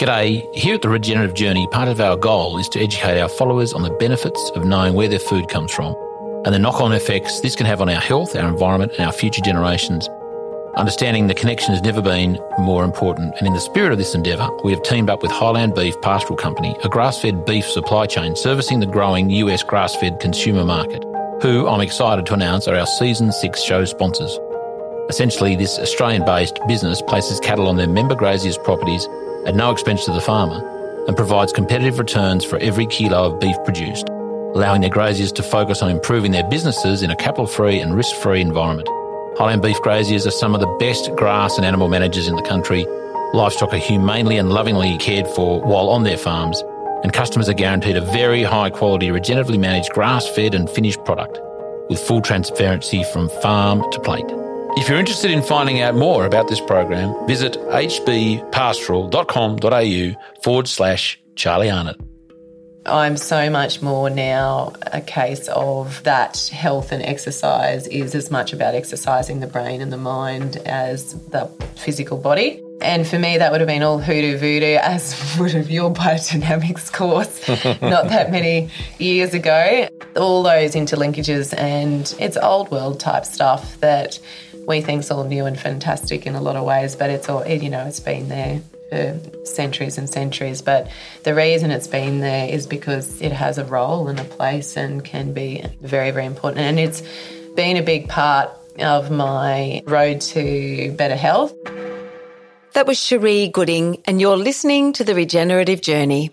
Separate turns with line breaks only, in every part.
G'day. Here at the Regenerative Journey, part of our goal is to educate our followers on the benefits of knowing where their food comes from and the knock on effects this can have on our health, our environment, and our future generations. Understanding the connection has never been more important, and in the spirit of this endeavour, we have teamed up with Highland Beef Pastoral Company, a grass fed beef supply chain servicing the growing US grass fed consumer market, who I'm excited to announce are our season six show sponsors. Essentially, this Australian based business places cattle on their member graziers' properties at no expense to the farmer and provides competitive returns for every kilo of beef produced, allowing their graziers to focus on improving their businesses in a capital free and risk free environment. Highland beef graziers are some of the best grass and animal managers in the country. Livestock are humanely and lovingly cared for while on their farms, and customers are guaranteed a very high quality, regeneratively managed grass fed and finished product with full transparency from farm to plate. If you're interested in finding out more about this program, visit hbpastoral.com.au forward slash Charlie Arnott.
I'm so much more now a case of that health and exercise is as much about exercising the brain and the mind as the physical body. And for me, that would have been all hoodoo voodoo, as would have your biodynamics course not that many years ago. All those interlinkages, and it's old world type stuff that we think think's all new and fantastic in a lot of ways, but it's all, you know, it's been there for centuries and centuries. But the reason it's been there is because it has a role and a place and can be very, very important. And it's been a big part of my road to better health.
That was Cherie Gooding, and you're listening to The Regenerative Journey.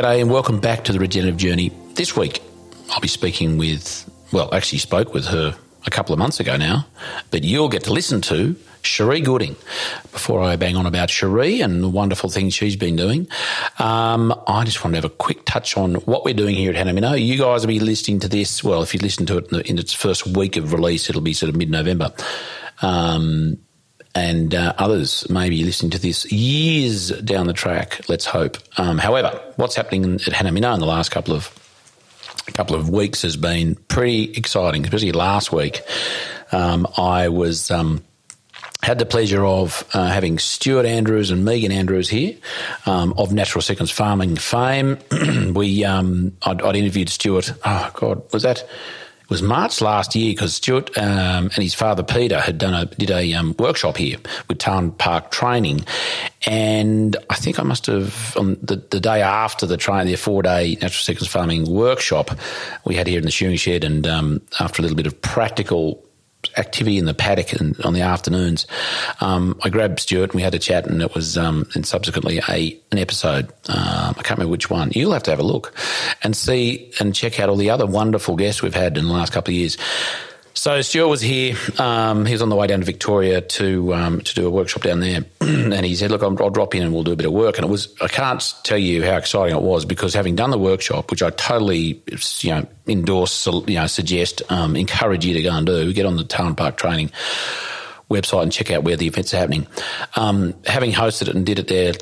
G'day and welcome back to the Regenerative Journey. This week, I'll be speaking with, well, actually spoke with her a couple of months ago now, but you'll get to listen to Cherie Gooding. Before I bang on about Cherie and the wonderful things she's been doing, um, I just want to have a quick touch on what we're doing here at Hannah. You guys will be listening to this, well, if you listen to it in, the, in its first week of release, it'll be sort of mid-November. Um, and uh, others may be listening to this years down the track. Let's hope. Um, however, what's happening at Hannah in the last couple of couple of weeks has been pretty exciting, especially last week. Um, I was um, had the pleasure of uh, having Stuart Andrews and Megan Andrews here um, of Natural Sequence Farming fame. we um, I'd, I'd interviewed Stuart. Oh God, was that? Was March last year because Stuart um, and his father Peter had done a did a um, workshop here with Tarwyn Park Training, and I think I must have on the, the day after the train, the four day natural sequence farming workshop we had here in the shoeing shed, and um, after a little bit of practical activity in the paddock and on the afternoons, um, I grabbed Stuart and we had a chat, and it was um, and subsequently a an episode. Um, I can't remember which one. You'll have to have a look and see and check out all the other wonderful guests we've had in the last couple of years. So Stuart was here. Um, he was on the way down to Victoria to um, to do a workshop down there, and he said, "Look, I'll, I'll, drop in and we'll do a bit of work." And it was I can't tell you how exciting it was because having done the workshop, which I totally you know endorse, you know, suggest, um, encourage you to go and do, get on the Tarwyn Park Training website and check out where the events are happening. Um, having hosted it and did it there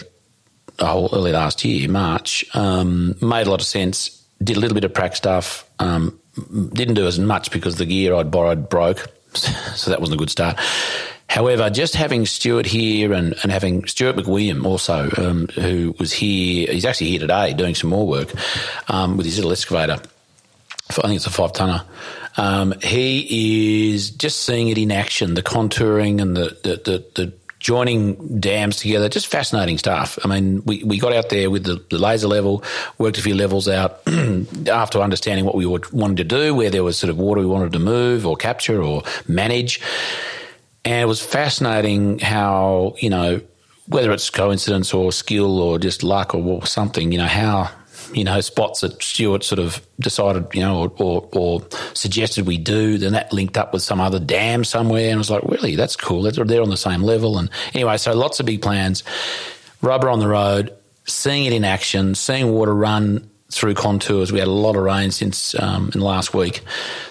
oh, early last year, March, um, made a lot of sense. Did a little bit of prac stuff um, didn't do as much because the gear I'd borrowed broke, so that wasn't a good start. However, just having Stuart here and, and having Stuart McWilliam also, um, who was here, he's actually here today doing some more work um, with his little excavator. I think it's a five tonner. Um, he is just seeing it in action, the contouring and the, the, the, the joining dams together, just fascinating stuff. I mean, we, we got out there with the, the laser level, worked a few levels out after understanding what we wanted to do, where there was sort of water we wanted to move or capture or manage. And it was fascinating how, you know, whether it's coincidence or skill or just luck or something, you know, how you know, spots that Stuart sort of decided, you know, or, or, or, suggested we do. Then that linked up with some other dam somewhere, and I was like, really, that's cool. They're, on the same level. And anyway, so lots of big plans. Rubber on the road, seeing it in action, seeing water run through contours. We had a lot of rain since um, in last week.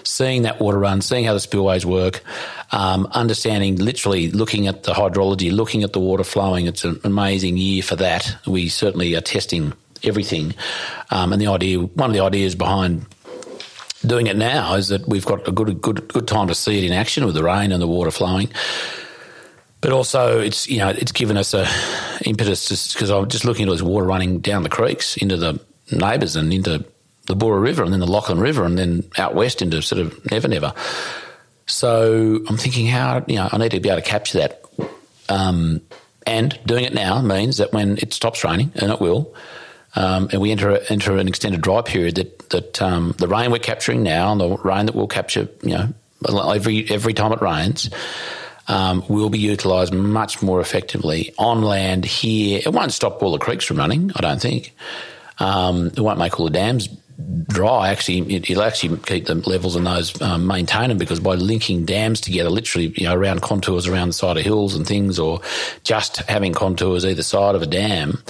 Seeing that water run, seeing how the spillways work, um, understanding, literally looking at the hydrology, looking at the water flowing. It's an amazing year for that. We certainly are testing everything. Um, and the idea, one of the ideas behind doing it now is that we've got a good, good, good time to see it in action with the rain and the water flowing. But also, it's you know it's given us a impetus because I'm just looking at all this water running down the creeks into the neighbours and into the Boorowa River and then the Lachlan River and then out west into sort of Never Never. So I'm thinking how you know I need to be able to capture that. Um, and doing it now means that when it stops raining, and it will, um, and we enter enter an extended dry period that that um, the rain we're capturing now and the rain that we'll capture, you know, every every time it rains. Um, will be utilised much more effectively on land here. It won't stop all the creeks from running, I don't think. Um, it won't make all the dams dry. Actually, it, will actually keep the levels in those um, maintain them because by linking dams together, literally, you know, around contours around the side of hills and things, or just having contours either side of a dam,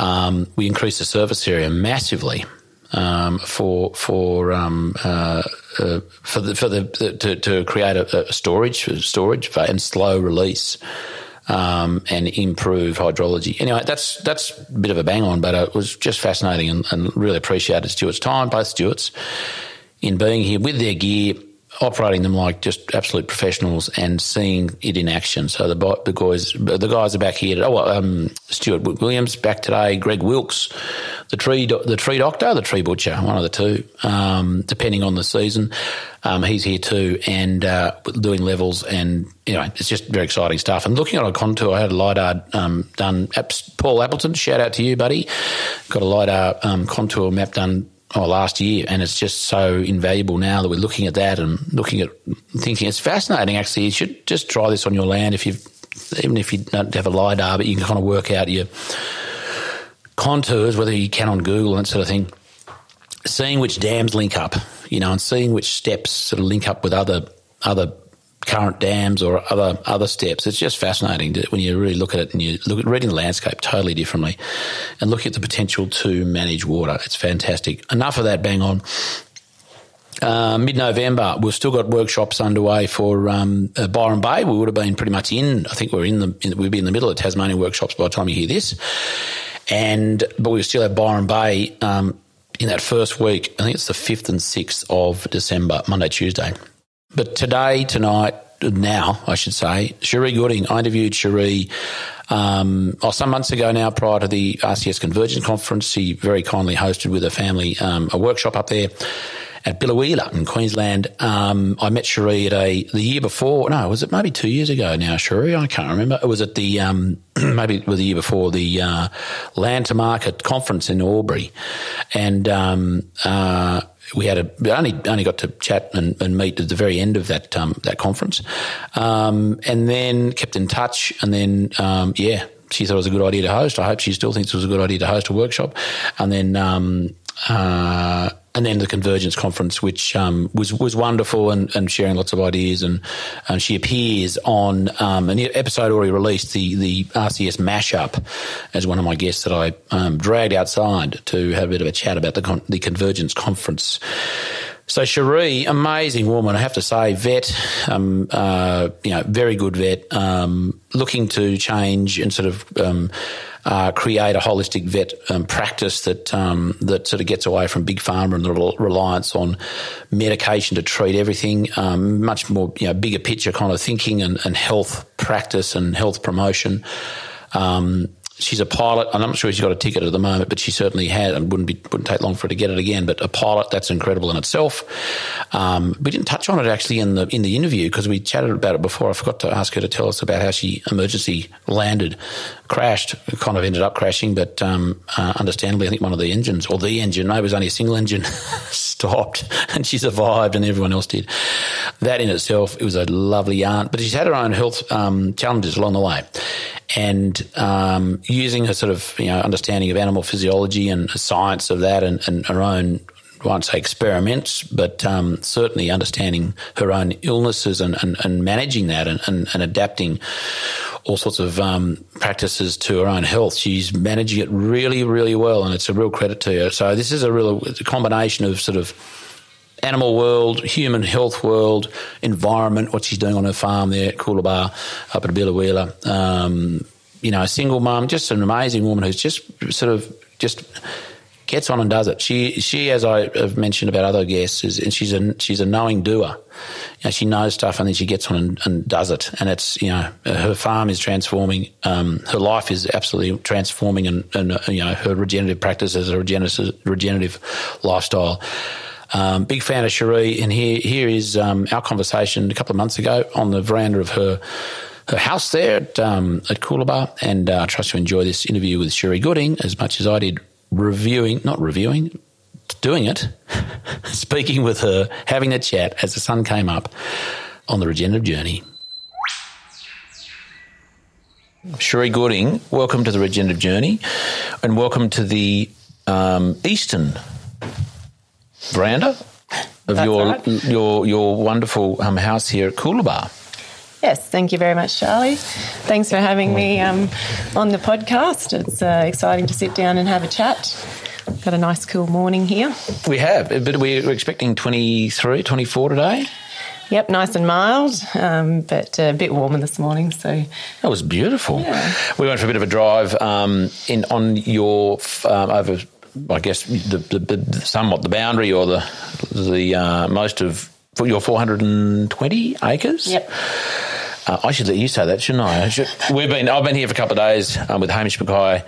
um, we increased the surface area massively um, for for um, uh, uh, for the for the, the to, to, create a, a, storage storage and slow release. Um, and improve hydrology. Anyway, that's that's a bit of a bang on, but it was just fascinating and, and really appreciated Stuart's time, both Stuarts, in being here with their gear operating them like just absolute professionals and seeing it in action. So the the guys the guys are back here. Oh, um, Stuart Williams back today. Greg Wilkes, the tree the tree doctor, the tree butcher, one of the two, um, depending on the season. Um, he's here too and uh, doing levels and anyway, it's just very exciting stuff. And looking at a contour, I had a lidar um, done. Paul Appleton, shout out to you, buddy. Got a lidar um, contour map done oh, last year, and it's just so invaluable now that we're looking at that and looking at thinking it's fascinating. Actually, you should just try this on your land if you, even if you don't have a lidar, but you can kind of work out your contours, whether you can on Google and that sort of thing. Seeing which dams link up, you know, and seeing which steps sort of link up with other other current dams or other other steps. It's just fascinating to, when you really look at it and you look at reading the landscape totally differently, and look at the potential to manage water. It's fantastic. Enough of that. Bang on. Uh, Mid November, we've still got workshops underway for um, uh, Byron Bay. We would have been pretty much in. I think we're in the in, we'd be in the middle of Tasmania workshops by the time you hear this, and but we still have Byron Bay um, in that first week. I think it's the fifth and sixth of December, Monday, Tuesday. But today, tonight, now, I should say, Cherie Gooding, I interviewed Cherie um, oh, some months ago now, prior to the RCS Convergence Conference. She very kindly hosted with her family um, a workshop up there at Biloela in Queensland. Um, I met Cherie at a the year before. No, was it maybe two years ago now? Cherie, I can't remember. It was at the um, maybe it was the year before the uh, Land to Market conference in Albury, and um, uh, we had a only only got to chat and, and meet at the very end of that um, that conference, um, and then kept in touch, and then um, yeah, she thought it was a good idea to host. I hope she still thinks it was a good idea to host a workshop, and then. Um, uh, and then the Convergence Conference, which um, was was wonderful and, and sharing lots of ideas. And, and she appears on um, an episode already released, the the RCS mashup, as one of my guests that I um, dragged outside to have a bit of a chat about the con- the Convergence Conference. So Cherie, amazing woman, I have to say, vet, um, uh, you know, very good vet, um, looking to change and sort of um, uh, create a holistic vet um, practice that um, that sort of gets away from big pharma and the reliance on medication to treat everything. Um, much more, you know, bigger picture kind of thinking and, and health practice and health promotion. Um, she's a pilot. I'm not sure she's got a ticket at the moment, but she certainly had, and wouldn't be wouldn't take long for her to get it again. But a pilot, that's incredible in itself. Um, we didn't touch on it actually in the in the interview because we chatted about it before. I forgot to ask her to tell us about how she emergency landed, crashed, kind of ended up crashing, but um, uh, understandably, I think one of the engines or the engine, maybe it was only a single engine, stopped, and she survived, and everyone else did. That in itself, it was a lovely aunt, but she's had her own health um, challenges along the way and um, using her sort of you know understanding of animal physiology and science of that and, and her own Won't say experiments, but um, certainly understanding her own illnesses and, and, and managing that and, and, and, adapting all sorts of um, practices to her own health. She's managing it really, really well, and it's a real credit to her. So this is a real combination of sort of animal world, human health world, environment, what she's doing on her farm there at Coolabah up at Biloela. Um, you know, a single mum, just an amazing woman who's just sort of just gets on and does it. She, she, as I have mentioned about other guests, is and she's a she's a knowing doer. You know, she knows stuff and then she gets on and, and, does it. And it's you know her farm is transforming. Um, her life is absolutely transforming, and, and you know her regenerative practices, a regenerative, regenerative lifestyle. Um, big fan of Cherie, and here here is um, our conversation a couple of months ago on the veranda of her her house there at um, at Coolabah, and uh, I trust you enjoy this interview with Cherie Gooding as much as I did reviewing, not reviewing, doing it, speaking with her, having a chat as the sun came up on the regenerative journey. Cherie Gooding, welcome to the regenerative journey, and welcome to the um, Eastern veranda of
That's
your
right.
your your wonderful um, house here at Coolabah.
Yes, thank you very much, Charlie. Thanks for having me um, on the podcast. It's uh, exciting to sit down and have a chat. Got a nice, cool morning here.
We have, but we're expecting 23, 24 today.
Yep, nice and mild, um, but a bit warmer this morning. So
That was beautiful.
Yeah.
We went for a bit of a drive um, in on your um, over, I guess the, the, the somewhat the boundary or the the uh, most of your 420 acres.
Yep.
Uh, I should let you say that, shouldn't I? I should, we've been. I've been here for a couple of days um, with Hamish Mackay.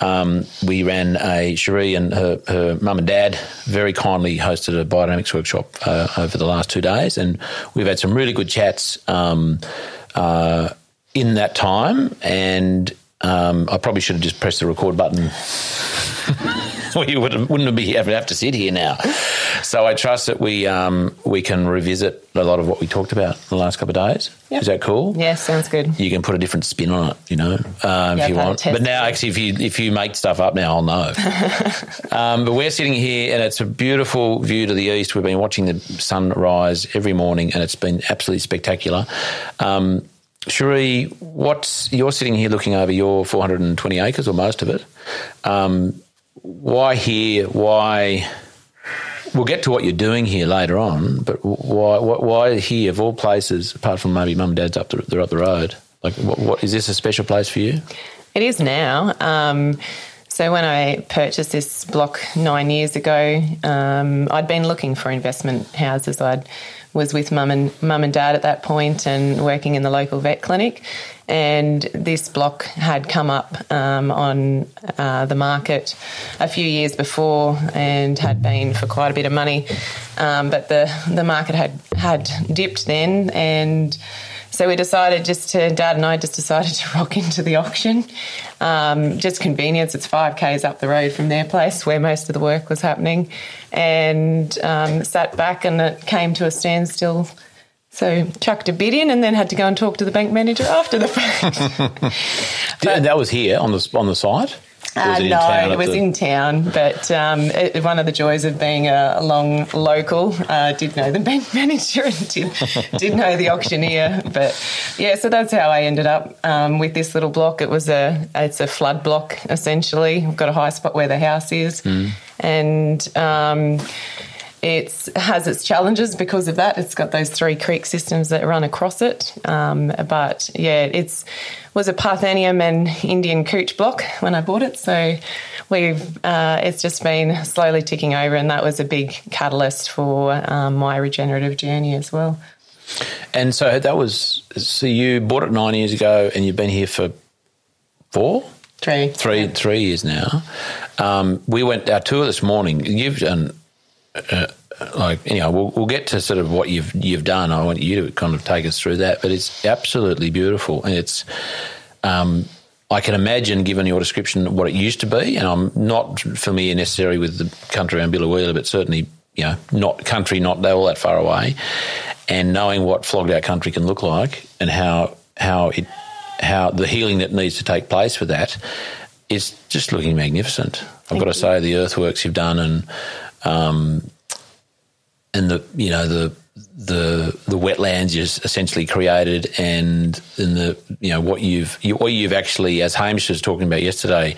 Um, we ran a Cherie and her, her mum and dad very kindly hosted a biodynamics workshop uh, over the last two days, and we've had some really good chats um, uh, in that time. And um, I probably should have just pressed the record button. well, you wouldn't, be have, have to sit here now. So I trust that we um, we can revisit a lot of what we talked about in the last couple of days.
Yep.
Is that cool?
yeah, sounds good.
You can put a different spin on it, you know, um,
Yeah,
if you want. But now, actually, if you if you make stuff up now, I'll know. um, but we're sitting here, and it's a beautiful view to the east. We've been watching the sun rise every morning, and it's been absolutely spectacular. Um, Cherie, what's you're sitting here looking over your 420 acres or most of it? Um, why here? Why? We'll get to what you're doing here later on, but why? Why, here of all places, apart from maybe mum and dad's up the, they're up the road? Like, what, what is this a special place for you?
It is now. Um, so when I purchased this block nine years ago, um, I'd been looking for investment houses. I was with mum and mum and dad at that point, and working in the local vet clinic. And this block had come up um, on uh, the market a few years before, and had been for quite a bit of money. Um, but the the market had had dipped then, and so we decided just to, Dad and I just decided to rock into the auction. Um, just convenience, it's 5Ks up the road from their place where most of the work was happening. And um, sat back and it came to a standstill. So chucked a bid in and then had to go and talk to the bank manager after the fact.
and that was here on the on the site.
Uh,
was it in
no,
town
it was
the-
in town, but um, it, one of the joys of being a, a long local, uh, did know the bank manager and did, did know the auctioneer. But yeah, so that's how I ended up um, with this little block. It was a it's a flood block essentially. We've got a high spot where the house is,
Hmm.
and. Um, it has its challenges because of that. It's got those three creek systems that run across it. Um, but yeah, it's was a Parthenium and Indian couch block when I bought it. So we've uh, it's just been slowly ticking over, and that was a big catalyst for um, my regenerative journey as well.
And so that was so you bought it nine years ago, and you've been here for four,
three,
three,
yeah.
three years now. Um, we went our tour this morning. You've done. Uh, like you know, we'll, we'll get to sort of what you've you've done. I want you to kind of take us through that, but it's absolutely beautiful, and it's. Um, I can imagine, given your description, what it used to be, and I'm not familiar necessarily with the country around Biloela, but certainly, you know, not country, not all that far away, and knowing what flogged out country can look like, and how how it how the healing that needs to take place for that is just looking magnificent. I've
Thank
got to
you.
say the earthworks you've done and um, and the you know the the the wetlands you essentially created and in the you know what you've you, what you've actually as Hamish was talking about yesterday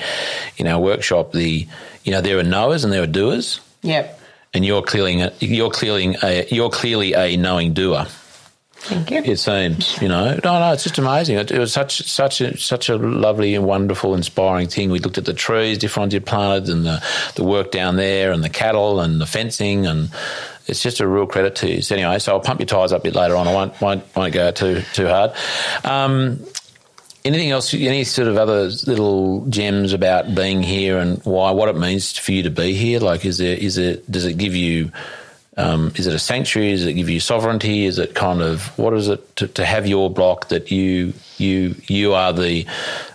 in our workshop the you know there are knowers and there are doers
Yep.
and you're clearly you're clearly a you're clearly a knowing doer
Thank you.
it seems, you know. No, no, it's just amazing. It, it was such such a, such a lovely and wonderful, inspiring thing. We looked at the trees, different ones you planted, and the the work down there, and the cattle, and the fencing, and it's just a real credit to you. So anyway, so I'll pump your tyres up a bit later on. I won't won't, won't go too too hard. Um, anything else? Any sort of other little gems about being here and why? What it means for you to be here? Like, is there is it does it give you um, is it a sanctuary? Does it give you sovereignty? Is it kind of what is it to, to have your block that you you you are the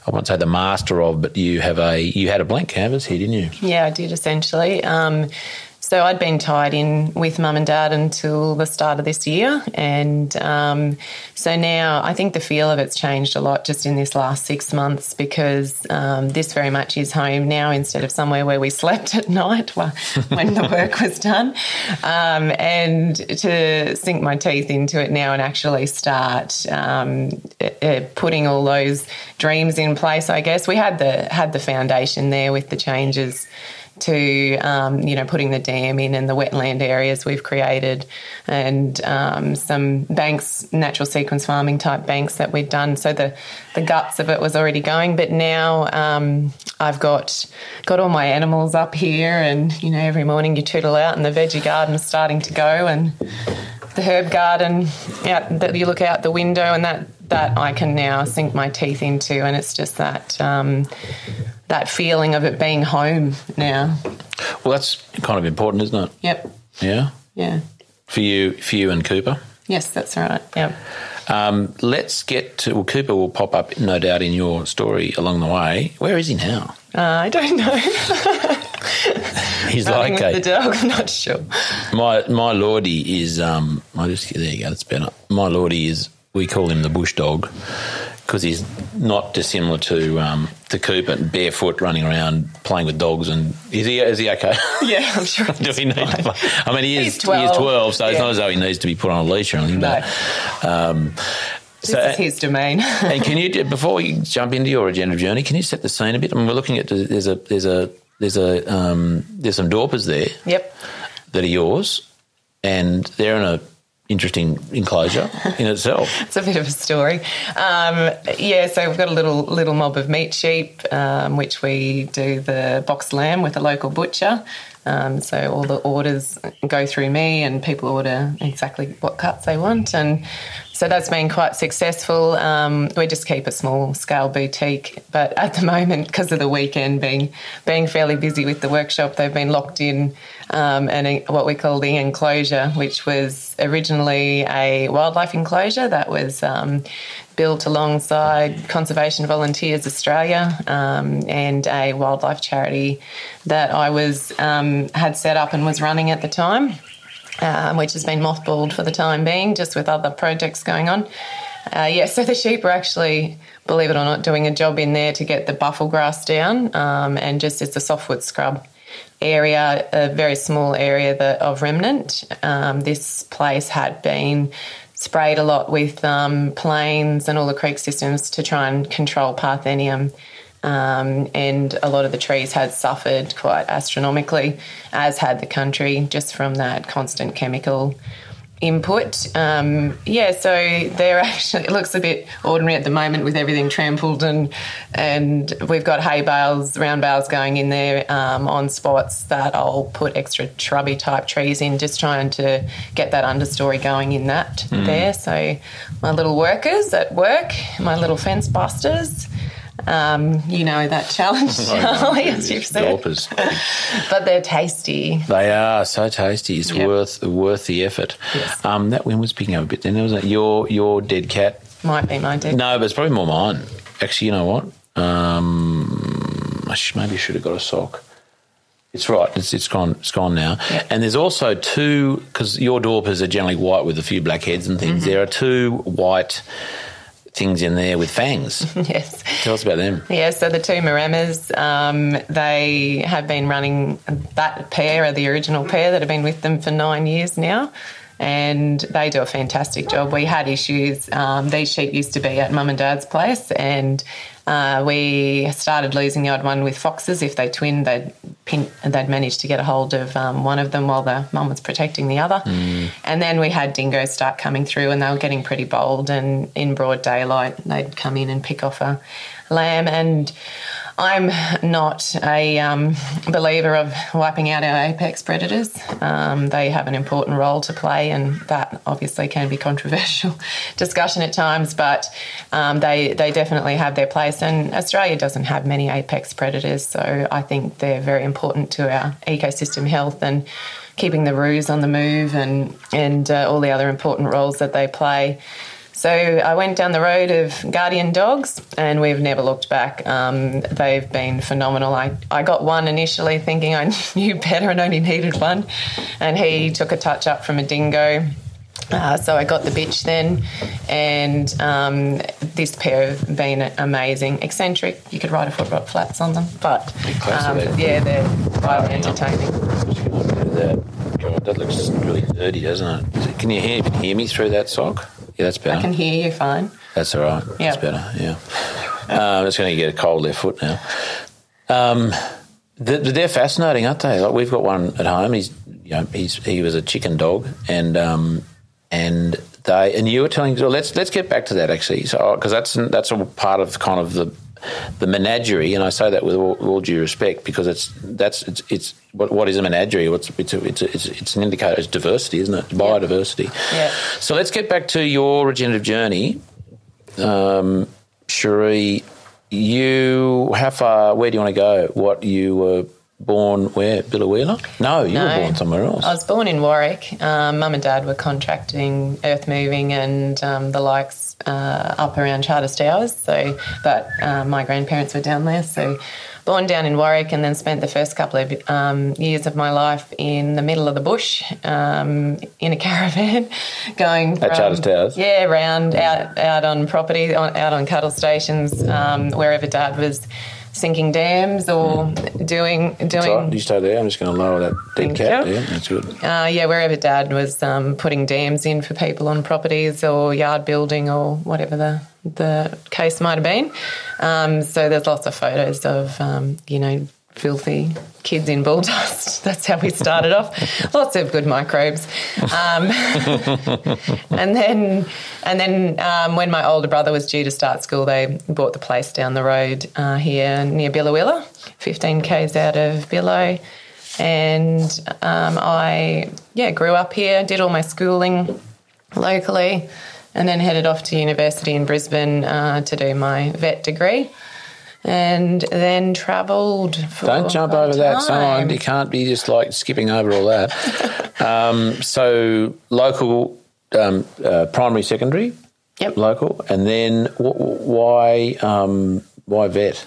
I won't say the master of, but you have a you had a blank canvas here, didn't you?
Yeah, I did essentially. Um, so I'd been tied in with mum and dad until the start of this year, and um, so now I think the feel of it's changed a lot just in this last six months because um, this very much is home now instead of somewhere where we slept at night when the work was done, um, and to sink my teeth into it now and actually start um, putting all those dreams in place. I guess we had the had the foundation there with the changes to um, you know putting the dam in and the wetland areas we've created and um, some banks natural sequence farming type banks that we've done. So the the guts of it was already going but now um, I've got got all my animals up here and you know every morning you tootle out and the veggie garden's starting to go and the herb garden out that you look out the window and that that I can now sink my teeth into and it's just that um, that feeling of it being home now.
Well, that's kind of important, isn't it?
Yep.
Yeah,
Yeah.
for you, for you and Cooper.
Yes, that's right. Yep.
Um, let's get to well, Cooper will pop up, no doubt, in your story along the way. Where is he now?
Uh, I don't know.
He's
Running
like
with
a,
the dog. I'm not sure.
My my lordy is um. I just there you go. That's better. My lordy is we call him the bush dog because he's not dissimilar to um to Cooper, barefoot, running around playing with dogs. And is he is he okay?
Yeah, I'm sure.
Do we need to play? I mean, he is
He's
he is
12.
twelve, so it's not as though he needs to be put on a leash or anything. But um,
This
so
is his domain.
and can you before you jump into your agenda journey, can you set the scene a bit? I mean, we're looking at there's a there's a there's a um, there's some dorpers there
yep.
that are yours, and they're in a interesting enclosure in itself.
It's a bit of a story. Um, yeah, so we've got a little little mob of meat sheep, um, which we do the boxed lamb with a local butcher. Um, so all the orders go through me, and people order exactly what cuts they want, and so that's been quite successful. Um, we just keep a small scale boutique, but at the moment, because of the weekend being being fairly busy with the workshop, they've been locked in um, and what we call the enclosure, which was originally a wildlife enclosure that was um, built alongside Conservation Volunteers Australia um, and a wildlife charity that I was um, had set up and was running at the time, um, which has been mothballed for the time being, just with other projects going on. Uh, yeah, so the sheep are actually, believe it or not, doing a job in there to get the buffel grass down, um, and just it's a softwood scrub area, a very small area that, of remnant. Um, this place had been sprayed a lot with um, planes and all the creek systems to try and control Parthenium. Um, and a lot of the trees had suffered quite astronomically, as had the country, just from that constant chemical input. Um, yeah, so they're actually it looks a bit ordinary at the moment with everything trampled and and we've got hay bales, round bales going in there um, on spots that I'll put extra shrubby type trees in, just trying to get that understory going in that mm. there. So my little workers at work, my little fence busters. Um, you know that challenge, Charlie, as you've said. but they're tasty.
They are so tasty. It's yep. worth worth the effort. Yes. Um, that wind was picking up a bit. Then there was your your dead cat.
Might be my dead.
No, but it's probably more mine. Actually, you know what? Um, I should, maybe should have got a sock. It's right. It's it's gone. It's gone now. Yep. And there's also two because your Dorpers are generally white with a few black heads and things. Mm-hmm. There are two white things in there with fangs.
yes.
Tell us about them.
Yeah, so the two Maremmas, um, they have been running that pair, or the original pair that have been with them for nine years now. And they do a fantastic job. We had issues. Um, these sheep used to be at mum and dad's place, and uh, we started losing the odd one with foxes. If they twinned, they'd, pin, they'd manage to get a hold of um, one of them while the mum was protecting the other. Mm. And then we had dingoes start coming through, and they were getting pretty bold. And in broad daylight, they'd come in and pick off a lamb. And I'm not a um, believer of wiping out our apex predators. Um, they have an important role to play, and that obviously can be controversial discussion at times. But um, they they definitely have their place, and Australia doesn't have many apex predators, so I think they're very important to our ecosystem health and keeping the roos on the move and and uh, all the other important roles that they play. So I went down the road of guardian dogs, and we've never looked back. Um, they've been phenomenal. I, I got one initially thinking I knew better and only needed one, and he took a touch up from a dingo. Uh, so I got the bitch then, and um, this pair have been amazing. Eccentric, you could ride a Footrot Flats on them, but um, yeah, they're highly entertaining.
That. that looks really dirty, doesn't it? Can you hear, hear me through that sock? Yeah, that's better.
I can hear you fine.
That's all right. Yeah. That's better, yeah. Uh, I'm just going to get a cold left foot now. Um, they're fascinating, aren't they? Like we've got one at home. He's, you know, he's he was a chicken dog, and um, and they and you were telling. So let's let's get back to that actually. So because that's that's all part of kind of the the menagerie, and I say that with all, all due respect because it's that's it's, it's what, what is a menagerie? What's it's a, it's, a, it's, it's an indicator of diversity, isn't it? Biodiversity.
Yeah.
So let's get back to your regenerative journey, um, Cherie. You how far? Where do you want to go? What you were born where? Biloela? No, you no, were born somewhere else.
I was born in Warwick. Um, Mum and Dad were contracting earth moving and um, the likes uh, up around Charters Towers. So, but uh, my grandparents were down there. So, born down in Warwick, and then spent the first couple of um, years of my life in the middle of the bush um, in a caravan, going
from, at Charters Towers.
Yeah, around out out on property, on, out on cattle stations, um, wherever Dad was sinking dams or doing doing.
Right. You stay there. I'm just going to lower that dead cat. Yeah, that's good.
Uh, yeah, wherever Dad was um, putting dams in for people on properties or yard building or whatever the the case might have been. Um, so there's lots of photos of um, you know filthy kids in bull dust. That's how we started off. Lots of good microbes, um, and then and then um, when my older brother was due to start school, they bought the place down the road uh, here near Biloela, 15 k's out of Billo, and um, I yeah grew up here, did all my schooling locally. And then headed off to university in Brisbane uh, to do my vet degree and then travelled.
Don't jump over that sign. You can't be just like skipping over all that. um, so local, um, uh, primary, secondary.
Yep.
Local, and then w- why um, why vet?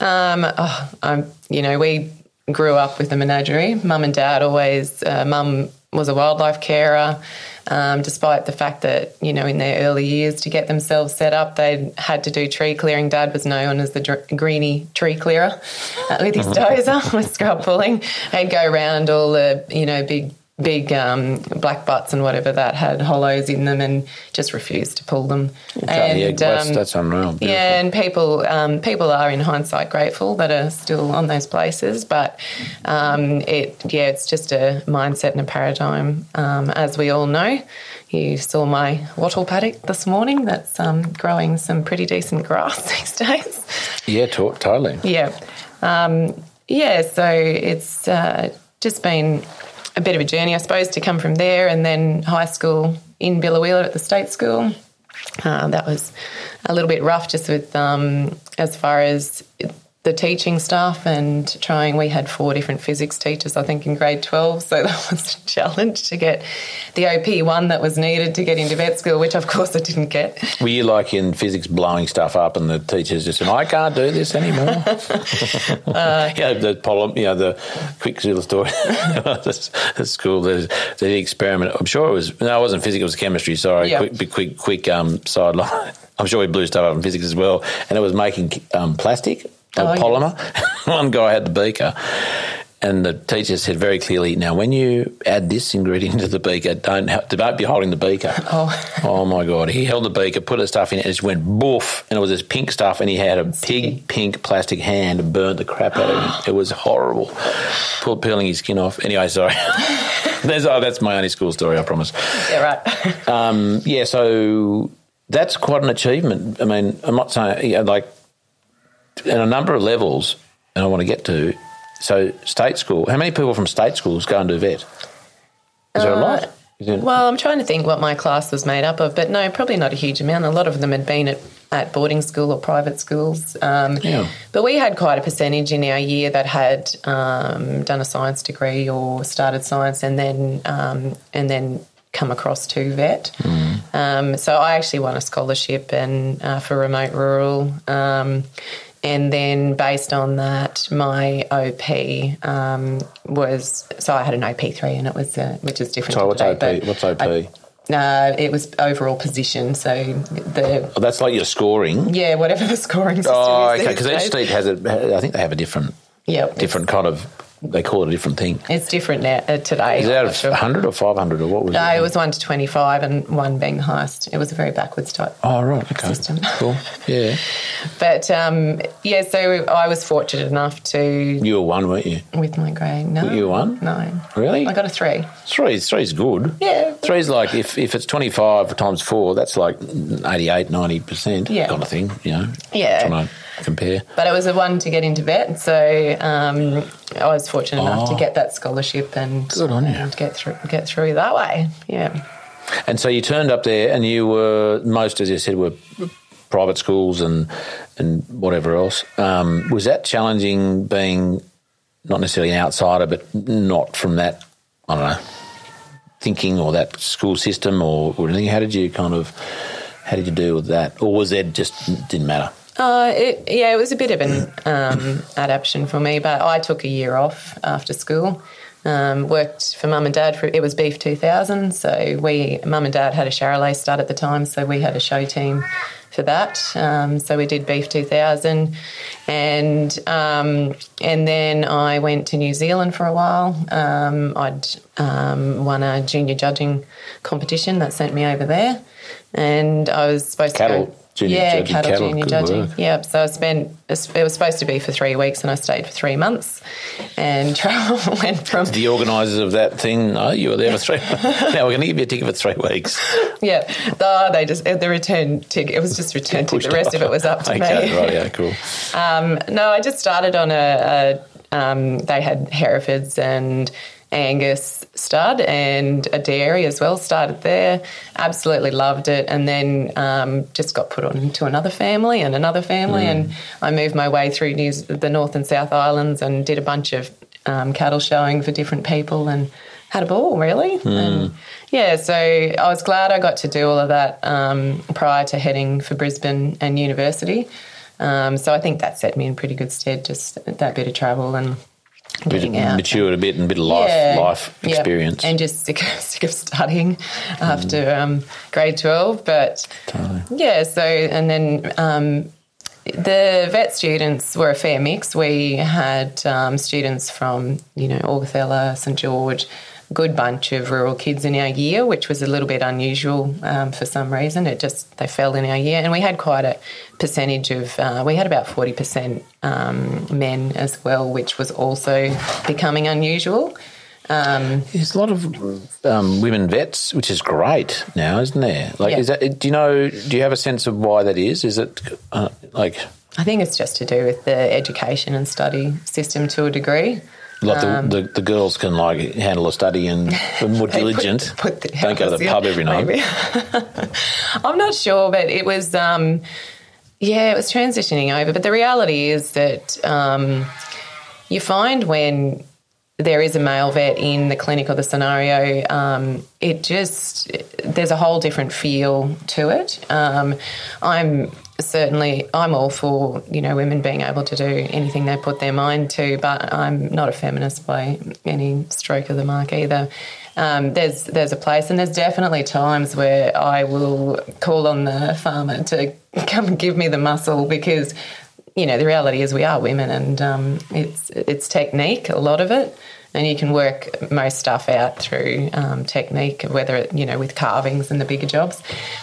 Um, oh, I'm, you know, we grew up with the menagerie. Mum and dad always. Uh, Mum was a wildlife carer um, despite the fact that, you know, in their early years to get themselves set up, they had to do tree clearing. Dad was known as the dr- greeny tree clearer uh, with his dozer, with scrub pulling. They'd go around all the, you know, big big um, black butts and whatever that had hollows in them and just refused to pull them.
Okay, yeah,
And, um,
that's unreal. Beautiful.
yeah, and people um, people are in hindsight grateful that are still on those places, but um, it yeah, it's just a mindset and a paradigm, um, as we all know. You saw my wattle paddock this morning. That's um, growing some pretty decent grass these days.
Yeah, to- totally.
Yeah. Um, yeah, so it's uh, just been a bit of a journey, I suppose, to come from there and then high school in Biloela at the state school. Uh, that was a little bit rough just with um, as far as the teaching stuff and trying. We had four different physics teachers, I think, in grade 12, so that was a challenge to get the OP1 that was needed to get into vet school, which of course I didn't get.
Were you like in physics blowing stuff up and the teachers just said, I can't do this anymore?
Uh,
yeah, the problem, you know, the Quicksilver story. the school, the, the experiment. I'm sure it was, no, it wasn't physics, it was chemistry. Sorry.
Yeah.
Quick, quick, quick um, sideline. I'm sure we blew stuff up in physics as well. And it was making um, plastic, uh,
Oh,
polymer. One guy had the beaker. And the teacher said very clearly, now when you add this ingredient to the beaker, don't don't be holding the beaker.
Oh.
Oh my god! He held the beaker, put the stuff in it, and it just went boof, and it was this pink stuff, and he had a big pink plastic hand and burnt the crap out of him. It was horrible, Pull, peeling his skin off. Anyway, sorry. that's, oh, that's my only school story, I promise.
Yeah, right.
Um, yeah, so that's quite an achievement. I mean, I'm not saying yeah, like in a number of levels, and I want to get to. So, state school. How many people from state schools go and do vet? Is there a lot? Is it-
Well, I'm trying to think what my class was made up of, but no, probably not a huge amount. A lot of them had been at, at boarding school or private schools. Um,
Yeah.
But we had quite a percentage in our year that had um, done a science degree or started science and then um, and then come across to vet. Um, so I actually won a scholarship and uh, for remote rural. Um, and then based on that, my OP um, was so I had an OP three, and it was uh, which is different.
So what's
today,
OP? What's OP?
I- no, it was overall position. So the
Oh, that's like your scoring.
yeah, whatever the scoring system
Oh, okay. Because each state has a. I think they have a different,
Yep,
different kind of. They call it a different thing.
It's, different now uh, today.
Is it out of
sure.
100 or 500 or what was
No,
it?
it was one to twenty-five, and one being the highest. It was a very backwards type.
Oh, right. Okay.
System.
Cool. Yeah.
But um, yeah, so I was fortunate enough to
You were one, weren't you?
with my grade. No,
You 1?
No,
Really?
I got a three.
Three. Three's good.
Yeah.
Three's like, if, if it's 25 times four, that's like 88, 90%
Yeah.
kind of thing, you know?
Yeah.
Compare.
But it was a one to get into vet, so um, I was fortunate enough
Oh.
to get that scholarship and,
Good on you.
get through get through that way. Yeah.
And so you turned up there, and you were most, as you said, were private schools and and whatever else. Um, was that challenging being not necessarily an outsider, but not from that? I don't know thinking or that school system or, or anything. How did you kind of how did you deal with that, or was it just didn't matter?
Uh, it, yeah, it was a bit of an um, adaptation for me, but I took a year off after school. Um, worked for mum and dad for it was Beef 2000, so we mum and dad had a Charolais start at the time, so we had a show team for that. Um, so we did Beef 2000, and um, and then I went to New Zealand for a while. Um, I'd um, won a junior judging competition that sent me over there, and I was supposed
Cattle
to go.
Junior
yeah,
judging,
cattle,
cattle,
junior judging.
work.
Yeah, so I spent. It was supposed to be for three weeks, and I stayed for three months, and travel went from
The organisers of that thing, no, you were there for three. now we're going to give you a ticket for three weeks.
yeah. Oh, they just the return ticket. It was just return ticket. The rest of it was up to
okay,
me.
Right, yeah, cool.
Um, no, I just started on a. a um, they had Herefords and Angus stud and a dairy as well. Started there, absolutely loved it, and then um, just got put on to another family and another family, and I moved my way through New, the North and South Islands and did a bunch of um, cattle showing for different people and had a ball really. And yeah, so I was glad I got to do all of that um, prior to heading for Brisbane and university. Um, so I think that set me in pretty good stead, just that bit of travel and getting out.
Matured a bit and a bit of life,
Yeah,
life experience.
And just sick, sick of studying after um, grade 12. But yeah, so, and then um, the vet students were a fair mix. We had um, students from, you know, Augathella, St George, good bunch of rural kids in our year, which was a little bit unusual um, for some reason. It just they fell in our year, and we had quite a percentage of uh, we had about forty percent um, men as well, which was also becoming unusual. Um,
There's a lot of um, women vets, which is great now, isn't there? Like,
Yeah.
is that? Do you know? Do you have a sense of why that is? Is it uh, like
I think it's just to do with the education and study system to a degree.
Like the, the, the girls can like handle a study and are more
Um, They put-
diligent?
put the
don't go to the pub every night.
I'm not sure, but it was, um, yeah, it was transitioning over. But the reality is that um, you find when there is a male vet in the clinic or the scenario, um, it just, there's a whole different feel to it. Um, I'm certainly, I'm all for, you know, women being able to do anything they put their mind to, but I'm not a feminist by any stroke of the mark either. Um, there's there's a place, and there's definitely times where I will call on the farmer to come and give me the muscle because, you know, the reality is we are women, and um, it's it's technique, a lot of it, and you can work most stuff out through um, technique, whether it, you know with carvings and the bigger jobs.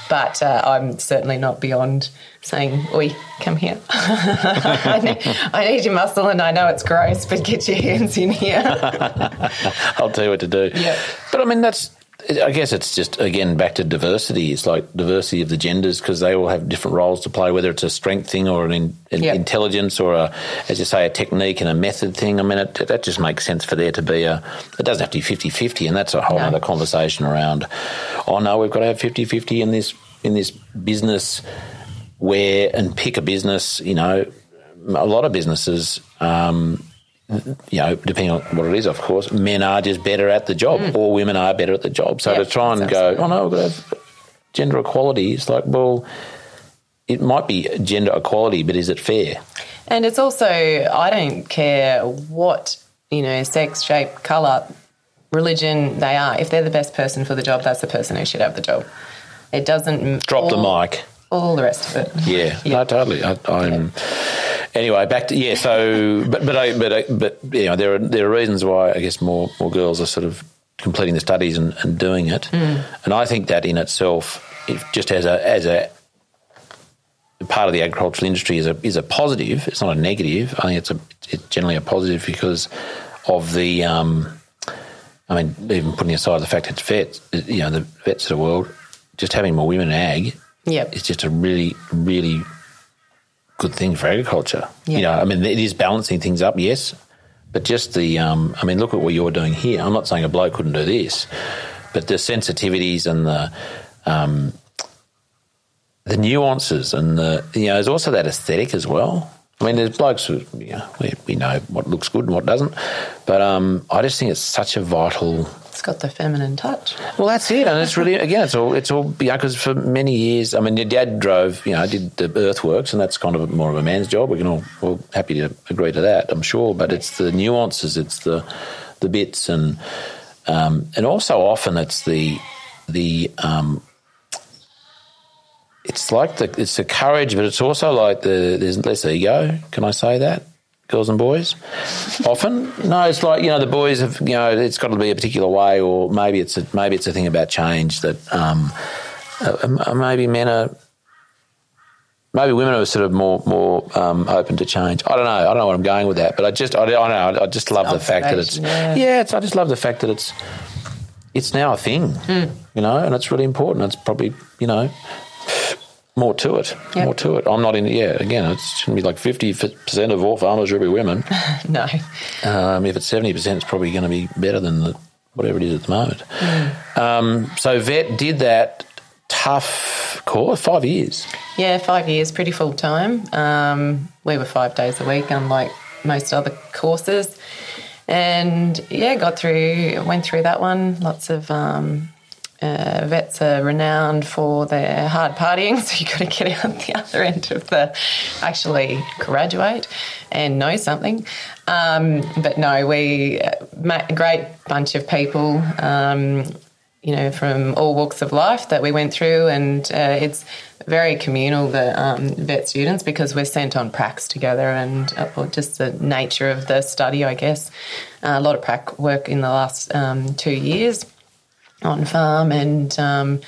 But uh, I'm certainly not beyond saying, "Oi, come here. I, need, I need your muscle, and I know it's gross, but get your hands in here."
I'll tell you what to do.
Yeah.
But I mean, that's. I guess it's just again back to diversity. It's like diversity of the genders because they all have different roles to play, whether it's a strength thing or an, in, an
Yeah.
intelligence or a, as you say, a technique and a method thing. I mean, it, that just makes sense for there to be a. It doesn't have to be 50-50, and that's a whole
No.
other conversation around. Oh no, we've got to have 50-50 in this in this business where and pick a business. You know, a lot of businesses. Um, you know, depending on what it is, of course, men are just better at the job, or women are better at the job. So
Mm. Yeah,
to try and go, oh no, we've got to have gender equality. It's like, well, it might be gender equality, but is it fair?
And it's also, I don't care what, you know, sex, shape, colour, religion they are. If they're the best person for the job, that's the person who should have the job. It doesn't.
Drop the mic.
All the rest of it.
Yeah,
Yeah.
no, totally. I, I'm. Anyway, back to yeah. So, but but I, but I, but you know, there are there are reasons why I guess more more girls are sort of completing the studies and, and doing it, and I think that in itself, if just as a as a part of the agricultural industry is a is a positive. It's not a negative. I think it's a it's generally a positive because of the. Um, I mean, even putting aside the fact it's vets, you know, the vets of the world, just having more women in ag
Yep.
it's just a really, really good thing for agriculture.
Yeah.
You know, I mean, it is balancing things up, yes, but just the, um, I mean, look at what you're doing here. I'm not saying a bloke couldn't do this, but the sensitivities and the, um, the nuances and the, you know, there's also that aesthetic as well. I mean, there's blokes who, you know, we, we know what looks good and what doesn't, but um, I just think it's such a vital
It's got the feminine touch.
well, that's it, and it's really again, it's all it's all yeah. Because for many years, I mean, your dad drove, you know, did the earthworks, and that's kind of more of a man's job. We can all all happy to agree to that, I'm sure. But it's the nuances, it's the the bits, and um, and also often it's the the um, it's like the it's the courage, but it's also like the there's less ego. Can I say that? Girls and boys, often no. It's like you know the boys have you know it's got to be a particular way, or maybe it's a maybe it's a thing about change that um, uh, maybe men are maybe women are sort of more more um, open to change. I don't know. I don't know where I'm going with that, but I just I, I know I just love the fact that it's yeah.
yeah.
it's I just love the fact that it's it's now a thing, you know, and it's really important. It's probably you know more to it,
Yep.
more to it. I'm not in. Yeah, again, it shouldn't be like fifty percent of all farmers should be women.
No.
Um, if it's seventy percent, it's probably going to be better than the, whatever it is at the moment. Um, so vet did that tough course, five years.
Yeah, five years, pretty full time. Um, we were five days a week, unlike most other courses. And yeah, got through, went through that one. Lots of um, uh, vets are renowned for their hard partying, so you've got to get out the other end of the actually graduate and know something. Um, but no, we uh, a great bunch of people. Um, you know, from all walks of life that we went through, and uh, it's very communal, the um, vet students, because we're sent on pracs together and uh, just the nature of the study, I guess. Uh, a lot of prac work in the last um, two years on farm, and um,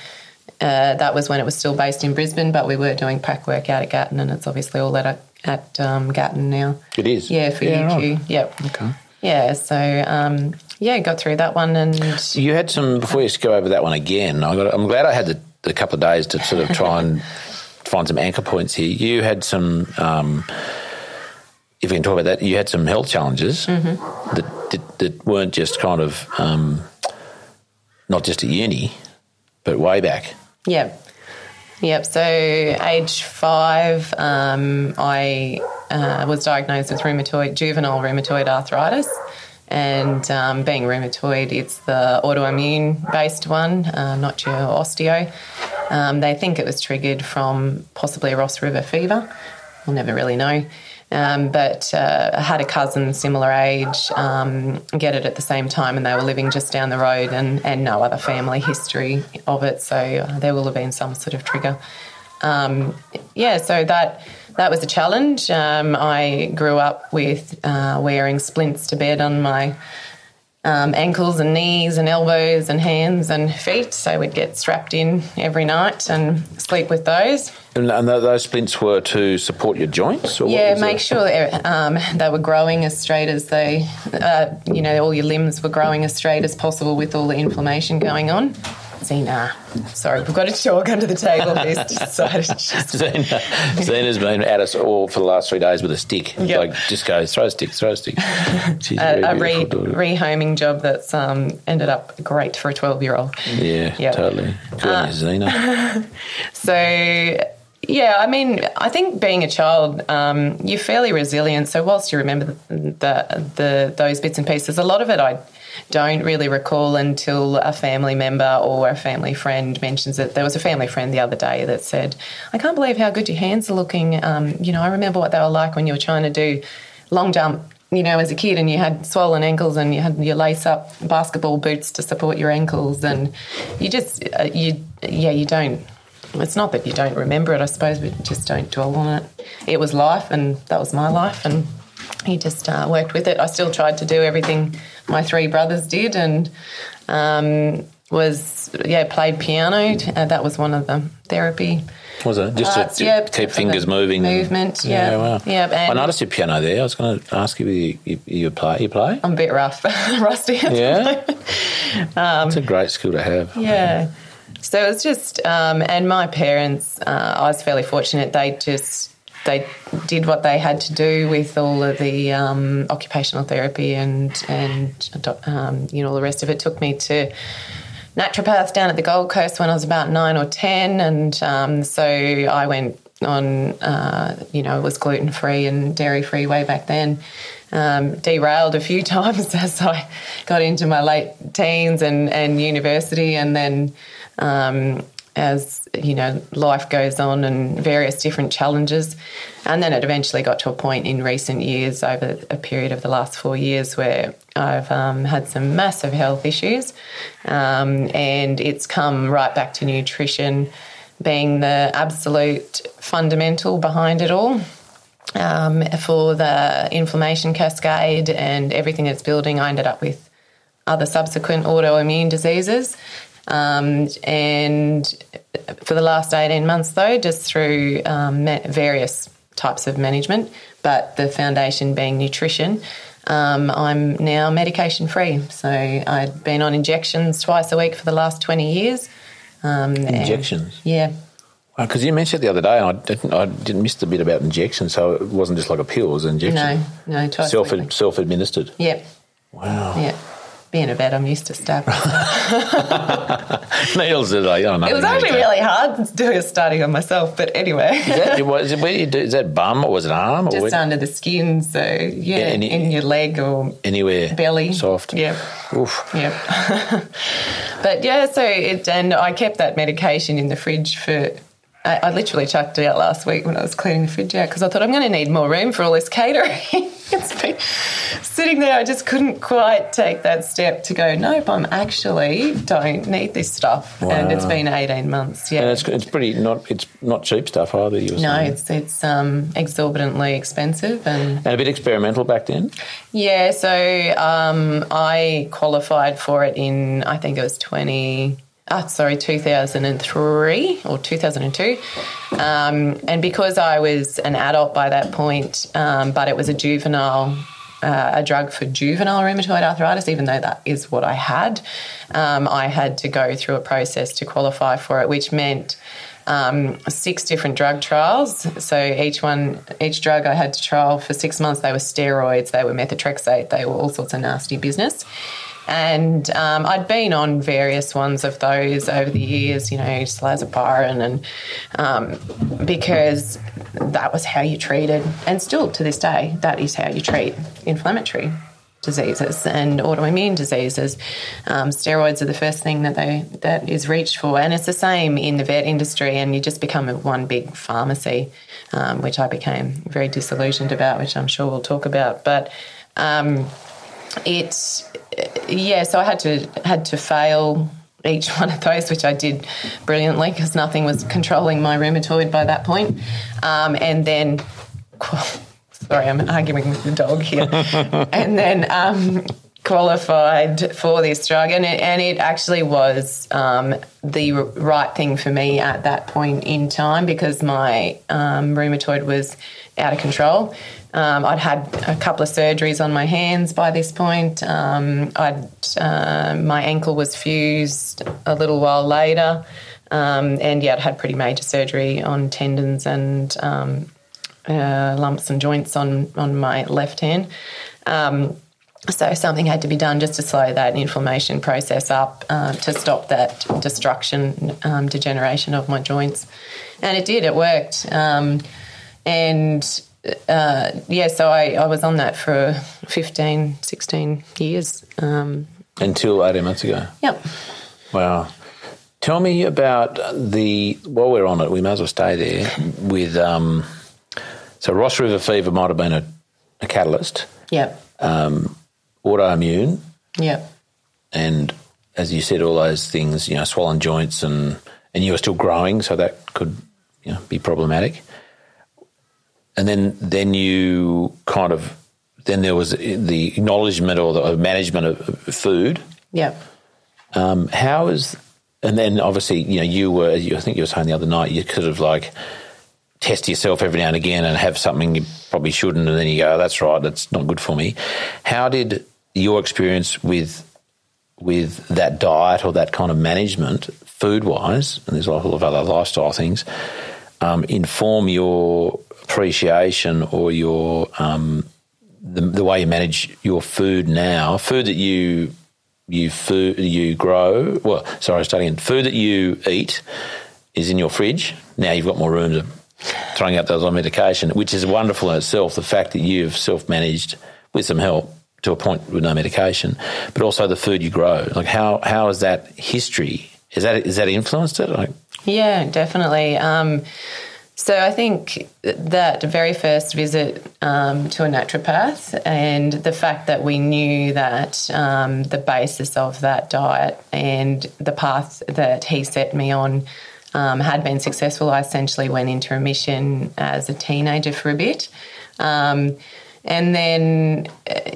uh, that was when it was still based in Brisbane, but we were doing prac work out at Gatton, and it's obviously all at, at um, Gatton now.
It is?
Yeah, for
yeah,
UQ.
Right.
Yep.
Okay.
Yeah, so um, yeah, got through that one, and
you had some. Before you go over that one again, I got, I'm glad I had the, the couple of days to sort of try and find some anchor points here. You had some. Um, if we can talk about that, you had some health challenges
mm-hmm.
that, that, that weren't just kind of um, not just at uni, but way back.
Yep. Yep. So, age five, um, I uh, was diagnosed with rheumatoid, juvenile rheumatoid arthritis. And um, being rheumatoid, it's the autoimmune based one, uh, not your osteo. Um, they think it was triggered from possibly Ross River fever. We'll never really know. Um, but uh, I had a cousin similar age um, get it at the same time, and they were living just down the road, and, and no other family history of it. So uh, there will have been some sort of trigger. Um, yeah, so that that was a challenge. Um, I grew up with uh, wearing splints to bed on my um, ankles and knees and elbows and hands and feet. So we'd get strapped in every night and sleep with those.
And, and those splints were to support your joints?
yeah, make sure um, they were growing as straight as they, uh, you know, all your limbs were growing as straight as possible with all the inflammation going on. Zena. Sorry, we've got a chalk under the table who's decided she's...
Zena, Zena's been at us all for the last three days with a stick.
Yep.
Like, just go, throw a stick, throw a stick.
She's a, a re, rehoming job that's um, ended up great for a 12 year old.
Yeah, yep. totally. Good uh, you, Zena.
so, yeah, I mean, I think being a child, um, you're fairly resilient. So whilst you remember the, the, the those bits and pieces, a lot of it I don't really recall until a family member or a family friend mentions it. There was a family friend the other day that said, I can't believe how good your hands are looking. Um, you know, I remember what they were like when you were trying to do long jump, you know, as a kid and you had swollen ankles and you had your lace up basketball boots to support your ankles. And you just, uh, you, yeah, you don't. It's not that you don't remember it, I suppose, but just don't dwell on it. It was life, and that was my life, and he just uh, worked with it. I still tried to do everything my three brothers did, and um, was yeah played piano. Uh, that was one of the therapy.
Was it just parts, to, yeah, keep fingers moving?
Movement, yeah, yeah. Wow. yeah
I noticed your piano there. I was going to ask you, you, you, you play. You play?
I'm a bit rough, rusty.
yeah, um, it's a great skill to have.
Yeah. So it was just, um, and my parents, uh, I was fairly fortunate. They just they did what they had to do with all of the um, occupational therapy and and um, you know all the rest of it. Took me to naturopath down at the Gold Coast when I was about nine or ten, and um, so I went on. Uh, you know, it was gluten free and dairy free way back then. Um, derailed a few times as I got into my late teens and, and university, and then um, as you know life goes on and various different challenges. And then it eventually got to a point in recent years over a period of the last four years where i've um, had some massive health issues. Um, and it's come right back to nutrition being the absolute fundamental behind it all um, for the inflammation cascade and everything that's building. I ended up with other subsequent autoimmune diseases um, and for the last 18 months, though, just through um, various types of management, but the foundation being nutrition, um, I'm now medication free. So I'd been on injections twice a week for the last 20 years.
Um, injections?
yeah.
Because you mentioned it the other day, and I didn't, I didn't miss the bit about injections, so it wasn't just like a pill; it was an injection.
No, no, twice
self self administered.
Yep.
Wow.
Yeah being a vet, I'm used to stabbing.
Nails it, I know.
It was actually really hard doing a study on myself, but anyway.
is, that, was it, where you do, is that bum or was it arm?
Just
where?
under the skin, so yeah, yeah any, in your leg or
anywhere
belly,
soft.
Yep.
Oof.
Yep. but yeah, so it and I kept that medication in the fridge for I, I, literally chucked it out last week when I was cleaning the fridge out because I thought I'm going to need more room for all this catering. it's been sitting there, I just couldn't quite take that step to go, nope, I'm actually don't need this stuff.
Wow.
And it's been 18 months. Yeah.
And it's, it's pretty not it's not cheap stuff either. You were
no,
saying.
it's it's um, exorbitantly expensive and
and a bit experimental back then.
yeah. So um, I qualified for it in I think it was 20. Oh, sorry, 2003 or 2002. Um, and because I was an adult by that point, um, but it was a juvenile, uh, a drug for juvenile rheumatoid arthritis, even though that is what I had, um, I had to go through a process to qualify for it, which meant um, six different drug trials. So each one, each drug I had to trial for six months. They were steroids, they were methotrexate, they were all sorts of nasty business. And um, I'd been on various ones of those over the years, you know, Salazopyrin, and um, because that was how you treated, and still to this day, that is how you treat inflammatory diseases and autoimmune diseases. Um, steroids are the first thing that they that is reached for, and it's the same in the vet industry. And you just become one big pharmacy, um, which I became very disillusioned about, which I'm sure we'll talk about. But um, it, yeah, so I had to had to fail each one of those, which I did brilliantly because nothing was controlling my rheumatoid by that point. Um, and then, sorry, I'm arguing with the dog here. and then um, qualified for this drug, and it, and it actually was um, the right thing for me at that point in time because my um, rheumatoid was out of control. Um, I'd had a couple of surgeries on my hands by this point. Um, I'd, uh, my ankle was fused a little while later. Um, and yeah, I'd had pretty major surgery on tendons and um, uh, lumps and joints on, on my left hand. Um, so something had to be done just to slow that inflammation process up uh, to stop that destruction, degeneration of my joints. And it did, it worked. and uh, yeah, so I, I was on that for 15, 16 years. Um,
Until 18 months ago.
Yep.
Wow. Tell me about the, while we're on it, we may as well stay there with, um, so Ross River fever might have been a, a catalyst,
Yep.
um, autoimmune,
Yep.
and as you said, all those things, you know, swollen joints and, and you were still growing, so that could, you know, be problematic. And then, then you kind of, then there was the acknowledgement or the management of food.
Yep.
Um, how is, and then obviously, you know, you were, you, I think you were saying the other night, you could have like test yourself every now and again and have something you probably shouldn't, and then you go, oh, that's right, that's not good for me. How did your experience with with that diet or that kind of management, food wise, and there's a lot of other lifestyle things, um, inform your appreciation or your um, the, the way you manage your food now, food that you you food you grow. Well, sorry, I was starting in food that you eat is in your fridge. Now you've got more room to throwing out those on medication, which is wonderful in itself. The fact that you've self managed with some help to a point with no medication, but also the food you grow. Like how how is that history? Is that is that influenced it? Like,
Yeah, definitely. Um, so I think that very first visit um, to a naturopath and the fact that we knew that um, the basis of that diet and the path that he set me on um, had been successful, I essentially went into remission as a teenager for a bit. Um, and then,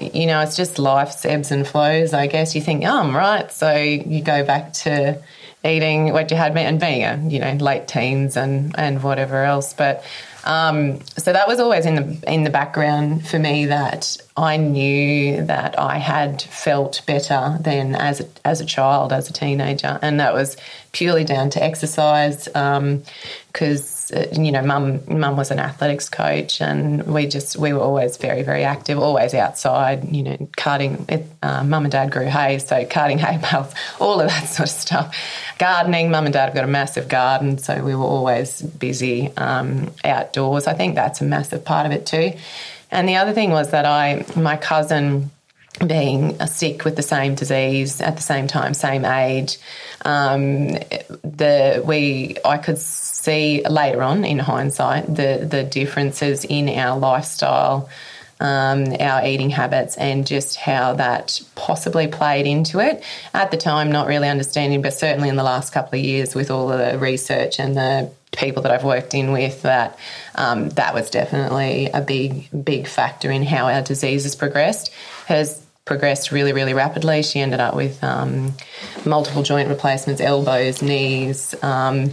you know, it's just life's ebbs and flows, I guess. You think, oh, I'm right. So you go back to eating what you had been and being a, you know, late teens and, and whatever else. But um, so that was always in the in the background for me that I knew that I had felt better than as a, as a child, as a teenager, and that was purely down to exercise. Because uh, you know, mum mum was an athletics coach, and we just we were always very very active, always outside. You know, carting. Uh, mum and dad grew hay, so carting hay bales, all of that sort of stuff. Gardening. Mum and dad have got a massive garden, so we were always busy um, outdoors. I think that's a massive part of it too. And the other thing was that I, my cousin, being sick with the same disease at the same time, same age, um, the we I could see later on in hindsight the the differences in our lifestyle um, our eating habits and just how that possibly played into it. At the time, not really understanding, but certainly in the last couple of years with all the research and the people that I've worked in with that um, that was definitely a big big factor in how our disease has progressed has progressed really really rapidly she ended up with um, multiple joint replacements elbows knees um,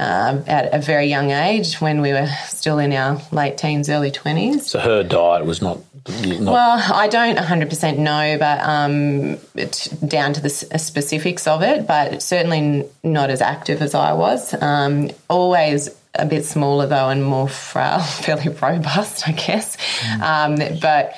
uh, at a very young age when we were still in our late teens early 20s
So her diet was not. Not
well, I don't 100% know, but um, it's down to the s- specifics of it, but certainly n- not as active as I was. Um, always a bit smaller though, and more frail, fairly robust, I guess. Um, but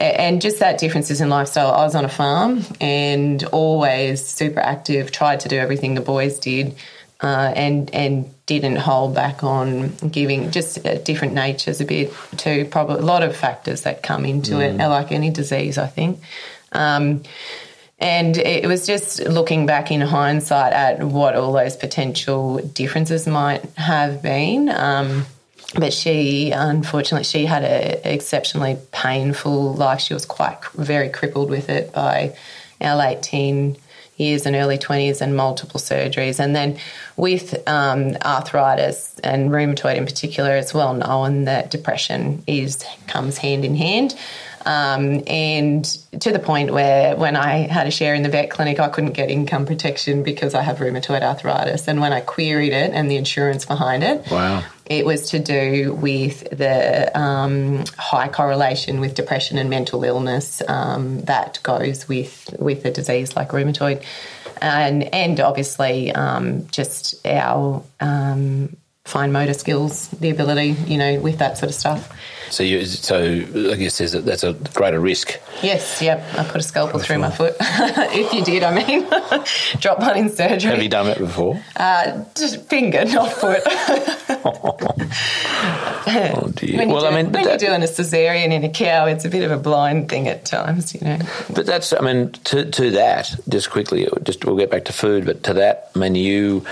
and just that differences in lifestyle. I was on a farm and always super active. Tried to do everything the boys did, uh, and and didn't hold back on giving. Just uh, different natures a bit too. Probably a lot of factors that come into it, like any disease, I think. Um, and it was just looking back in hindsight at what all those potential differences might have been. Um, but she, unfortunately, she had an exceptionally painful life. She was quite very crippled with it by our late teen years and early 20s and multiple surgeries. And then with um, arthritis and rheumatoid in particular, it's well known that depression is comes hand in hand. Um, and to the point where when I had a share in the vet clinic, I couldn't get income protection because I have rheumatoid arthritis. And when I queried it and the insurance behind it,
Wow.
It was to do with the um, high correlation with depression and mental illness um, that goes with with a disease like rheumatoid, and and obviously um, just our um, fine motor skills, the ability, you know, with that sort of stuff.
So, you, so I guess there's a, that's a greater risk.
Yes, yep. I put a scalpel through my foot. if you did, I mean, drop one in surgery.
Have you done that before?
Uh, just finger, not foot.
Oh dear.
When,
well,
you're,
I mean,
when
that-
you're doing a cesarean in a cow, it's a bit of a blind thing at times, you know.
But that's, I mean, to, to that, just quickly, just we'll get back to food, but to that, I mean, you,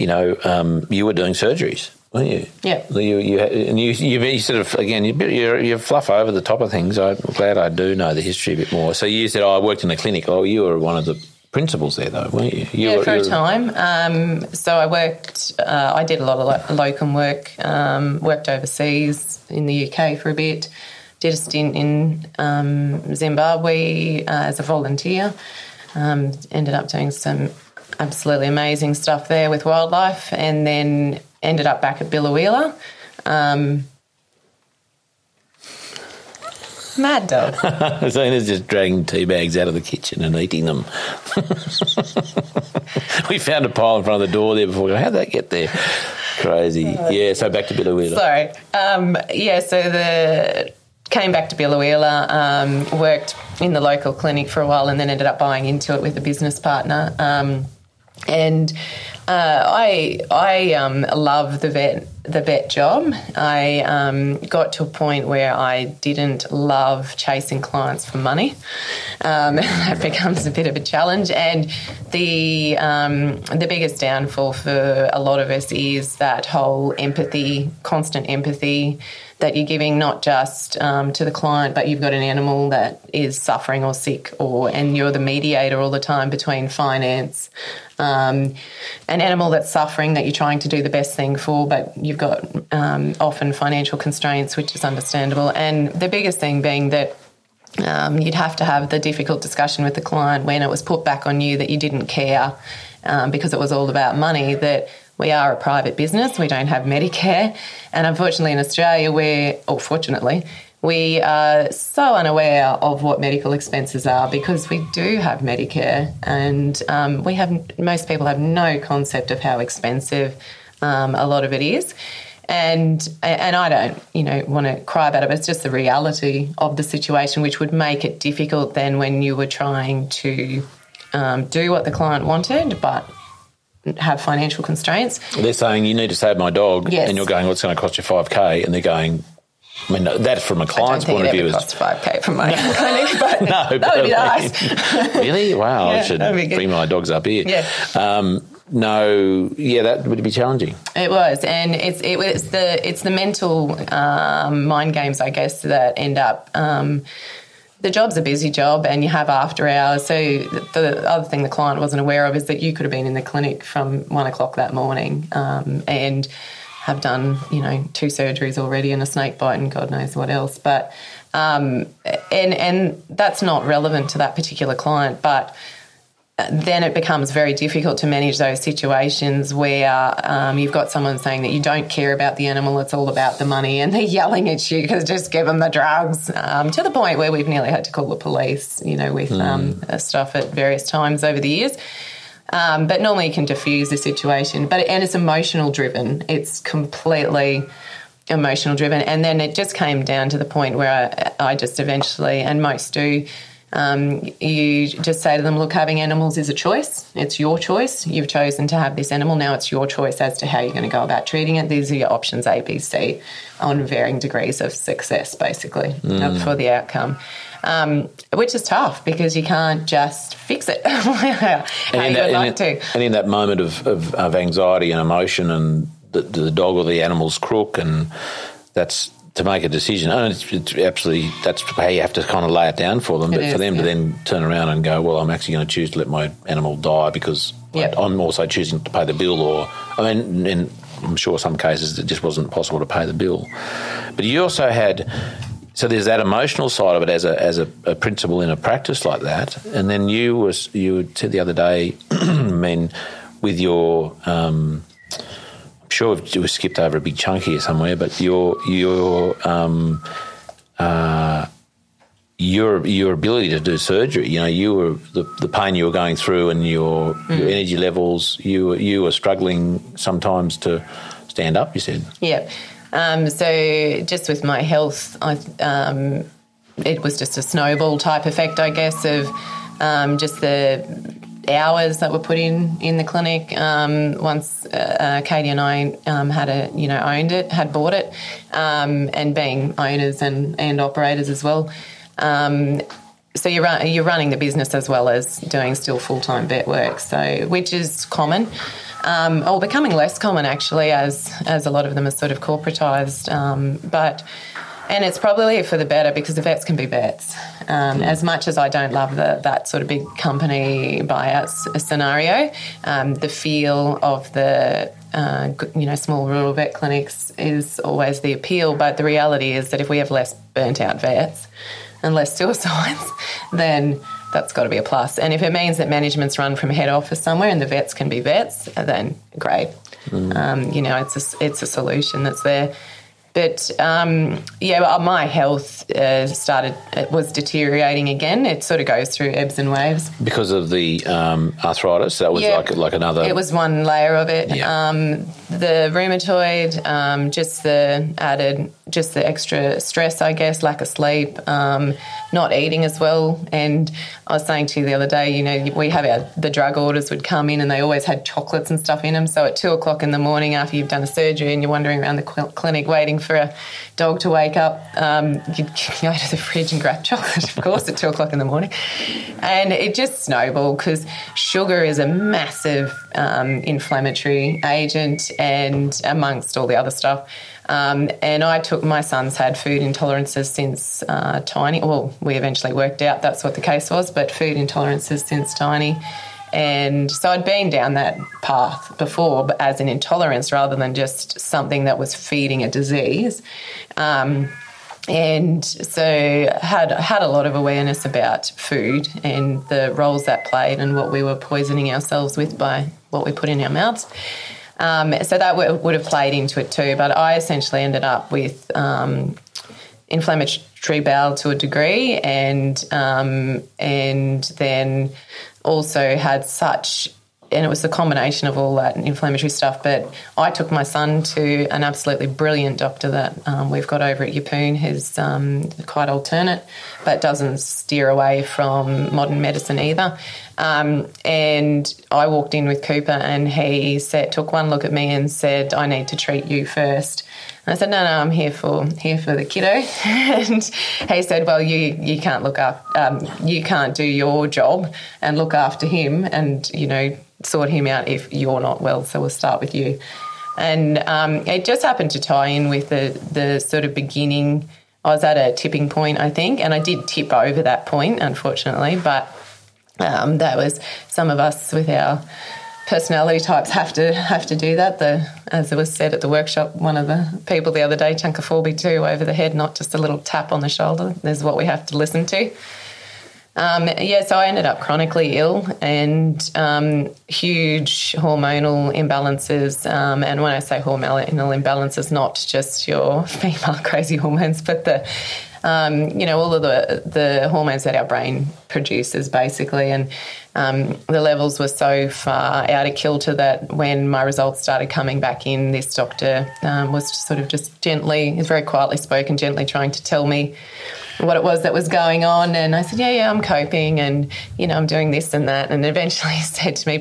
you know, um, you were doing surgeries, weren't you?
Yeah.
You, you, and you, you, sort of, again, you, you, you fluff over the top of things. I'm glad I do know the history a bit more. So you said, oh, I worked in a clinic. Oh, you were one of the principals there, though, weren't you? you
yeah,
were-
for a time. Um, so I worked, uh, I did a lot of locum work, um, worked overseas in the UK for a bit, did a stint in um, Zimbabwe uh, as a volunteer, um, ended up doing some absolutely amazing stuff there with wildlife, and then ended up back at Biloela. Um, mad dog.
Zena's just dragging tea bags out of the kitchen and eating them. we found a pile in front of the door there before. How'd that get there? Crazy. Yeah, so back to Biloela.
Sorry. Um, yeah, so the came back to Biloela, um, worked in the local clinic for a while, and then ended up buying into it with a business partner. Um, and uh, I I um, love the vet the vet job. I um, got to a point where I didn't love chasing clients for money. Um, that becomes a bit of a challenge, and the um, the biggest downfall for a lot of us is that whole empathy, constant empathy that you're giving not just um, to the client, but you've got an animal that is suffering or sick, or and you're the mediator all the time between finance, um, an animal that's suffering that you're trying to do the best thing for, but you've got um, often financial constraints, which is understandable, and the biggest thing being that. Um, you'd have to have the difficult discussion with the client when it was put back on you that you didn't care um, because it was all about money. That we are a private business, we don't have Medicare, and unfortunately in Australia, we're, or fortunately, we are so unaware of what medical expenses are because we do have Medicare, and um, we have most people have no concept of how expensive um, a lot of it is. And and I don't, you know, want to cry about it, but it's just the reality of the situation, which would make it difficult then when you were trying to um, do what the client wanted, but have financial constraints.
They're saying you need to save my dog,
Yes.
and you're going, well, it's going to cost you five k, and they're going. I mean, that's from a client's point
it
of view.
costs five k from my clinic, but
no,
that would be nice.
really? Wow, I should
that'd be good.
bring my dogs up here.
Yeah.
Um, no, yeah, that would be challenging.
It was, and it's it was the it's the mental um, mind games, I guess, that end up. Um, the job's a busy job, and you have after hours. So the, the, other thing the client wasn't aware of is that you could have been in the clinic from one o'clock that morning, um, and have done you know two surgeries already and a snake bite and God knows what else. But um, and and that's not relevant to that particular client, but then it becomes very difficult to manage those situations where um, you've got someone saying that you don't care about the animal, it's all about the money, and they're yelling at you because just give them the drugs um, to the point where we've nearly had to call the police, you know, with mm. um, stuff at various times over the years. Um, but normally you can diffuse the situation, but and it's emotional driven. It's completely emotional driven, and then it just came down to the point where I, I just eventually, and most do, um, you just say to them, look, having animals is a choice. It's your choice. You've chosen to have this animal. Now it's your choice as to how you're going to go about treating it. These are your options A, B, C on varying degrees of success, basically, mm. for the outcome. Um, which is tough because you can't just fix it how
and
you would like
in,
to.
And in that moment of, of, of anxiety and emotion and the, the dog or the animal's crook and that's to make a decision. And it's, it's, absolutely that's how you have to kind of lay it down for them. It but is, for them yeah. to then turn around and go, well, I'm actually going to choose to let my animal die because yep. I'm also choosing to pay the bill. Or I mean, in, I'm sure some cases it just wasn't possible to pay the bill. But you also had. So there's that emotional side of it as a as a, a principle in a practice like that, and then you was you said the other day, I mean, with your um, sure we've skipped over a big chunk here somewhere, but your your um, uh, your your ability to do surgery. You know, you were the, the pain you were going through and your mm. your energy levels. You were, you were struggling sometimes to stand up. You said,
yeah. Um, so just with my health, I, um, it was just a snowball type effect, I guess, of um, just the hours that were put in in the clinic. Um, once uh, uh, Katie and I um, had a you know owned it, had bought it, um, and being owners and and operators as well. Um, so you're you're running the business as well as doing still full time vet work. So which is common. Um, or becoming less common actually, as as a lot of them are sort of corporatized. Um, but and it's probably for the better because the vets can be vets. Um, as much as I don't love the, that sort of big company buyout scenario, um, the feel of the uh, you know small rural vet clinics is always the appeal. But the reality is that if we have less burnt out vets and less suicides, then that's got to be a plus. And if it means that management's run from head office somewhere and the vets can be vets, then great. Mm. Um, you know, it's a, it's a solution that's there. But um, yeah, my health uh, started it was deteriorating again. It sort of goes through ebbs and waves
because of the um, arthritis. That was yeah, like like another.
It was one layer of it. Yeah. Um, the rheumatoid, um, just the added, just the extra stress, I guess, lack of sleep, um, not eating as well. And I was saying to you the other day, you know, we have our the drug orders would come in, and they always had chocolates and stuff in them. So at two o'clock in the morning, after you've done a surgery and you're wandering around the clinic waiting for a dog to wake up, um, you'd go to the fridge and grab chocolate, of course, at two o'clock in the morning, and it just snowballed because sugar is a massive um, inflammatory agent and amongst all the other stuff. Um, and I took my son's had food intolerances since uh, tiny. Well, we eventually worked out that's what the case was, but food intolerances since tiny. And so I'd been down that path before, but as an intolerance rather than just something that was feeding a disease. Um, and so had had a lot of awareness about food and the roles that played and what we were poisoning ourselves with by what we put in our mouths. Um, so that w- would have played into it too. But I essentially ended up with um, inflammatory bowel to a degree, and um, and then also had such and it was the combination of all that inflammatory stuff. But I took my son to an absolutely brilliant doctor that um, we've got over at Yeppoon, who's um, quite alternate, but doesn't steer away from modern medicine either. Um, and I walked in with Cooper, and he said, took one look at me and said, "I need to treat you first. I said, no, no, I'm here for here for the kiddo. and he said, well, you you can't look up, um, you can't do your job and look after him, and you know sort him out if you're not well. So we'll start with you. And um, it just happened to tie in with the the sort of beginning. I was at a tipping point, I think, and I did tip over that point, unfortunately, but. Um, that was some of us with our personality types have to have to do that. The as it was said at the workshop, one of the people the other day, Chunka Forby too, over the head, not just a little tap on the shoulder. Is what we have to listen to. Um, yeah, so I ended up chronically ill and um, huge hormonal imbalances. Um, and when I say hormonal imbalances, not just your female crazy hormones, but the um, you know, all of the the hormones that our brain produces, basically, and um, the levels were so far out of kilter that when my results started coming back in, this doctor um, was sort of just gently, very quietly spoken, gently trying to tell me what it was that was going on. And I said, yeah, yeah, I'm coping and, you know, I'm doing this and that. And eventually he said to me,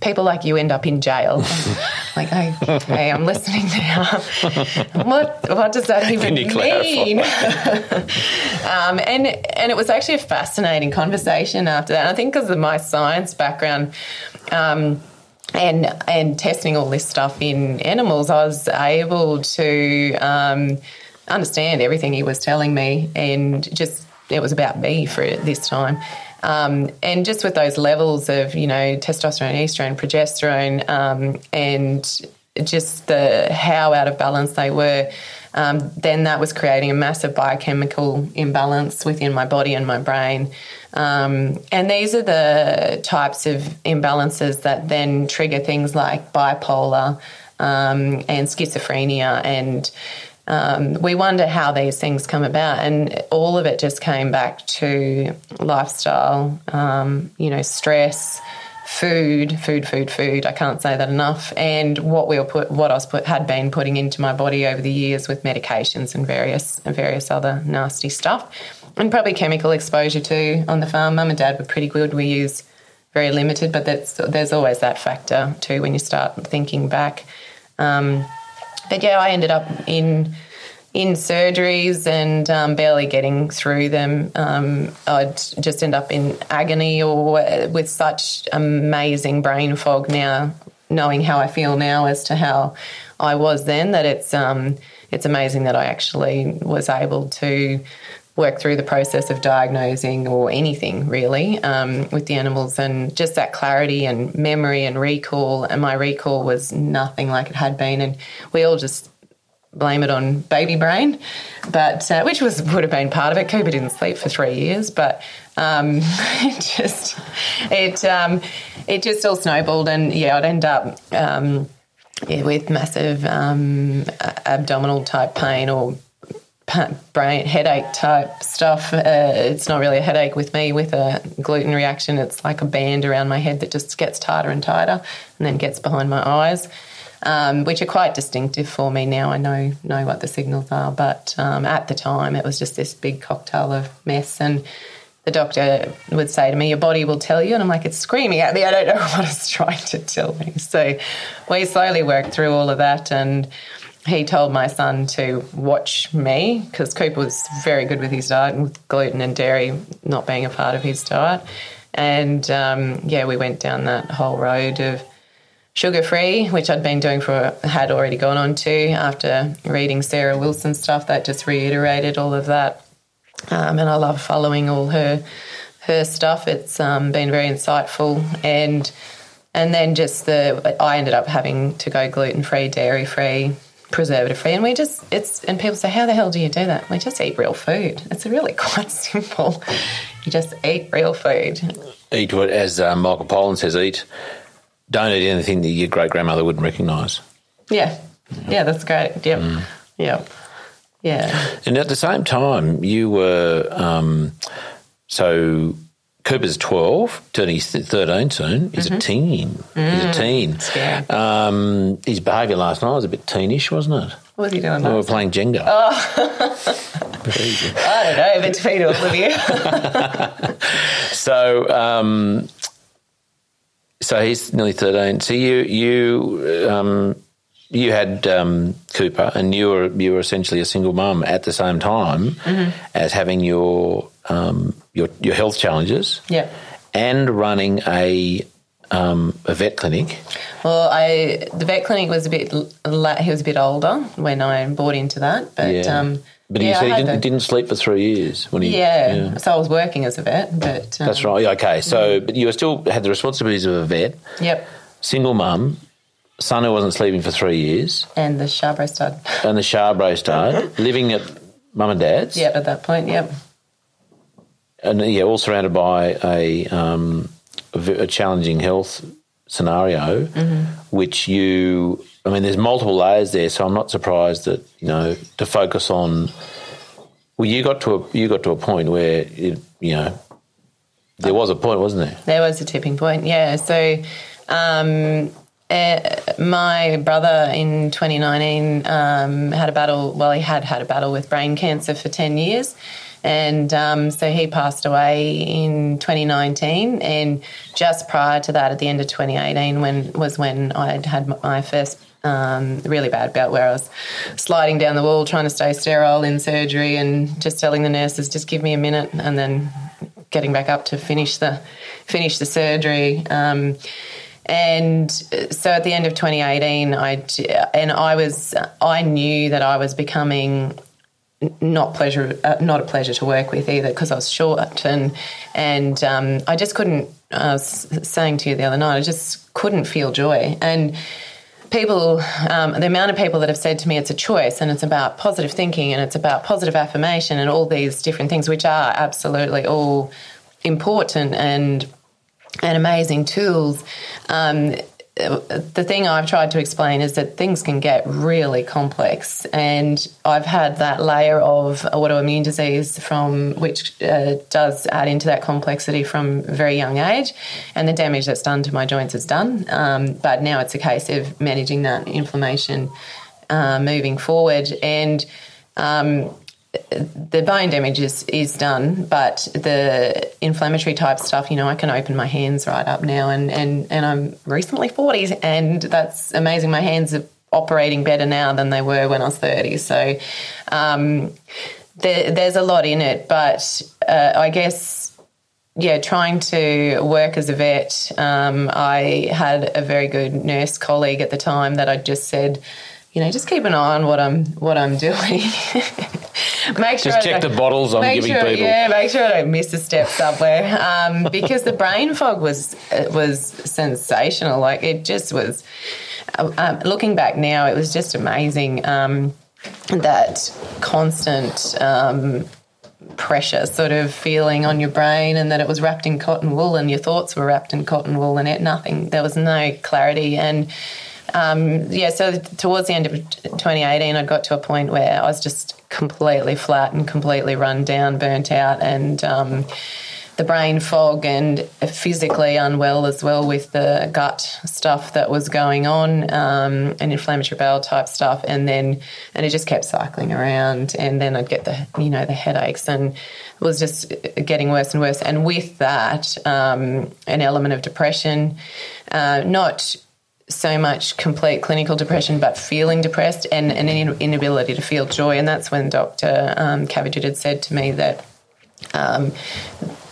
people like you end up in jail. like, okay, I'm listening now. what, what does that even mean? um, and, and it was actually a fascinating conversation after that. And I think because of my science background, um, and and testing all this stuff in animals, I was able to um, understand everything he was telling me, and just it was about me for this time. Um, and just with those levels of, you know, testosterone, estrogen, progesterone, um, and just the how out of balance they were, um, then that was creating a massive biochemical imbalance within my body and my brain. Um, and these are the types of imbalances that then trigger things like bipolar um, and schizophrenia and um, we wonder how these things come about, and all of it just came back to lifestyle, um, you know, stress, food, food, food, food. I can't say that enough. And what we were put, what I was put, had been putting into my body over the years with medications and various and various other nasty stuff, and probably chemical exposure too on the farm. Mum and Dad were pretty good. We use very limited, but that's, there's always that factor too when you start thinking back. Um, but yeah, I ended up in in surgeries and um, barely getting through them. Um, I'd just end up in agony or with such amazing brain fog now, knowing how I feel now as to how I was then. That it's um, it's amazing that I actually was able to work through the process of diagnosing or anything really um, with the animals. And just that clarity and memory and recall and my recall was nothing like it had been. And we all just blame it on baby brain. But uh, which was would have been part of it. Cooper didn't sleep for three years but um, it just it um, it just all snowballed. And yeah i'd end up um, yeah, with massive um, abdominal type pain or brain headache type stuff. Uh, it's not really a headache with me. With a gluten reaction, it's like a band around my head that just gets tighter and tighter, and then gets behind my eyes, um, which are quite distinctive for me now. I know know what the signals are, but um, at the time, it was just this big cocktail of mess and. The doctor would say to me, Your body will tell you. And I'm like, It's screaming at me. I don't know what it's trying to tell me. So we slowly worked through all of that. And he told my son to watch me because Cooper was very good with his diet and with gluten and dairy not being a part of his diet. And um, yeah, we went down that whole road of sugar free, which I'd been doing for, had already gone on to after reading Sarah Wilson stuff that just reiterated all of that. Um, and I love following all her her stuff. It's um, been very insightful and and then just the I ended up having to go gluten free, dairy free, preservative free. And we just, it's, and people say, how the hell do you do that? We just eat real food. It's really quite simple. You just eat real food.
Eat what, as uh, Michael Pollan says, eat, don't eat anything that your great grandmother wouldn't recognise.
Yeah. Yeah, that's great. Yep. Mm. Yep. Yeah.
And at the same time, you were, um, so Cooper's 12, turning 13 soon. He's mm-hmm. a teen. Mm. He's a teen.
Scary.
Um, his behaviour last night was a bit teenish, wasn't
it? What was he doing?
We were playing Jenga.
Oh. I don't know, between all of you.
so, um, so he's nearly 13. So you, you, um, you had um, Cooper, and you were you were essentially a single mum at the same time
Mm-hmm.
as having your um, your your health challenges
Yeah.
and running a um, a vet clinic.
Well, I the vet clinic was a bit. la- He was a bit older when I bought into that, but
Yeah.
um,
But
yeah,
said he didn't, didn't sleep for three years when he.
yeah, So I was working as a vet, but um,
That's right. yeah, Okay. So, but you still had the responsibilities of a vet,
Yep,
single mum, son who wasn't sleeping for three years,
and the Charbray stud.
and the Charbray stud, living at mum and dad's.
Yep, at that point. Yep.
And yeah, all surrounded by a, um, a, challenging health scenario, which you, I mean, there's multiple layers there, so I'm not surprised that you know to focus on. Well, you got to a you got to a point where it, you know there was a point, wasn't there?
There was a tipping point, yeah. So, um, uh, my brother in 2019 um, had a battle. Well, he had had a battle with brain cancer for 10 years, and um, so he passed away in 2019. And just prior to that, at the end of 2018, when was when I had my first. Um, really bad bout where I was sliding down the wall trying to stay sterile in surgery and just telling the nurses just give me a minute and then getting back up to finish the finish the surgery. Um, and so at the end of 2018, I and I was I knew that I was becoming not pleasure uh, not a pleasure to work with either because I was short and and um, I just couldn't. I was saying to you the other night, I just couldn't feel joy and. People, um, the amount of people that have said to me it's a choice and it's about positive thinking and it's about positive affirmation and all these different things, which are absolutely all important and and amazing tools. Um, the thing I've tried to explain is that things can get really complex, and I've had that layer of autoimmune disease from which uh, does add into that complexity from a very young age, and the damage that's done to my joints is done. Um, but now it's a case of managing that inflammation uh, moving forward, and um, the bone damage is, is done, but the inflammatory type stuff, you know, I can open my hands right up now, and, and, and I'm recently 40, and that's amazing. My hands are operating better now than they were when I was 30. So um, there, there's a lot in it, but uh, I guess yeah, trying to work as a vet, um, I had a very good nurse colleague at the time that I just said, you know, just keep an eye on what I'm what I'm doing. make sure
Just check the bottles I'm giving
sure,
people.
Yeah, make sure I don't miss a step somewhere. Um, because the brain fog was it was sensational. Like it just was. Um, looking back now, it was just amazing. Um, that constant um, pressure sort of feeling on your brain and that it was wrapped in cotton wool and your thoughts were wrapped in cotton wool and it nothing there was no clarity and um, yeah so towards the end of 2018 I got to a point where I was just completely flat and completely run down burnt out and um, the brain fog and physically unwell as well with the gut stuff that was going on um, and inflammatory bowel type stuff. And then and it just kept cycling around. And then I'd get the you know the headaches and it was just getting worse and worse. And with that um, an element of depression uh, not so much complete clinical depression, but feeling depressed and, and an inability to feel joy. And that's when Dr. Um, had said to me that um,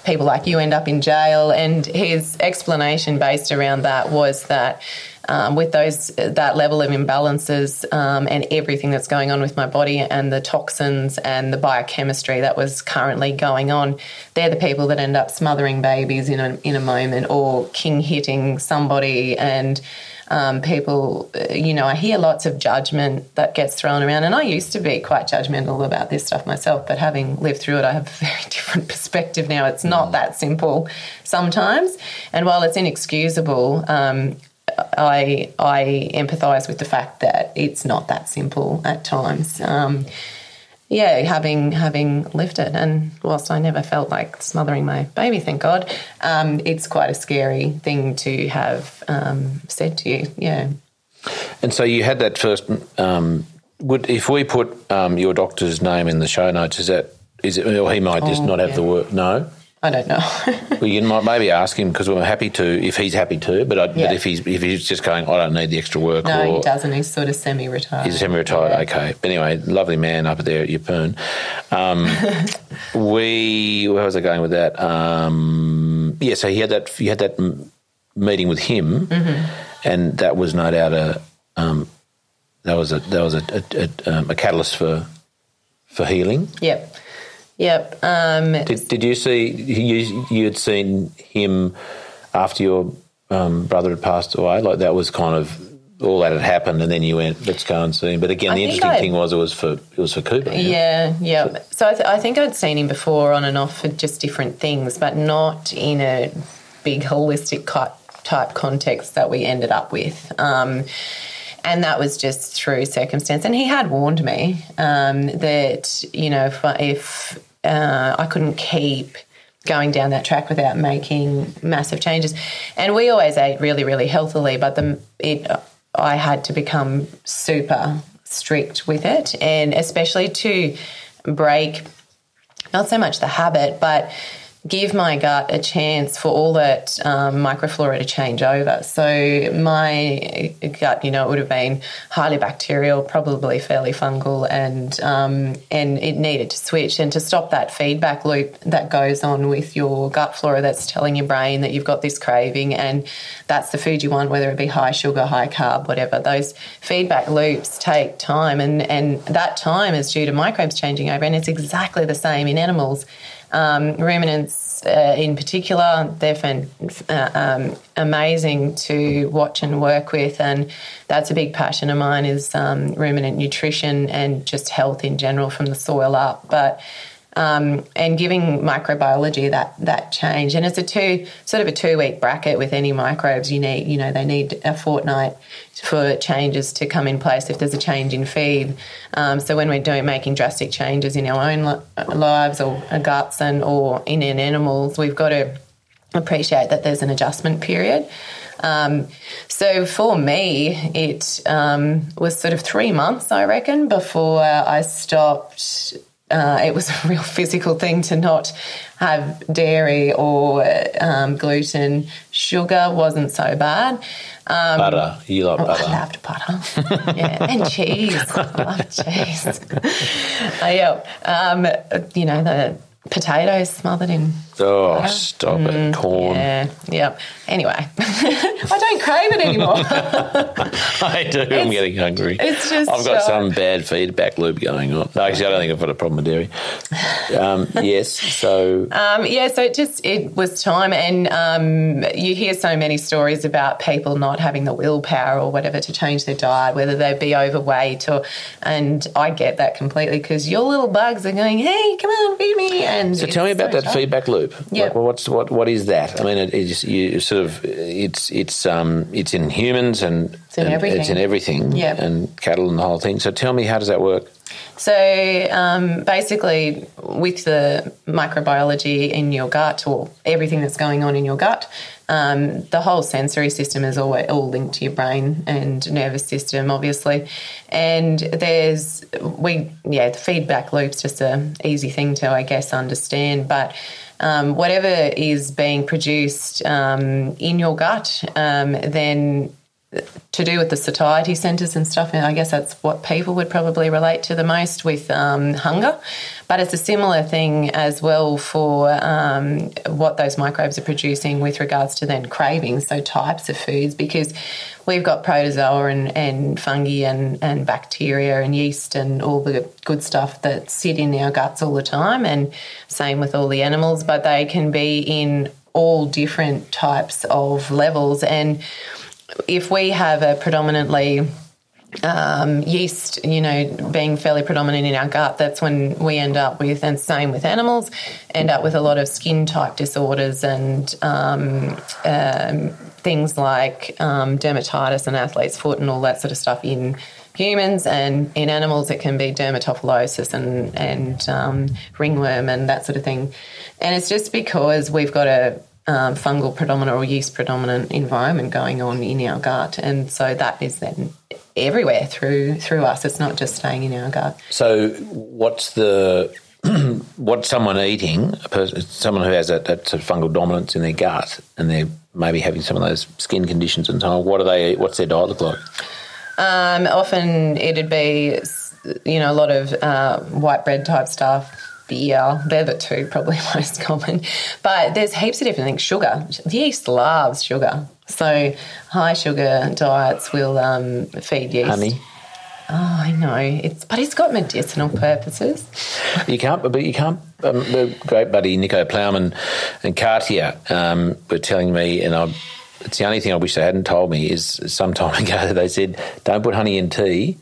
people like you end up in jail. And his explanation based around that was that um, with those that level of imbalances um, and everything that's going on with my body and the toxins and the biochemistry that was currently going on, they're the people that end up smothering babies in a in a moment or king hitting somebody and. Um, people, uh, you know, I hear lots of judgment that gets thrown around, and I used to be quite judgmental about this stuff myself. But having lived through it, I have a very different perspective now. It's not that simple sometimes, and while it's inexcusable, um, I I empathise with the fact that it's not that simple at times. Um, yeah, having having lived it, and whilst I never felt like smothering my baby, thank God, um, it's quite a scary thing to have um, said to you. Yeah.
And so you had that first. Um, would if we put um, your doctor's name in the show notes, is that is it? Or he might just
Oh,
not have
yeah.
the word. No.
I don't know.
Well, you might maybe ask him because we're happy to if he's happy to, but, I,
Yeah.
but if he's if he's just going, I don't need the extra work.
no,
or
he doesn't. He's sort of semi-retired.
He's semi-retired.
Yeah.
Okay. But anyway, lovely man up there at Yeppoon. Um, we where was I going with that? Um, yeah. So he had that. You had that m- meeting with him,
Mm-hmm.
and that was no doubt a um, that was a that was a a, a, um, a catalyst for for healing.
Yep. Yep. Um,
Did, did you see you you had seen him after your um, brother had passed away? Like that was kind of all that had happened, and then you went, "Let's go and see him." But again,
I
the interesting
I-
thing was it was for it was for Cooper.
Yeah, yeah. So I, th- I think I'd seen him before on and off for just different things, but not in a big holistic cut type context that we ended up with. Um, and that was just through circumstance. And he had warned me um, that you know if, if uh, I couldn't keep going down that track without making massive changes. And we always ate really, really healthily, but the it I had to become super strict with it, and especially to break not so much the habit, but give my gut a chance for all that um, microflora to change over. So my gut, you know, it would have been highly bacterial, probably fairly fungal, and um, and it needed to switch. And to stop that feedback loop that goes on with your gut flora, that's telling your brain that you've got this craving, and that's the food you want, whether it be high sugar, high carb, whatever. Those feedback loops take time, and and that time is due to microbes changing over, and it's exactly the same in animals. Um, ruminants, uh, in particular, they're fan, uh, um, amazing to watch and work with, and that's a big passion of mine is um, ruminant nutrition and just health in general from the soil up. But um, and giving microbiology that that change, and it's a two sort of a two week bracket with any microbes. You need, you know, they need a fortnight for changes to come in place if there's a change in feed. Um, so when we're doing making drastic changes in our own li- lives or guts and or in in animals, we've got to appreciate that there's an adjustment period. Um, so for me, it um, was sort of three months, I reckon, before I stopped. Uh, it was a real physical thing to not have dairy or um, gluten. Sugar wasn't so bad. Um,
Butter. You like
Oh,
butter.
I loved butter. yeah, and cheese. I love cheese. uh, yeah, um, you know the potatoes smothered in.
Oh, stop it. Corn.
Yeah, yeah. Anyway, I don't crave it anymore.
I do. I'm getting hungry.
it's just
I've got
shock.
some bad feedback loop going on. No, actually, I don't think I've got a problem with dairy. Um, yes. So
Um, yeah, so it just it was time, and um, you hear so many stories about people not having the willpower or whatever to change their diet, whether they be overweight or, and I get that completely because your little bugs are going, hey, come on, feed me, and
So tell me about
so
that
tough.
feedback loop.
Yeah.
Like, well, what's what what is that? I mean, it, it's you sort of it's it's um it's in humans and
It's in
and
everything.
It's in everything.
Yeah.
And cattle and the whole thing. So tell me, how does that work?
So um, basically, with the microbiology in your gut or everything that's going on in your gut, um, the whole sensory system is all, all linked to your brain and nervous system, obviously. And there's we yeah, the feedback loop's just a easy thing to I guess understand, but. Um, whatever is being produced um, in your gut, um, then to do with the satiety centres and stuff. And I guess that's what people would probably relate to the most with um, hunger. But it's a similar thing as well for um, what those microbes are producing with regards to then cravings, so types of foods, because we've got protozoa and, and fungi and, and bacteria and yeast and all the good stuff that sit in our guts all the time. And same with all the animals, but they can be in all different types of levels. And if we have a predominantly um, yeast, you know, being fairly predominant in our gut, that's when we end up with, and same with animals, end up with a lot of skin type disorders and um, um, things like um, dermatitis and athlete's foot and all that sort of stuff in humans and in animals it can be dermatophilosis and and um, ringworm and that sort of thing. And it's just because we've got a um, fungal predominant or yeast predominant environment going on in our gut. And so that is then everywhere through through us. It's not just staying in our gut.
So what's the what someone eating, a person, someone who has that, that fungal dominance in their gut, and they're maybe having some of those skin conditions and so on. What do they? eat? What's their diet look like?
Um, often it'd be, you know, a lot of uh, white bread type stuff. Beer, they're the two probably most common. But there's heaps of different things. Sugar, yeast loves sugar. So high sugar diets will um, feed yeast.
Honey.
Oh, I know. It's but it's got medicinal purposes.
You can't, but you can't. Um, the great buddy Nicho Plowman and Cartier um, were telling me, and I, it's the only thing I wish they hadn't told me is some time ago they said don't put honey in tea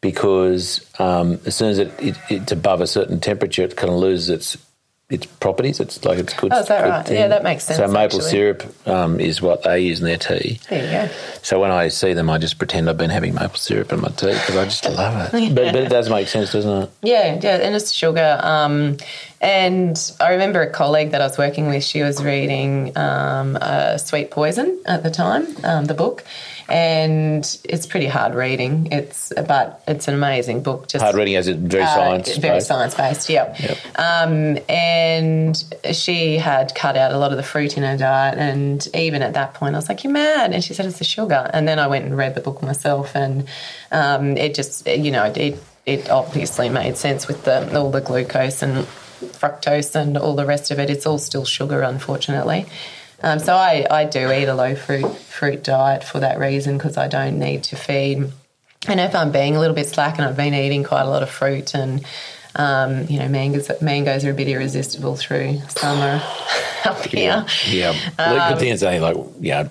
because um, as soon as it, it, it's above a certain temperature, it kind of loses its its properties. It's like it's good.
Oh, is that right?
thing.
Yeah, that makes sense,
So maple
actually.
syrup um, is what they use in their tea.
There you go.
So when I see them, I just pretend I've been having maple syrup in my tea because I just love it. But, but it does make sense, doesn't it?
Yeah, yeah, and it's sugar. Um, and I remember a colleague that I was working with. She was reading um, uh, Sweet Poison at the time, um, the book, and it's pretty hard reading. It's but it's an amazing book. Just
Hard reading as it very
uh,
science.
very science based. Yep. Um, and she had cut out a lot of the fruit in her diet, and even at that point, I was like, "You're mad," and she said, "It's the sugar." And then I went and read the book myself, and um, it just, you know, it it obviously made sense with the all the glucose and fructose and all the rest of it. It's all still sugar, unfortunately. Um, so I, I do eat a low fruit fruit diet for that reason because I don't need to feed. And if I'm being a little bit slack and I've been eating quite a lot of fruit and um, you know mangoes mangoes are a bit irresistible through summer up here.
Yeah. the good thing is only like, yeah,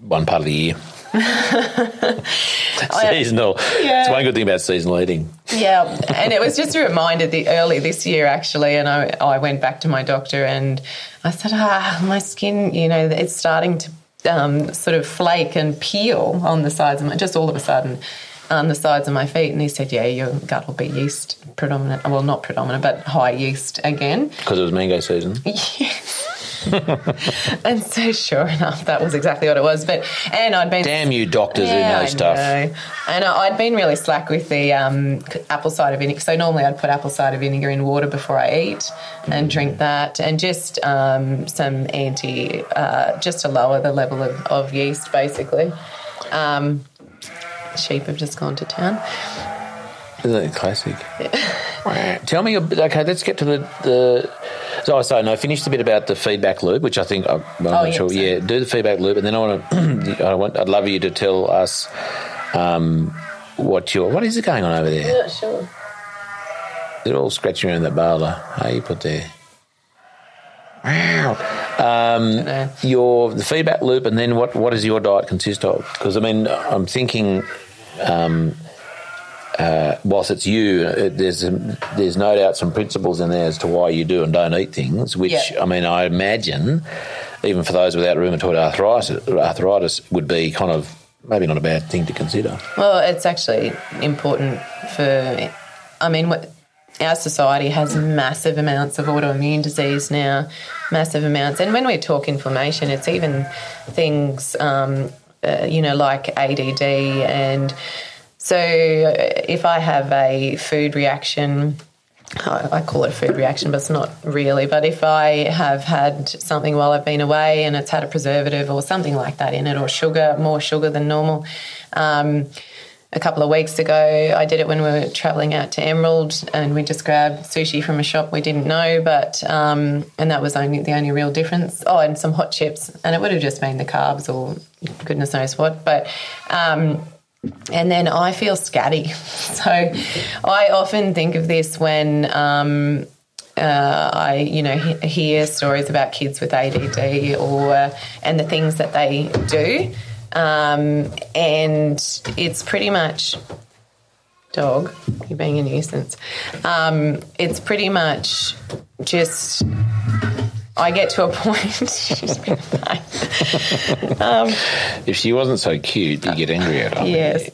one part of the year. seasonal.
Yeah.
It's one good thing about seasonal eating.
Yeah, and it was just a reminder the early this year actually, and I I went back to my doctor and I said, ah, my skin, you know, it's starting to um, sort of flake and peel on the sides of my, just all of a sudden. On the sides of my feet, and he said, "Yeah, your gut will be yeast predominant. Well, not predominant, but high yeast again."
Because it was mango season.
and so, sure enough, that was exactly what it was. But and I'd been
Damn you doctors who
Yeah,
know
I
stuff.
know. And I'd been really slack with the um, apple cider vinegar. So normally I'd put apple cider vinegar in water before I eat and drink that, and just um, some anti, uh, just to lower the level of, of yeast, basically. Um, sheep have just gone to town.
Isn't it classic? Wow. Tell me, okay, let's get to the. the so, so no, finish the bit about the feedback loop, which I think I'm not
Oh, yeah,
sure.
sorry.
Yeah, do the feedback loop, and then I want to. I want. I'd love you to tell us um, what your what is it going on over there?
Yeah, sure.
They're all scratching around that barla. Hey, you put there. Wow. Um, your the feedback loop, and then what? What does your diet consist of? Because I mean, I'm thinking. Um, uh, whilst it's you, uh, there's um, there's no doubt some principles in there as to why you do and don't eat things. Which
Yeah.
I mean, I imagine, even for those without rheumatoid arthritis, arthritis would be kind of maybe not a bad thing to consider.
Well, it's actually important for. I mean, what, our society has massive amounts of autoimmune disease now, massive amounts. And when we talk inflammation, it's even things, um, uh, you know, like ADD. And so if I have a food reaction, I I call it a food reaction, but it's not really. But if I have had something while I've been away and it's had a preservative or something like that in it, or sugar, more sugar than normal. Um, a couple of weeks ago, I did it when we were traveling out to Emerald, and we just grabbed sushi from a shop we didn't know, but um, and that was only the only real difference. Oh, and some hot chips, and it would have just been the carbs or goodness knows what, but. Um, and then I feel scatty. So I often think of this when um, uh, I, you know, he- hear stories about kids with ADD or and the things that they do, um, and it's pretty much dog. You're being a nuisance. Um, it's pretty much just. I get to a point. she's been a pain. um,
If she wasn't so cute, you get angry at her.
Yes.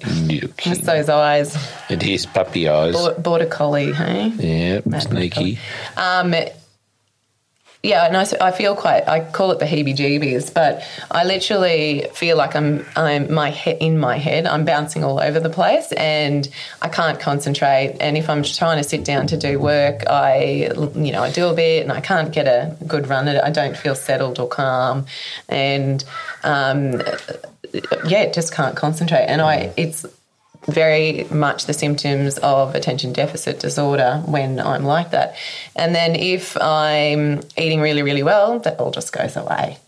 Just those eyes.
And here's puppy eyes.
Bor- Border collie, hey?
Yeah, sneaky.
Um, yeah, and I, I feel quite. I call it the heebie-jeebies, but I literally feel like I'm I'm my he- in my head. I'm bouncing all over the place, and I can't concentrate. And if I'm trying to sit down to do work, I you know I do a bit, and I can't get a good run at it. I don't feel settled or calm, and um, yeah, just can't concentrate. And I it's very much the symptoms of attention deficit disorder when I'm like that. And then if I'm eating really, really well, that all just goes away.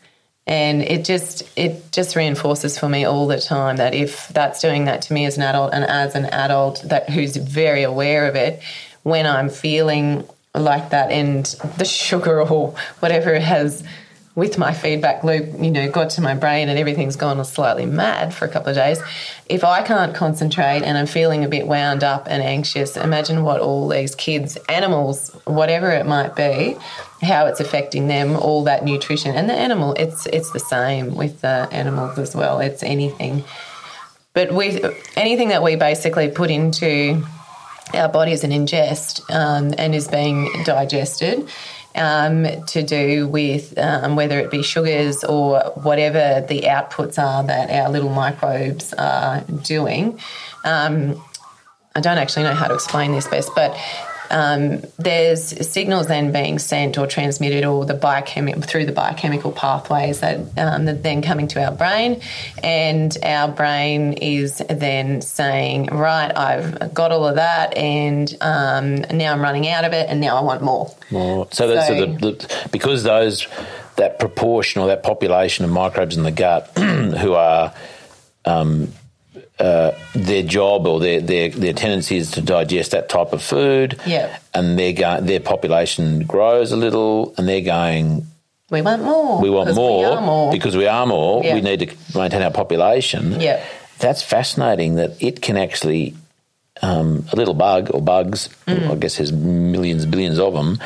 And it just it just reinforces for me all the time that if that's doing that to me as an adult and as an adult that who's very aware of it, when I'm feeling like that and the sugar or whatever it has with my feedback loop, you know, got to my brain and everything's gone slightly mad for a couple of days. If I can't concentrate and I'm feeling a bit wound up and anxious, imagine what all these kids, animals, whatever it might be, how it's affecting them, all that nutrition. And the animal, it's it's the same with the animals as well. It's anything. But with anything that we basically put into our bodies and ingest um, and is being digested um, to do with um, whether it be sugars or whatever the outputs are that our little microbes are doing. Um, I don't actually know how to explain this best, but um, there's signals then being sent or transmitted or the biochemi- through the biochemical pathways that, um, that then coming to our brain and our brain is then saying right i've got all of that and um, now i'm running out of it and now i want more
More. So that's
So-
the, the, because those that proportion or that population of microbes in the gut who are um, uh, their job or their, their their tendency is to digest that type of food.
Yeah.
And their go- their population grows a little, and they're going.
we want more
We want more,
we are more
because we are more.
Yeah.
We need to maintain our population.
Yeah.
That's fascinating that it can actually, um, a little bug or bugs,
Mm.
I guess there's millions, billions of them,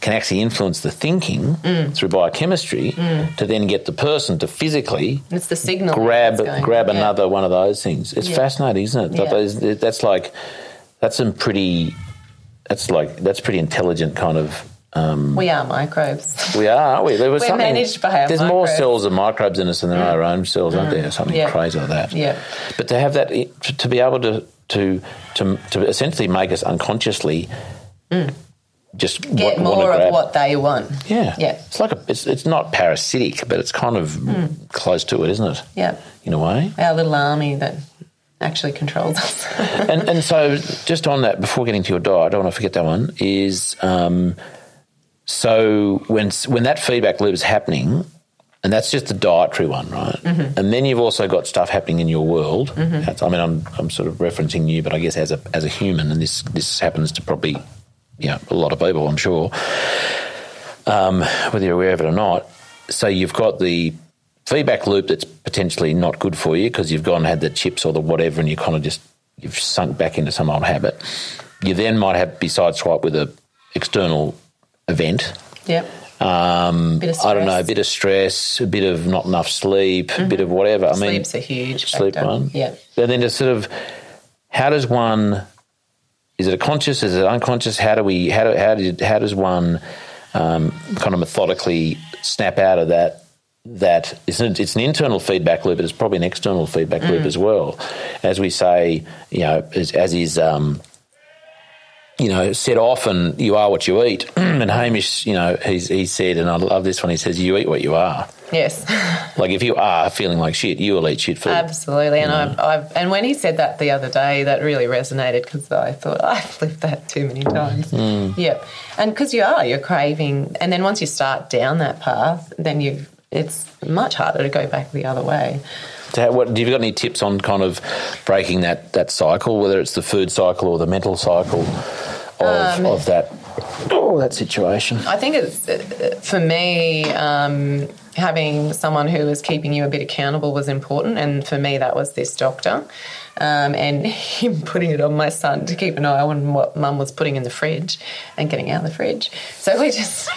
can actually influence the thinking
Mm.
through biochemistry to then get the person to physically
it's the signal
grab grab
yeah.
another one of those things. It's
Yeah.
fascinating, isn't it?
Yeah.
That's like that's some pretty. That's like that's pretty intelligent kind of. Um,
we are microbes
we are, aren't we? There was
We're
something,
managed by
There's more cells of microbes in us than there are our own cells, aren't there? Something
Yeah.
crazy like that.
Yeah.
But to have that, to, to be able to to to to essentially make us unconsciously just
Mm. get more of what they want
Yeah,
yeah
It's like a, it's it's not parasitic, but it's kind of close to it, isn't it?
yeah
In a way.
our little army that actually controls us
and and so just on that, before getting to your diet, I don't want to forget that one. Is um, so when when that feedback loop is happening, and that's just the dietary one, right? And then you've also got stuff happening in your world. That's, I mean, I'm I'm sort of referencing you, but I guess as a as a human, and this this happens to probably you know a lot of people, I'm sure, um, whether you're aware of it or not. So you've got the feedback loop that's potentially not good for you because you've gone and had the chips or the whatever, and you kind of just you've sunk back into some old habit. You then might have be sideswiped with a external event.
yep
Um,
Bit of
I don't know, a bit of stress, a bit of not enough sleep, a bit of whatever. I mean,
Sleep's a huge
sleep
factor.
one.
Yeah.
And then to sort of, how does one? Is it a conscious? Is it unconscious? How do we? How do? How did? How does one um, kind of methodically snap out of that? That it's an, it's an internal feedback loop, but it's probably an external feedback loop as well. As we say, you know, as, as is. Um, you know, said often, you are what you eat. and Hamish, you know, he's, he said, and I love this one, he says, you eat what you are.
Yes,
Like if you are feeling like shit, you will eat shit food.
absolutely. And I've, I've and when he said that the other day, that really resonated because I thought I've lived that too many times. Hmm. Yep, and because you are, you're craving, and then once you start down that path, then you it's much harder to go back the other way.
So what, do you got any tips on kind of breaking that, that cycle, whether it's the food cycle or the mental cycle of,
Um,
of that oh, that situation?
I think it's for me um, having someone who was keeping you a bit accountable was important, and for me that was this doctor, um, and him putting it on my son to keep an eye on what Mum was putting in the fridge and getting out of the fridge. So we just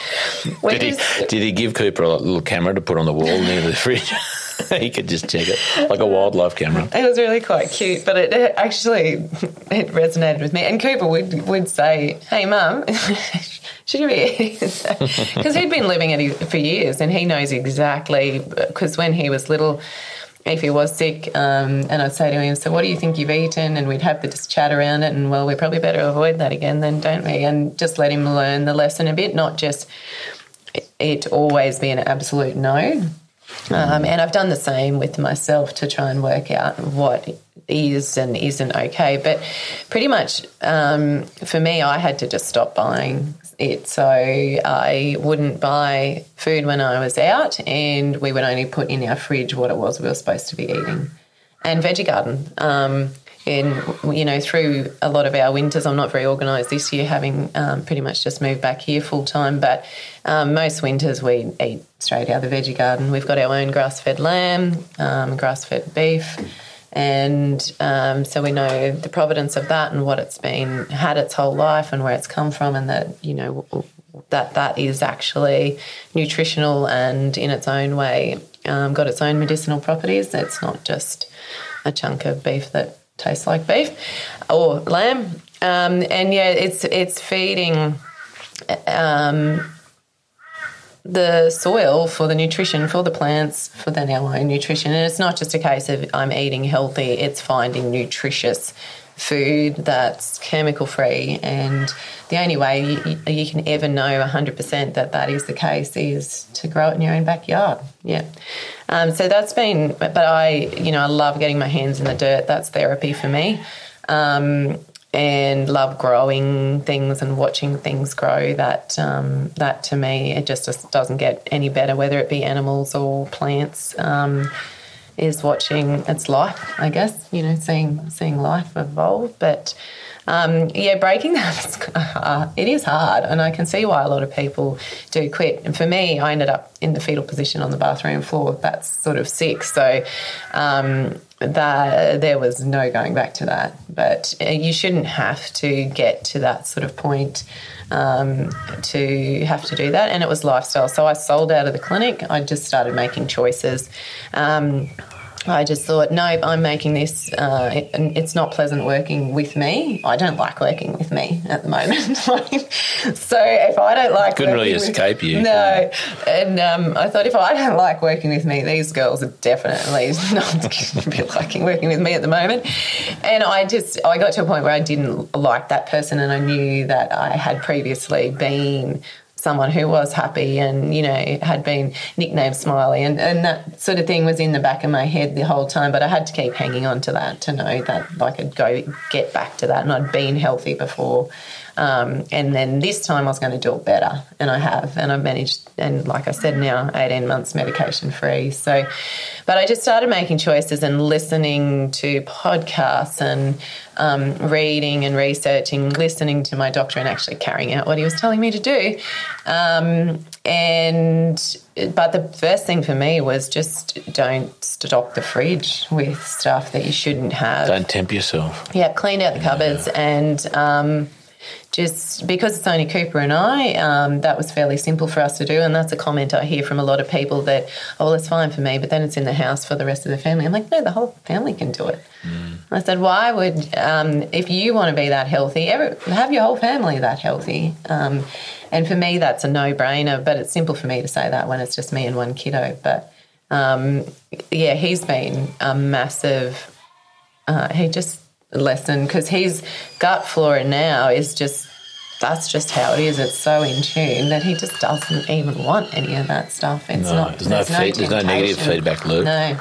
we
Did he,
just
did he give Cooper a little camera to put on the wall near the fridge? he could just check it like a wildlife camera.
It was really quite cute, but it, it actually it resonated with me. And Cooper would would say, "Hey, mum." Should you be? eating?" Because he'd been living it for years and he knows exactly. Because when he was little, if he was sick, um, and I'd say to him, "So what do you think you've eaten?" and we'd have this chat around it, and well, we probably better avoid that again, then, don't we? And just let him learn the lesson a bit, not just it always be an absolute no. Um, and I've done the same with myself to try and work out what is and isn't okay. But pretty much um, for me, I had to just stop buying it. So I wouldn't buy food when I was out, and we would only put in our fridge what it was we were supposed to be eating. And veggie garden. Um, and you know, through a lot of our winters, I'm not very organised this year, having um, pretty much just moved back here full time. But um, most winters we eat straight out of the veggie garden. We've got our own grass-fed lamb, um, grass-fed beef, and um, so we know the providence of that and what it's been had its whole life and where it's come from, and that you know that that is actually nutritional and in its own way um, got its own medicinal properties. It's not just a chunk of beef that tastes like beef or lamb. Um, and yeah, it's it's feeding um, the soil for the nutrition for the plants for then our own nutrition. And it's not just a case of I'm eating healthy; it's finding nutritious food that's chemical free. And the only way you, you, can ever know 100% that that is the case is to grow it in your own backyard. Yeah. Um, so that's been, but I, you know, I love getting my hands in the dirt. That's therapy for me. Um, and love growing things and watching things grow. That um, that to me, it just, just doesn't get any better, whether it be animals or plants. Um, is watching its life, I guess, you know, seeing seeing life evolve. But um, yeah, breaking that uh, it is hard, and I can see why a lot of people do quit. And for me, I ended up in the fetal position on the bathroom floor. That's sort of sick. So um, that there was no going back to that. But uh, you shouldn't have to get to that sort of point um, to have to do that. And it was lifestyle. So I sold out of the clinic. I just started making choices. Um, I just thought, no, I'm making this. Uh, it, it's not pleasant working with me. I don't like working with me at the moment. so if I don't like, I
couldn't really escape
with,
you.
No, and um, I thought if I don't like working with me, these girls are definitely not be liking working with me at the moment. And I just, I got to a point where I didn't like that person, and I knew that I had previously been someone who was happy and you know had been nicknamed Smiley and, and that sort of thing was in the back of my head the whole time but I had to keep hanging on to that to know that I could go get back to that and I'd been healthy before um, and then this time I was going to do it better, and I have, and I've managed. And like I said, now 18 months medication free. So, but I just started making choices and listening to podcasts and um, reading and researching, listening to my doctor, and actually carrying out what he was telling me to do. Um, and but the first thing for me was just don't stock the fridge with stuff that you shouldn't have.
Don't tempt yourself.
Yeah, clean out the cupboards yeah. and um, just because it's only Cooper and I, um, that was fairly simple for us to do. And that's a comment I hear from a lot of people that, oh, well, it's fine for me, but then it's in the house for the rest of the family. I'm like, no, the whole family can do it. Mm. I said, why would, um, if you want to be that healthy, have your whole family that healthy. Um, and for me, that's a no brainer, but it's simple for me to say that when it's just me and one kiddo. But um, yeah, he's been a massive, uh, he just, lesson because his gut flora now is just that's just how it is. It's so in tune that he just doesn't even want any of that stuff. It's
no,
not.
There's, there's no, feed, there's no negative feedback loop.
No.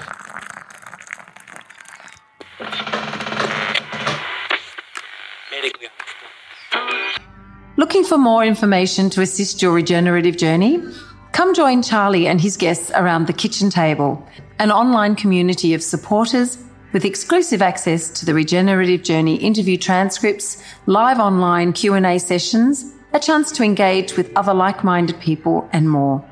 Looking for more information to assist your regenerative journey? Come join Charlie and his guests around the kitchen table, an online community of supporters with exclusive access to the Regenerative Journey interview transcripts, live online Q&A sessions, a chance to engage with other like-minded people and more.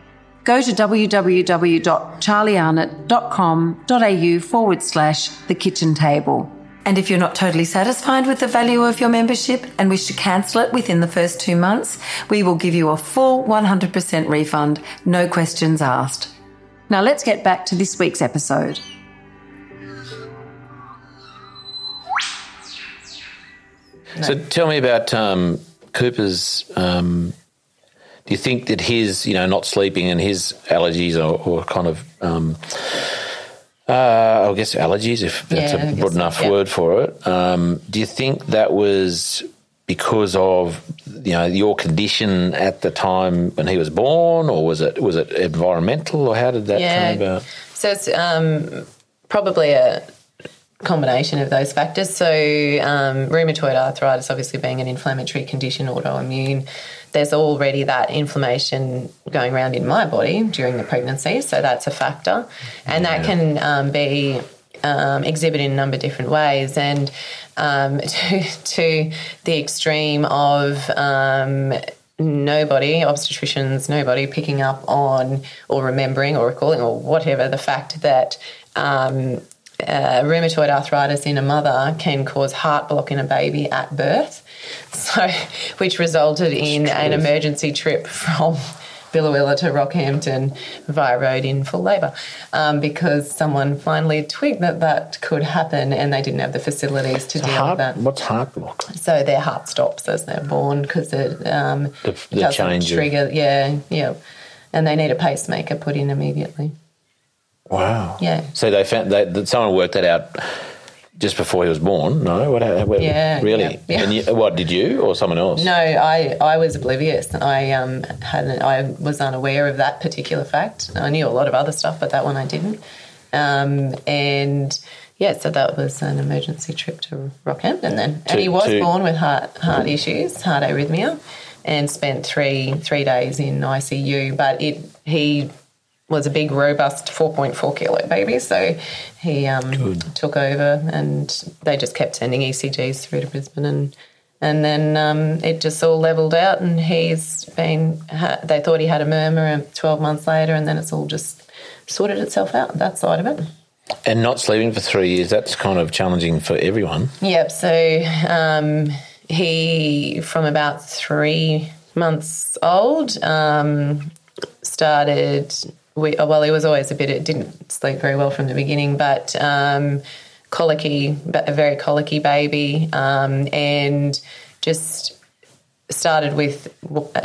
Go to www.charliearnott.com.au forward slash the kitchen table. And if you're not totally satisfied with the value of your membership and wish to cancel it within the first two months, we will give you a full 100% refund, no questions asked. Now let's get back to this week's episode.
So tell me about um, Cooper's. Um, do you think that his, you know, not sleeping and his allergies or, or kind of, um, uh, I guess allergies, if that's
Yeah,
a broad enough
yeah.
word for it. Um, do you think that was because of you know your condition at the time when he was born, or was it was it environmental, or how did that
Yeah.
come about?
So it's um, probably a combination of those factors. So um, rheumatoid arthritis, obviously being an inflammatory condition, autoimmune, there's already that inflammation going around in my body during the pregnancy. So that's a factor, and that can um, be um, exhibited in a number of different ways. And um, to, to the extreme of um, nobody, obstetricians, nobody picking up on or remembering or recalling or whatever the fact that um, uh, rheumatoid arthritis in a mother can cause heart block in a baby at birth. So, which resulted in an emergency trip from Biloela to Rockhampton via road in full labour um, because someone finally twigged that that could happen and they didn't have the facilities to deal
Heart,
with that.
what's heart block?
So their heart stops as they're born because it um,
The- the
doesn't
change of-
trigger. Yeah, yeah, and they need a pacemaker put in immediately.
Wow.
Yeah.
So they found that, that someone worked that out just before he was born. No, what? what
Yeah,
really.
yeah, yeah.
And you, what did you or someone else?
No, I, I was oblivious. I um hadn't I was unaware of that particular fact. I knew a lot of other stuff, but that one I didn't. Um, and yeah, so that was an emergency trip to Rockhampton then.
To-
and he was
to-
born with heart heart issues, heart arrhythmia, and spent three three days in ICU. But it he was a big, robust 4.4 kilo baby, so he um, took over, and they just kept sending ECGs through to Brisbane, and and then um, it just all leveled out, and he's been. Ha- they thought he had a murmur, and 12 months later, and then it's all just sorted itself out that side of it.
And not sleeping for three years, that's kind of challenging for everyone.
Yep. So um, he, from about three months old, um, started. We, well, he was always a bit. It didn't sleep very well from the beginning, but um, colicky, a very colicky baby, um, and just started with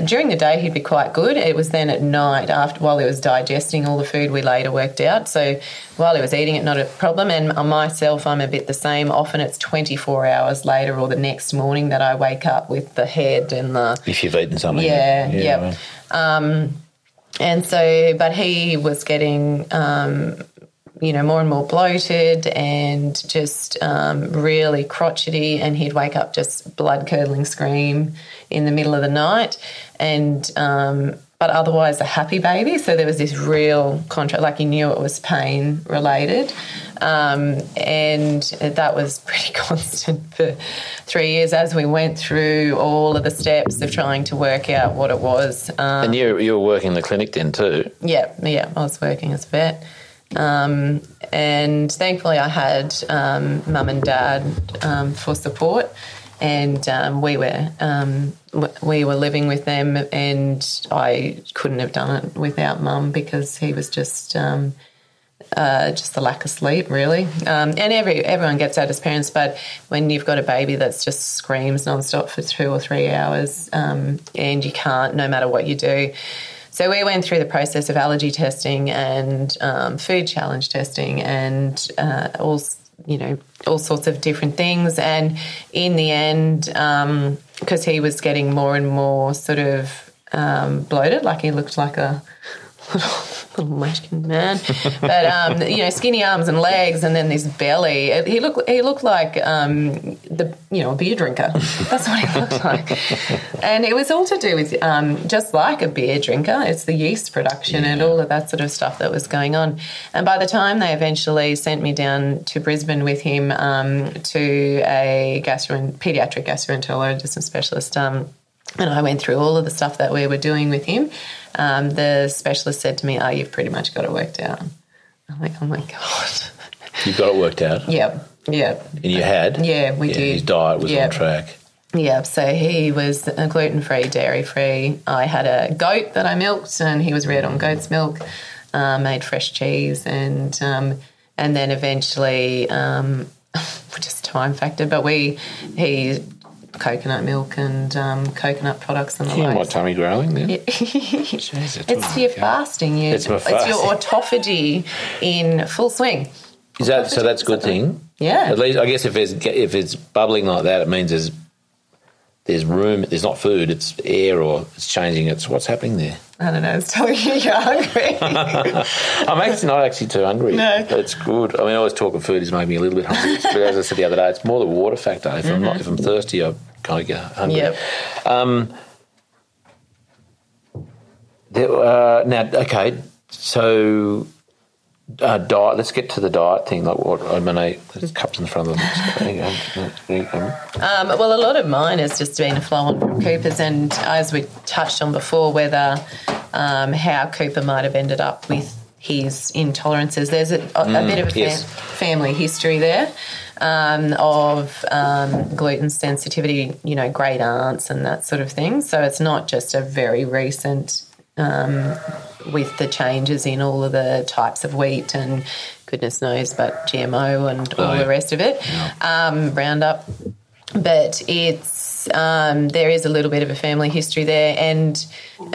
during the day he'd be quite good it was then at night after while he was digesting all the food we later worked out so while he was eating it not a problem and myself i'm a bit the same often it's 24 hours later or the next morning that i wake up with the head and the
If you've eaten something.
yeah, yeah.
right.
Um, and so, but he was getting, um, you know, more and more bloated and just um, really crotchety, and he'd wake up just blood curdling scream in the middle of the night, and um, but otherwise a happy baby. So there was this real contrast, like he knew it was pain related. Um, and that was pretty constant for three years as we went through all of the steps of trying to work out what it was. Um,
And you, you were working in the clinic then too.
yeah, yeah, I was working as a vet. Um, and thankfully, I had um, mum and dad um, for support, and um, we were um, we were living with them, and I couldn't have done it without mum because he was just um, uh, just the lack of sleep, really. Um, and every everyone gets that as parents, but when you've got a baby that's just screams nonstop for two or three hours, um, and you can't, no matter what you do. So we went through the process of allergy testing and um, food challenge testing, and uh, all you know all sorts of different things. And in the end, because he was getting more and more sort of um, bloated, like he looked like a little, little munchkin man, but um, you know, skinny arms and legs, and then this belly. It- He looked he looked like um, the you know a beer drinker. That's what he looked like, and it was all to do with um, just like a beer drinker. It's the yeast production and all of that sort of stuff that was going on. And by the time they eventually sent me down to Brisbane with him um, to a gastro pediatric gastroenterologist and specialist. Um, and I went through all of the stuff that we were doing with him. Um, the specialist said to me, "Oh, you've pretty much got it worked out." I'm like, "Oh my god."
You've got it worked out.
yep, yep,
And you had?
Yeah, we did.
His diet was
Yeah.
on track.
yep. So he was gluten free, dairy free. I had a goat that I milked, and he was reared on goat's milk. uh, made fresh cheese, and um, and then eventually, um, just time factor, but we he coconut milk and um, coconut products and the
Yeah, my tummy growling there.
it's
it's
your fasting. You,
It's
it's your autophagy in full swing.
Is that so? That's a good thing.
Yeah.
At least I guess if it's if it's bubbling like that, it means there's there's room. There's not food. It's air or it's changing. It's what's happening there.
I don't know. It's telling you you're hungry.
I'm actually not actually too hungry.
No.
it's good. I mean, I always talk of food is making me a little bit hungry. But as I said the other day, it's more the water factor. If I'm not, if I'm thirsty, I kind of get hungry.
yep.
There, uh, now, okay, so uh, diet. Let's get to the diet thing. Like what? I mean, I, there's cups in the front of them.
Um, well, a lot of mine has just been a flow on from Cooper's, and as we touched on before, whether um, how Cooper might have ended up with his intolerances. There's a, a, a bit of a
yes.
family history there um, of um, gluten sensitivity, you know, great aunts and that sort of thing. So it's not just a very recent um, with the changes in all of the types of wheat and goodness knows, but GMO and all
Oh, yeah.
the rest of it, um, Roundup. But it's um, there is a little bit of a family history there, and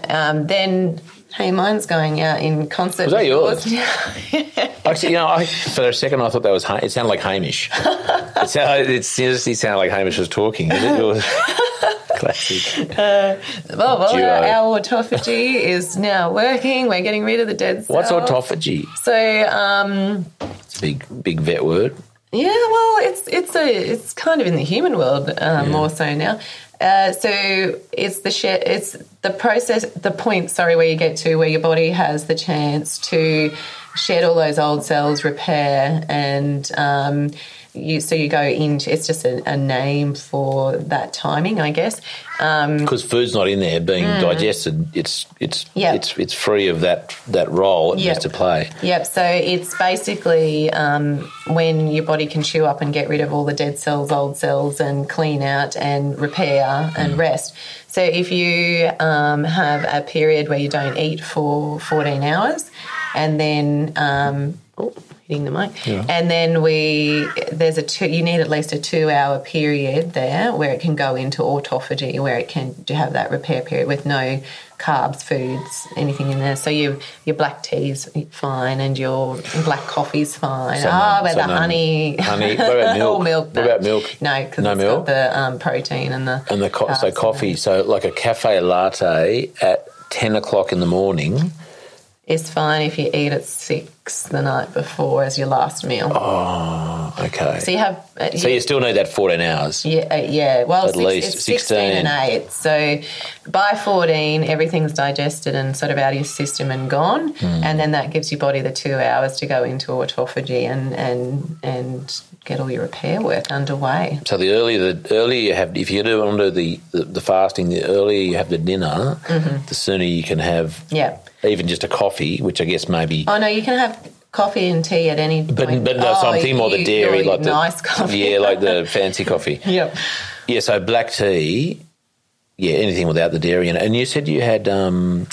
um, then hey, mine's going out in concert.
Was that yours? Actually, you know, I, for a second I thought that was. Ha- It sounded like Hamish. it, sounded, it seriously sounded like Hamish was talking. Did it? It classic.
well, well,
Duo.
our autophagy is now working. We're getting rid of the dead cells.
What's autophagy?
So, um,
It's a big, big vet word.
Yeah, well, it's it's a it's kind of in the human world uh, more so now. Uh, so it's the share, it's the process, the point. Sorry, where you get to where your body has the chance to shed all those old cells, repair, and um, you. So you go into it's just a, a name for that timing, I guess. Um,
Because food's not in there being digested, it's it's
Mm. Yeah.
it's it's free of that that role it
Yep.
needs to play.
Yep. So it's basically um, when your body can chew up and get rid of all the dead cells, old cells, and clean out and repair and rest. So if you um, have a period where you don't eat for 14 hours, and then um, oh, hitting the mic, and then we there's a two. You need at least a two-hour period there where it can go into autophagy, where it can have that repair period with no carbs, foods, anything in there. So your your black tea's fine, and your black coffee's fine.
So
Ah,
none-
but
so
the
none-
honey,
honey. What about milk?
Milk.
What
no.
about milk?
No, because
No
it's
milk?
got the um, protein and the
And the co- so coffee, so like a cafe latte at ten o'clock in the morning.
Is fine if you eat at six the night before as your last meal.
Oh, okay.
So you have. Uh,
So you still need that fourteen hours.
Yeah, uh, yeah. Well,
At
six,
least
it's 16
16.
and 8. So by 14, everything's digested and sort of out of your system and gone.
Hmm.
And then that gives your body the two hours to go into autophagy and, and, and get all your repair work underway.
So the earlier the earlier you have, if you do under the, the, the fasting, the earlier you have the dinner,
Mm-hmm.
the sooner you can have
Yeah.
Even just a coffee, which I guess maybe.
Oh, no, you can have coffee and tea at any
But
point.
but no, so
Oh,
I'm thinking more the dairy, like the
nice coffee.
Yeah, like the fancy coffee.
Yep.
Yeah, so black tea. Yeah, anything without the dairy in it. And you said you had um,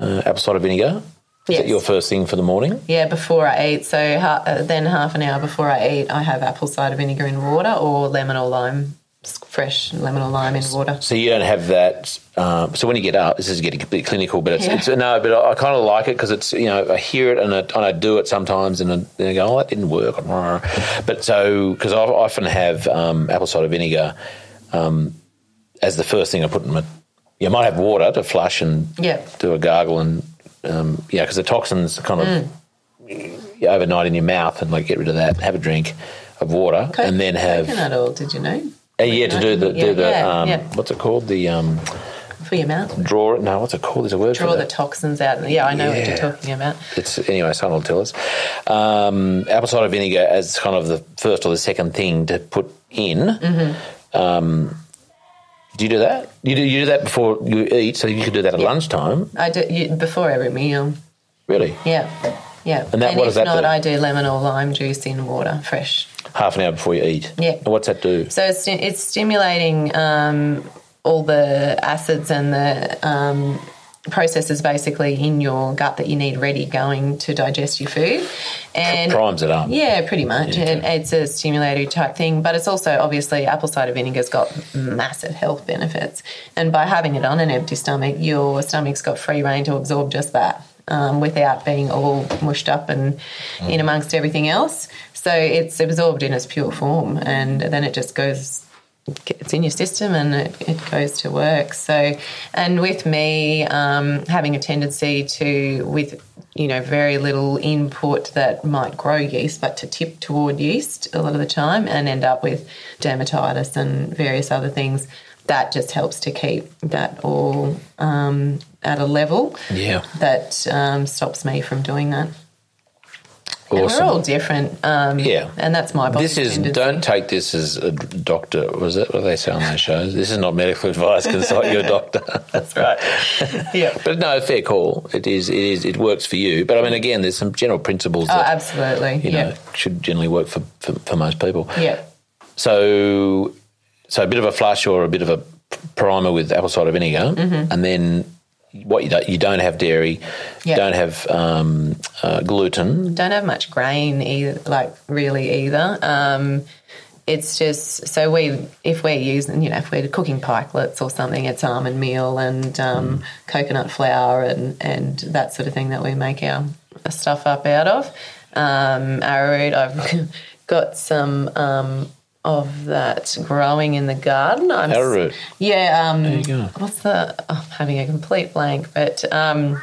uh, apple cider vinegar. Is
Yes.
that your first thing for the morning?
Yeah, before I eat. So ha- uh, then half an hour before I eat, I have apple cider vinegar in water or lemon or lime, fresh lemon or lime in water.
So you don't have that. Um, so when you get up, this is getting a bit clinical, but it's,
Yeah.
it's no. But I, I kind of like it because it's you know I hear it and I, and I do it sometimes and I, then I go, oh, that didn't work. But so because I often have um, apple cider vinegar um, as the first thing I put in my. You might have water to flush and
Yeah.
do a gargle and um, yeah, because the toxins kind of yeah, overnight in your mouth and like get rid of that. Have a drink of water
Co-
and then have
coconut oil. Did you know?
Uh, yeah to do the do the
yeah,
um,
yeah.
what's it called the um,
For your mouth.
draw it. No, what's it called? There's a word
Draw
for
the toxins out. Yeah, I know what you're talking about.
It's anyway. Someone will tell us. Um, apple cider vinegar as kind of the first or the second thing to put in.
Mm-hmm.
Um, do you do that? You do you do that before you eat, so you could do that at lunchtime.
I do you, before every meal.
Really,
Yeah, yeah.
And that- what
if
does that
not,
do?
I do lemon or lime juice in water, fresh.
half an hour before you eat.
Yeah.
And what's that do?
So it's, it's stimulating um, all the acids and the um, processes basically in your gut that you need ready going to digest your food. And
Primes it up.
yeah, pretty much. It, it's a stimulatory type thing, but it's also obviously apple cider vinegar's got massive health benefits. And by having it on an empty stomach, your stomach's got free reign to absorb just that. Um, without being all mushed up and in amongst everything else. So it's absorbed in its pure form, and then it just goes it's in your system and it, it goes to work. So, and with me um, having a tendency to, with you know, very little input that might grow yeast, but to tip toward yeast a lot of the time and end up with dermatitis and various other things. That just helps to keep that all um, at a level
Yeah.
that um, stops me from doing that. And
Awesome.
we're all different. Um,
Yeah.
And that's my body
This is
tendency.
don't take this as a doctor. Was that what they say on those shows? This is not medical advice. Consult your doctor.
That's right. yeah.
But no, fair call. It is. It is. It works for you. But I mean, again, there's some general principles
Oh, absolutely.
you know
yeah.
should generally work for, for, for most people.
Yeah.
So, so a bit of a flush or a bit of a primer with apple cider vinegar,
Mm-hmm.
and then what you don't you don't have dairy, you don't have um, uh, gluten.
Don't have much grain either, like really either. Um, it's just so we if we're using you know if we're cooking pikelets or something, it's almond meal and um, coconut flour and and that sort of thing that we make our stuff up out of. Um, arrowroot, I've got some. Of that growing in the garden. I'm,
Arrowroot.
Yeah. Um,
you go.
What's the? Oh, I'm having a complete blank, but um,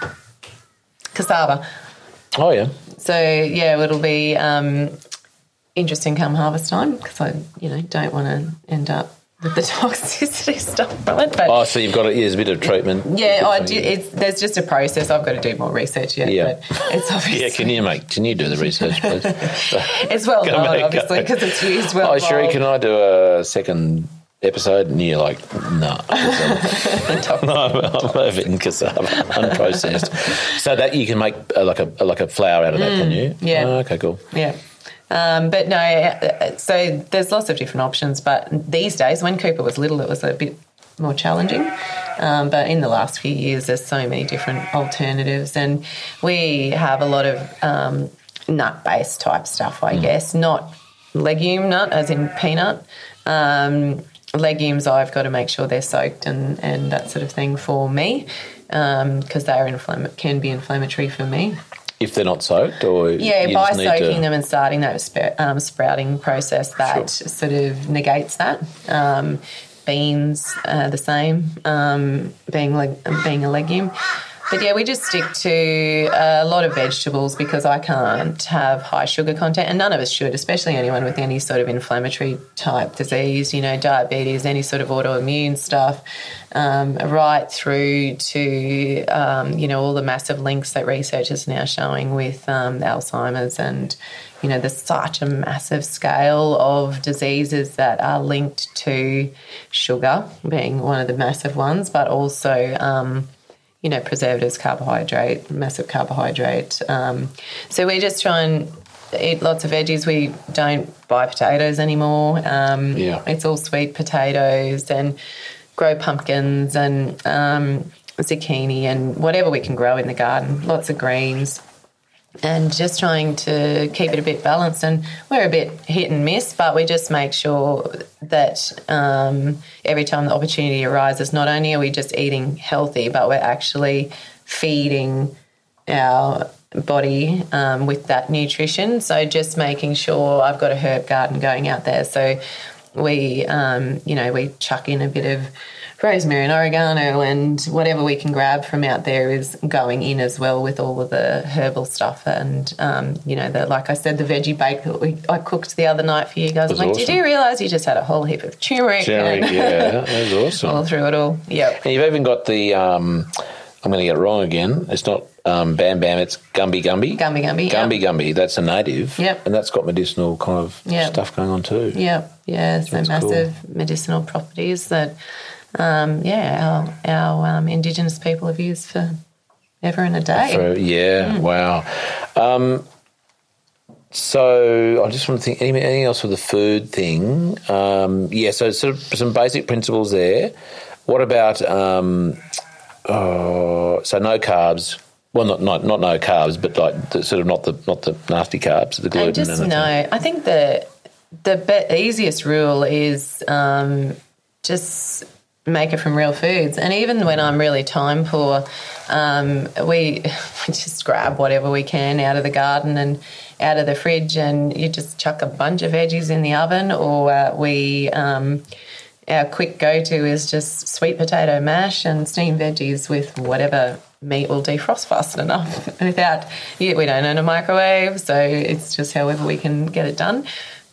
cassava.
Oh yeah,
So yeah, it'll be um, interesting come harvest time because I, you know, don't want to end up with the toxicity stuff from it. But
oh so you've got a, yeah, there's a bit of treatment.
yeah, I do, it's, there's just a process. I've got to do more research yet.
Yeah.
but it's obviously
Yeah, can you make? Can you do the research, please?
it's well known,
make
obviously, because it's used well.
oh, Cherie, can I do a second episode? And you're like, no, I'm, I'm in cassava, unprocessed. So that you can make uh, like a like a flour out of that, can you?
Mm, yeah.
Oh, okay, cool.
Yeah. Um, but no, uh, so there's lots of different options. But these days, when Cooper was little, it was a bit more challenging. Um, but in the last few years, there's so many different alternatives, and we have a lot of um, nut-based type stuff, I guess, not legume nut, as in peanut. Um, legumes, I've got to make sure they're soaked and, and that sort of thing for me because they are inflamm- can be inflammatory for me.
If they're not soaked, or
Yeah, by soaking
to,
them and starting that sp- um, sprouting process, that
Sure.
sort of negates that. Um, beans, uh, the same, um, being leg- being a legume. But yeah, we just stick to a lot of vegetables because I can't have high sugar content, and none of us should, especially anyone with any sort of inflammatory type disease, you know, diabetes, any sort of autoimmune stuff, um, right through to, um, you know, all the massive links that research is now showing with um, Alzheimer's and, you know, there's such a massive scale of diseases that are linked to sugar being one of the massive ones, but also, um, you know, preservatives, carbohydrate, massive carbohydrate. Um, so we just try and eat lots of veggies. We don't buy potatoes anymore. Um,
Yeah.
It's all sweet potatoes and grow pumpkins and um, zucchini and whatever we can grow in the garden. Lots of greens. And just trying to keep it a bit balanced. And we're a bit hit and miss, but we just make sure that um, every time the opportunity arises, not only are we just eating healthy, but we're actually feeding our body um, with that nutrition. So just making sure I've got a herb garden going out there. So we, um, you know, we chuck in a bit of rosemary and oregano and whatever we can grab from out there is going in as well with all of the herbal stuff and um, you know the like I said the veggie bake that we, I cooked the other night for you guys. I'm like, did you realise you just had a whole heap of turmeric,
yeah, that was
all through it all? yeah.
And you've even got the. Um, I'm going to get it wrong again. It's not um, Bam Bam. It's Gumby Gumby.
Gumby Gumby,
Gumby
yep.
Gumby. That's a native.
Yep.
And that's got medicinal kind of
Yep.
stuff going on too.
Yep. Yeah. So
That's cool.
massive medicinal properties that, um, yeah, our, our um, Indigenous people have used for ever and a day.
So, yeah,
Hmm.
wow. Um, so I just want to think anything, anything else with the food thing. Um, yeah, so sort of some basic principles there. What about um, uh, so no carbs. Well, not, not not no carbs, but like the, sort of not the not the nasty carbs, the gluten.
And just
and
no. I think the the be- easiest rule is um, just make it from real foods. And even when I'm really time poor, um, we, we just grab whatever we can out of the garden and out of the fridge, and you just chuck a bunch of veggies in the oven, or uh, we. Um, our quick go to is just sweet potato mash and steamed veggies with whatever meat will defrost fast enough without, yeah, we don't own a microwave, so it's just however we can get it done.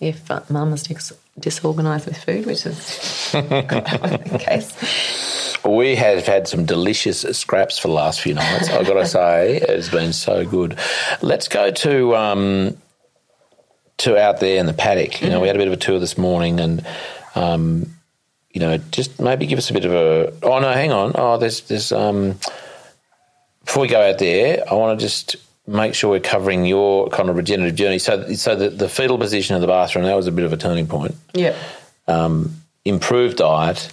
If uh, mum is dis- disorganised with food, which is the case.
We have had some delicious scraps for the last few nights. I've got to say, it's been so good. Let's go to um, to out there in the paddock. You know, we had a bit of a tour this morning, and um, you know, just maybe give us a bit of a. Oh no, hang on. Oh, there's there's um. Before we go out there, I want to just make sure we're covering your kind of regenerative journey. So, so the, the fetal position of the bathroom that was a bit of a turning point.
Yeah.
Um, improved diet,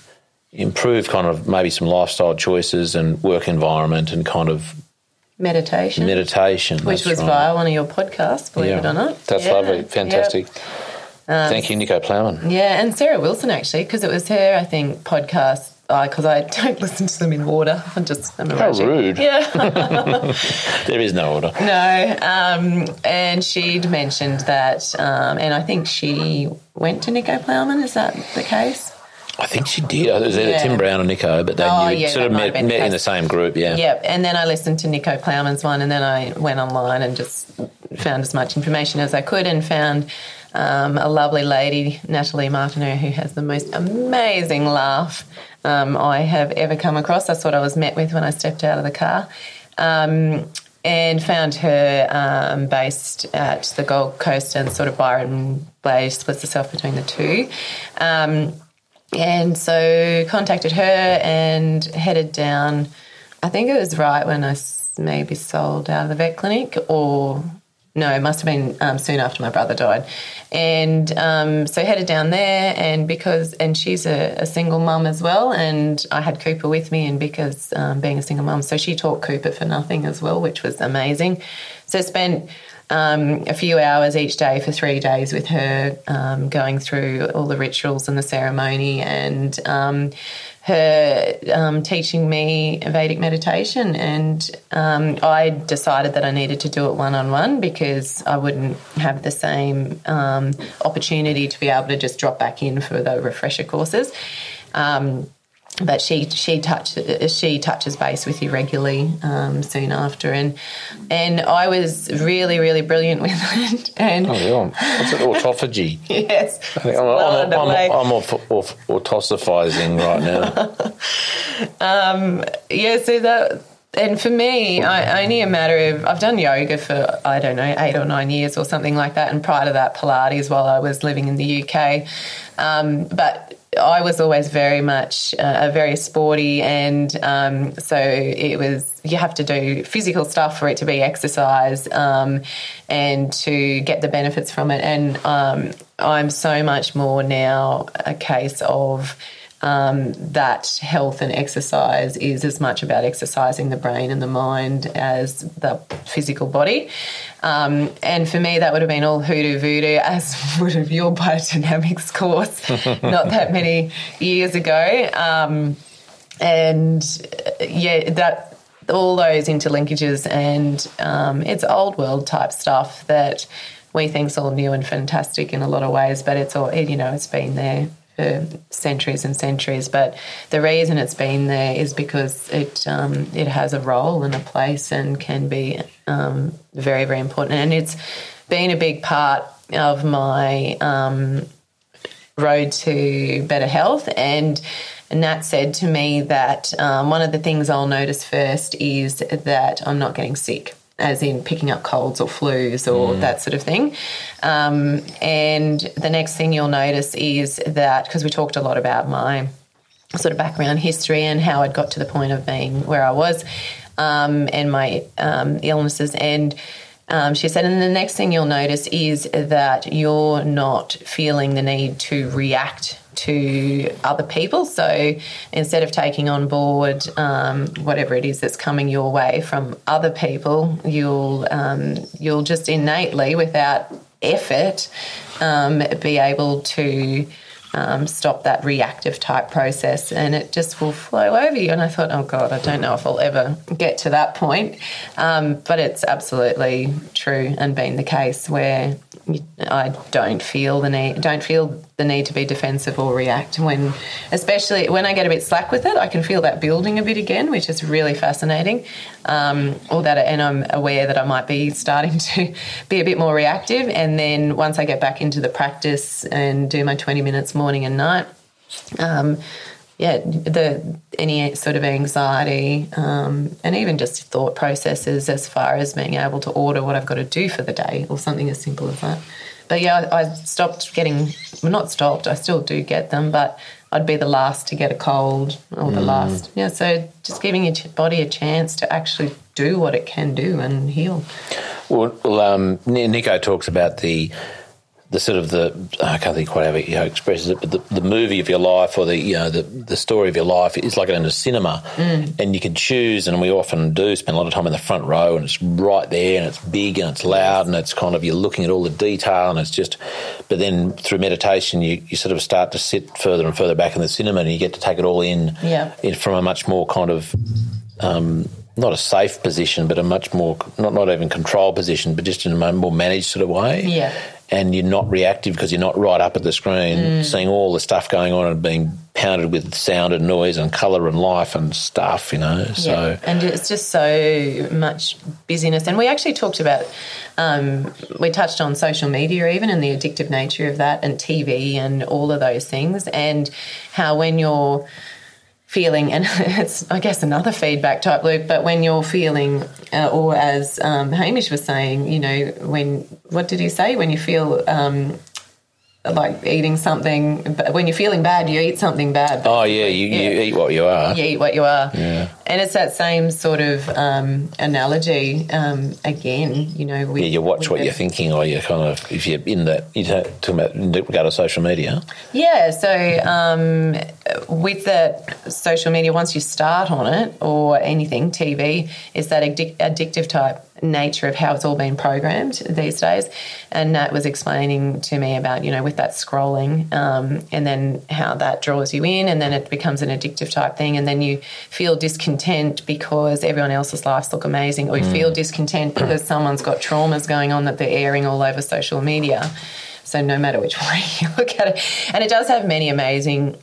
improved kind of maybe some lifestyle choices and work environment and kind of
Meditation.
meditation.
which was
right.
via one of your podcasts, believe it or not.
That's
Yeah,
lovely, fantastic. Thank you, Nicho Plowman.
Yeah, yeah and Sarah Wilson actually, because it was her, I think, podcast. Because I don't listen to them in order. I just I'm
How rude.
Yeah.
There is no order.
no. Um, and she'd mentioned that, um, and I think she went to Nicho Plowman. Is that the case?
I think she did. It was either
Yeah.
Tim Brown or Nicho, but they
Oh,
knew,
yeah,
sort of
that might have
met, met
the
in the same group. Yeah.
Yep. And then I listened to Nicho Plowman's one, and then I went online and just found as much information as I could, and found um, a lovely lady, Natalie Martinot, who has the most amazing laugh um, I have ever come across. That's what I was met with when I stepped out of the car. Um, and found her um, based at the Gold Coast and sort of Byron Bay splits herself between the two. Um, and so contacted her and headed down. I think it was right when I maybe sold out of the vet clinic, or no, it must have been um, soon after my brother died. And um, so headed down there, and because and she's a, a single mum as well, and I had Cooper with me, and because um, being a single mum, so she taught Cooper for nothing as well, which was amazing. So spent um, a few hours each day for three days with her, um, going through all the rituals and the ceremony, and um, her um, teaching me Vedic meditation. And um, I decided that I needed to do it one on one because I wouldn't have the same um, opportunity to be able to just drop back in for the refresher courses. Um, but she she touch she touches base with you regularly um, soon after, and and I was really really brilliant with it. And
Oh, yeah. What's it? Autophagy.
yes,
I think I'm,
well
I'm. I'm, I'm off, autosophizing right now.
um, yeah, so that and for me, I only a matter of I've done yoga for I don't know eight or nine years or something like that, and prior to that, Pilates while I was living in the UK. Um, but I was always very much uh, very sporty, and um, so it was you have to do physical stuff for it to be exercise, um, and to get the benefits from it. And um, I'm so much more now a case of um, that health and exercise is as much about exercising the brain and the mind as the physical body. Um, and for me, that would have been all hoodoo voodoo, as would have your biodynamics course not that many years ago. Um, and uh, yeah, that all those interlinkages and um, it's old world type stuff that we think's all new and fantastic in a lot of ways, but it's all you know it's been there for centuries and centuries. But the reason it's been there is because it um, it has a role and a place and can be um, very very important, and it's been a big part of my um, road to better health and. Nat said to me that um, one of the things I'll notice first is that I'm not getting sick, as in picking up colds or flus or that sort of thing. Um, and the next thing you'll notice is that, because we talked a lot about my sort of background history and how I'd got to the point of being where I was um, and my um, illnesses. And um, she said, and the next thing you'll notice is that you're not feeling the need to react to other people. So instead of taking on board um, whatever it is that's coming your way from other people, you'll um, you'll just innately, without effort, um, be able to um, stop that reactive type process and it just will flow over you. And I thought, oh God, I don't know if I'll ever get to that point. Um, but it's absolutely true and been the case where I don't feel the need, don't feel the need to be defensive or react when, especially when I get a bit slack with it, I can feel that building a bit again, which is really fascinating. Um, or that, and I'm aware that I might be starting to be a bit more reactive. And then once I get back into the practice and do my 20 minutes morning and night, um, yeah, the any sort of anxiety um, and even just thought processes as far as being able to order what I've got to do for the day or something as simple as that. But yeah, I, I stopped getting, well, not stopped, I still do get them, but I'd be the last to get a cold or the mm. last. Yeah, so just giving your body a chance to actually do what it can do and heal.
Well, well um, Nicho talks about the the sort of the I can't think quite how he expresses it, but the, the movie of your life or the you know the, the story of your life is like in a cinema, mm. and you can choose, and we often do spend a lot of time in the front row, and it's right there, and it's big, and it's loud, and it's kind of you're looking at all the detail, and it's just. But then through meditation, you, you sort of start to sit further and further back in the cinema, and you get to take it all in,
yeah.
in from a much more kind of. Um, not a safe position, but a much more not not even control position, but just in a more managed sort of way.
Yeah
and you're not reactive because you're not right up at the screen, mm. seeing all the stuff going on and being pounded with sound and noise and colour and life and stuff, you know. So
yeah. and it's just so much busyness. And we actually talked about, um, we touched on social media even and the addictive nature of that, and TV and all of those things, and how when you're feeling, and it's, I guess, another feedback type loop, but when you're feeling, uh, or as um, Hamish was saying, you know, when, what did he say? When you feel um, like eating something But when you're feeling bad you eat something bad
oh yeah you, yeah. you eat what you are.
You eat what you are.
Yeah.
And it's that same sort of um, analogy um, again you know
with, yeah you watch what the, you're thinking or you kind of if you're in that you're talking about in regard to social media.
Yeah so um, with that social media once you start on it or anything TV is that addic- addictive type nature of how it's all been programmed these days. And Nat was explaining to me about, you know, with that scrolling um, and then how that draws you in and then it becomes an addictive type thing. And then you feel discontent because everyone else's lives look amazing or you mm. feel discontent because someone's got traumas going on that they're airing all over social media. So no matter which way you look at it, and it does have many amazing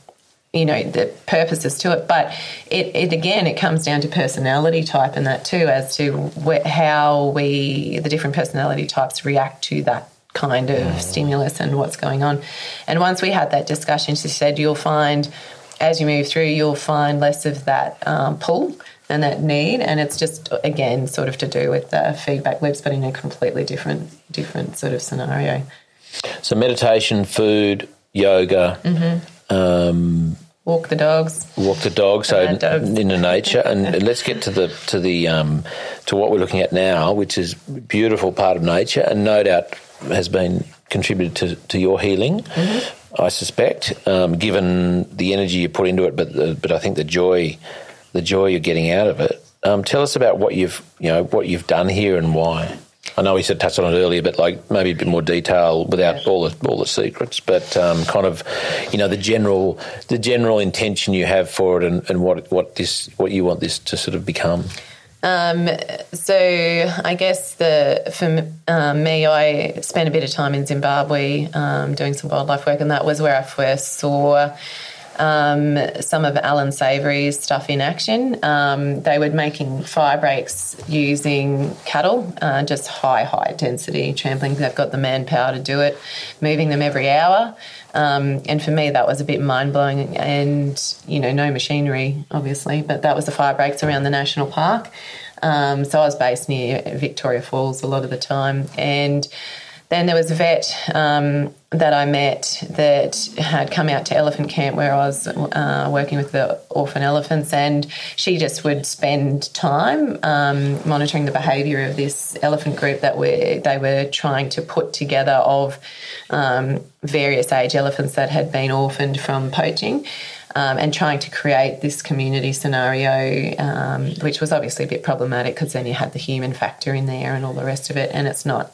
you know the purposes to it. But it, it again it comes down to personality type and that too as to wh- how we the different personality types react to that kind of stimulus and what's going on. And once we had that discussion she said you'll find as you move through you'll find less of that um, pull and that need. And it's just again sort of to do with the feedback loops but in a completely different different sort of scenario.
So meditation food yoga
mm-hmm.
Um,
walk the dogs.
Walk the dogs. So dogs. into nature, and let's get to the to the um, to what we're looking at now, which is beautiful part of nature, and no doubt has been contributed to, to your healing.
Mm-hmm.
I suspect, um, given the energy you put into it, but the, but I think the joy, the joy you're getting out of it. Um, tell us about what you've you know what you've done here and why. I know we said touched on it earlier, but like maybe a bit more detail without all the all the secrets. But um, kind of, you know, the general the general intention you have for it, and, and what what this what you want this to sort of become.
Um, so I guess the for um, me, I spent a bit of time in Zimbabwe um, doing some wildlife work, and that was where I first saw um, some of Alan Savory's stuff in action. Um, they were making fire breaks using cattle, uh, just high, high density trampling. They've got the manpower to do it, moving them every hour. Um, and for me, that was a bit mind blowing. And, you know, no machinery, obviously, but that was the fire breaks around the national park. Um, so I was based near Victoria Falls a lot of the time. And then there was a vet um, that I met that had come out to elephant camp where I was uh, working with the orphan elephants, and she just would spend time um, monitoring the behaviour of this elephant group that we they were trying to put together of um, various age elephants that had been orphaned from poaching. Um, and trying to create this community scenario, um, which was obviously a bit problematic because then you had the human factor in there and all the rest of it, and it's not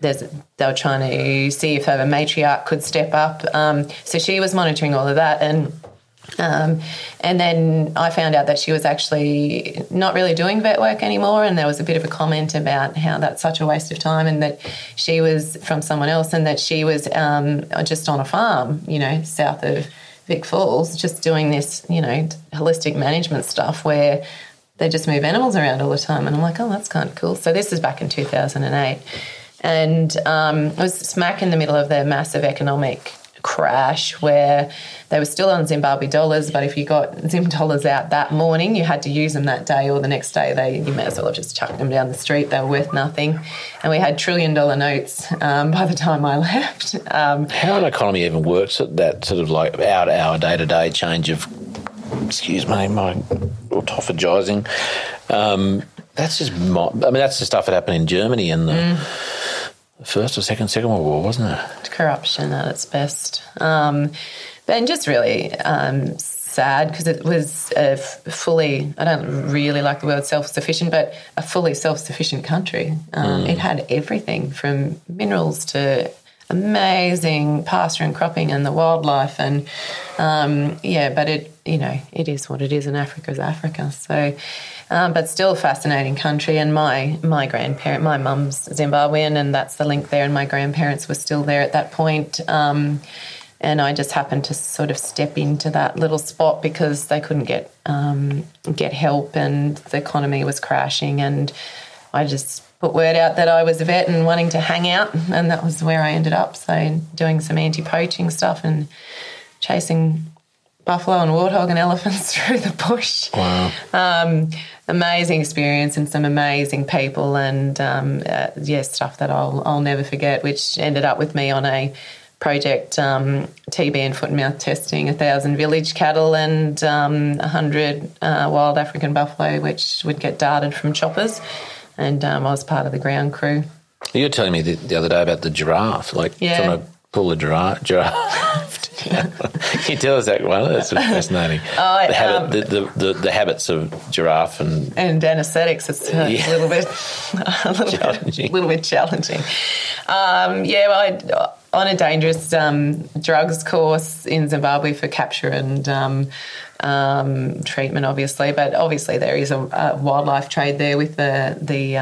there's, they were trying to see if a matriarch could step up. Um, so she was monitoring all of that, and um, and then I found out that she was actually not really doing vet work anymore, and there was a bit of a comment about how that's such a waste of time, and that she was from someone else, and that she was um, just on a farm, you know, south of Vic Falls, just doing this, you know, holistic management stuff where they just move animals around all the time, and I'm like, oh, that's kind of cool. So this is back in 2008 and um, it was smack in the middle of their massive economic crash where they were still on Zimbabwe dollars, but if you got Zim dollars out that morning, you had to use them that day or the next day. They you may as well have just chucked them down the street. They were worth nothing, and we had trillion dollar notes um, by the time I left. Um,
How an economy even works at that sort of like hour to hour, day to day change of. Excuse me, my autophagizing. Um, that's just. I mean, that's the stuff that happened in Germany in the. Mm first or second Second World War, wasn't it?
Corruption at its best, um, and just really um, sad because it was a fully. I don't really like the word self-sufficient, but a fully self-sufficient country. Um, mm. It had everything from minerals to amazing pasture and cropping and the wildlife and um, yeah but it you know it is what it is and africa's africa so um, but still a fascinating country. And my my grandparent, my mum's Zimbabwean, and that's the link there. And my grandparents were still there at that point. Um, and I just happened to sort of step into that little spot because they couldn't get um, get help, and the economy was crashing. And I just put word out that I was a vet and wanting to hang out, and that was where I ended up. So doing some anti poaching stuff and chasing buffalo and warthog and elephants through the bush.
Wow.
Um, amazing experience and some amazing people and um, uh, yeah, stuff that I'll, I'll never forget, which ended up with me on a project um, TB and foot and mouth testing a thousand village cattle and um, a hundred uh, wild African buffalo, which would get darted from choppers. And um, I was part of the ground crew.
You were telling me the, the other day about the giraffe, like
yeah.
trying to pull a giraffe. giraffe Can you tell us that one? That's fascinating.
Oh,
the, habit,
um,
the, the, the, the, habits of giraffe and
and anaesthetics. It's uh, yeah. a little bit a little
challenging.
bit, little bit challenging. Um, yeah, well, I, on a dangerous um, drugs course in Zimbabwe for capture and. Um, um, treatment, obviously, but obviously there is a, a wildlife trade there with the the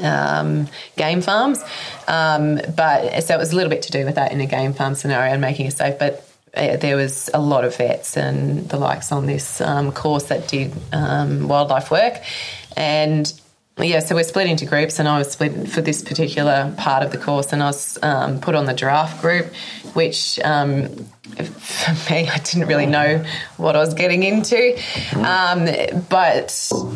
um, game farms. Um, but so it was a little bit to do with that in a game farm scenario and making it safe. But uh, there was a lot of vets and the likes on this um, course that did um, wildlife work. And yeah, so we're split into groups, and I was split for this particular part of the course, and I was um, put on the giraffe group, which um, for me, I didn't really know what I was getting into. Um, but so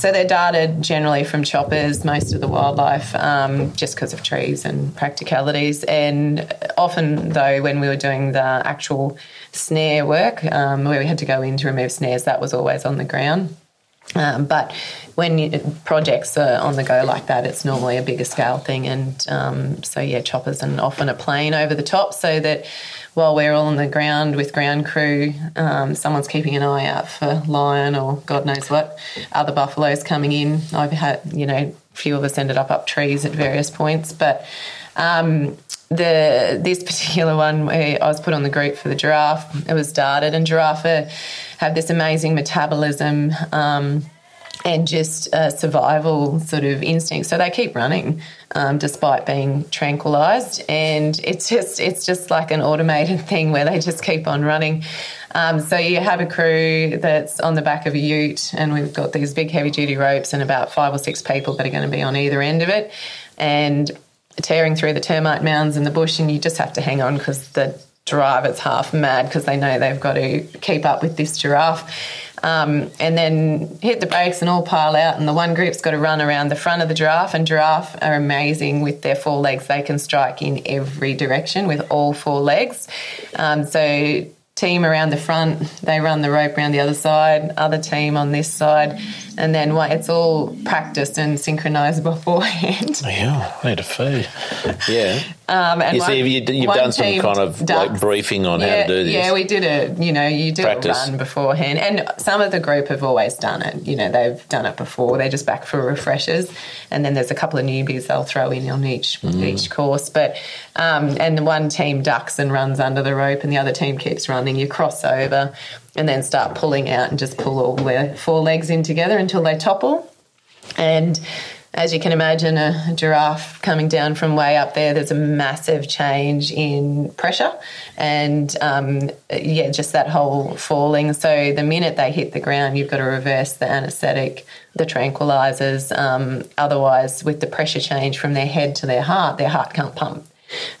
they're darted generally from choppers, most of the wildlife, um, just because of trees and practicalities. And often, though, when we were doing the actual snare work, um, where we had to go in to remove snares, that was always on the ground. Um, but when you, projects are on the go like that, it's normally a bigger scale thing. And um, so, yeah, choppers and often a plane over the top so that while we're all on the ground with ground crew, um, someone's keeping an eye out for lion or God knows what, other buffaloes coming in. I've had, you know, a few of us ended up up trees at various points. But um, the this particular one where I was put on the group for the giraffe, it was darted, and giraffe have this amazing metabolism. Um, and just a survival sort of instinct. So they keep running um, despite being tranquilized, and it's just it's just like an automated thing where they just keep on running. Um, so you have a crew that's on the back of a ute, and we've got these big heavy duty ropes and about five or six people that are going to be on either end of it, and tearing through the termite mounds in the bush, and you just have to hang on because the driver's half mad because they know they've got to keep up with this giraffe. um, and then hit the brakes and all pile out. And the one group's got to run around the front of the giraffe. And giraffe are amazing with their four legs; they can strike in every direction with all four legs. Um, so team around the front, they run the rope around the other side, other team on this side, and then why it's all practiced and synchronised beforehand.
Yeah, I had a feed. Yeah.
Um, and
you
one,
see, you, you've done some kind of
ducks.
like briefing on how to do this.
Yeah, we did it. You know, you do
Practice.
a run beforehand, and some of the group have always done it. You know, they've done it before. They're just back for refreshers, and then there's a couple of newbies they'll throw in on each
Mm.
each course. But um, and one team ducks and runs under the rope, and the other team keeps running. You cross over, and then start pulling out and just pull all their four legs in together until they topple. And as you can imagine, a giraffe coming down from way up there, there's a massive change in pressure and, um, yeah, just that whole falling. So the minute they hit the ground, you've got to reverse the anaesthetic, the tranquilizers. Um, otherwise, with the pressure change from their head to their heart, their heart can't pump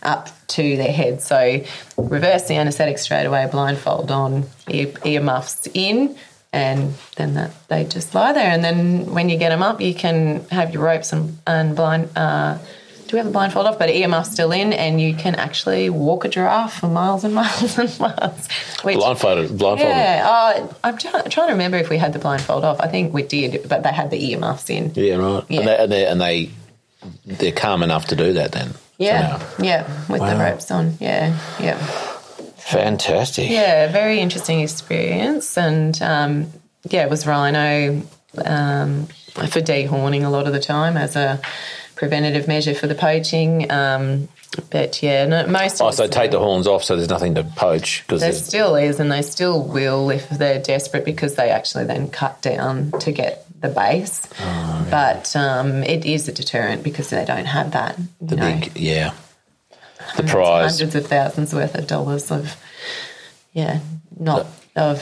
up to their head. So reverse the anaesthetic straight away, blindfold on, ear, muffs in, and then that they just lie there. And then when you get them up, you can have your ropes and, and blind. Uh, do we have a blindfold off? But earmuffs still in, and you can actually walk a giraffe for miles and miles and miles. Which,
Blindfolded. Blindfolded.
yeah, uh, I'm try- trying to remember if we had the blindfold off. I think we did, but they had the earmuffs in.
Yeah, right.
Yeah.
And, they, and, they, and they they're calm enough to do that then.
Yeah,
So,
yeah, with the ropes on. Yeah, yeah.
fantastic.
Yeah, very interesting experience. And um, yeah, it was rhino um, for dehorning a lot of the time as a preventative measure for the poaching. Um, but yeah, no, most
Oh, so take the horns off so there's nothing to poach because
there still is, and they still will if they're desperate because they actually then cut down to get the base.
Oh,
But um, it is a deterrent because they don't have that.
The
know,
big yeah the prize.
hundreds of thousands worth of dollars of yeah, not of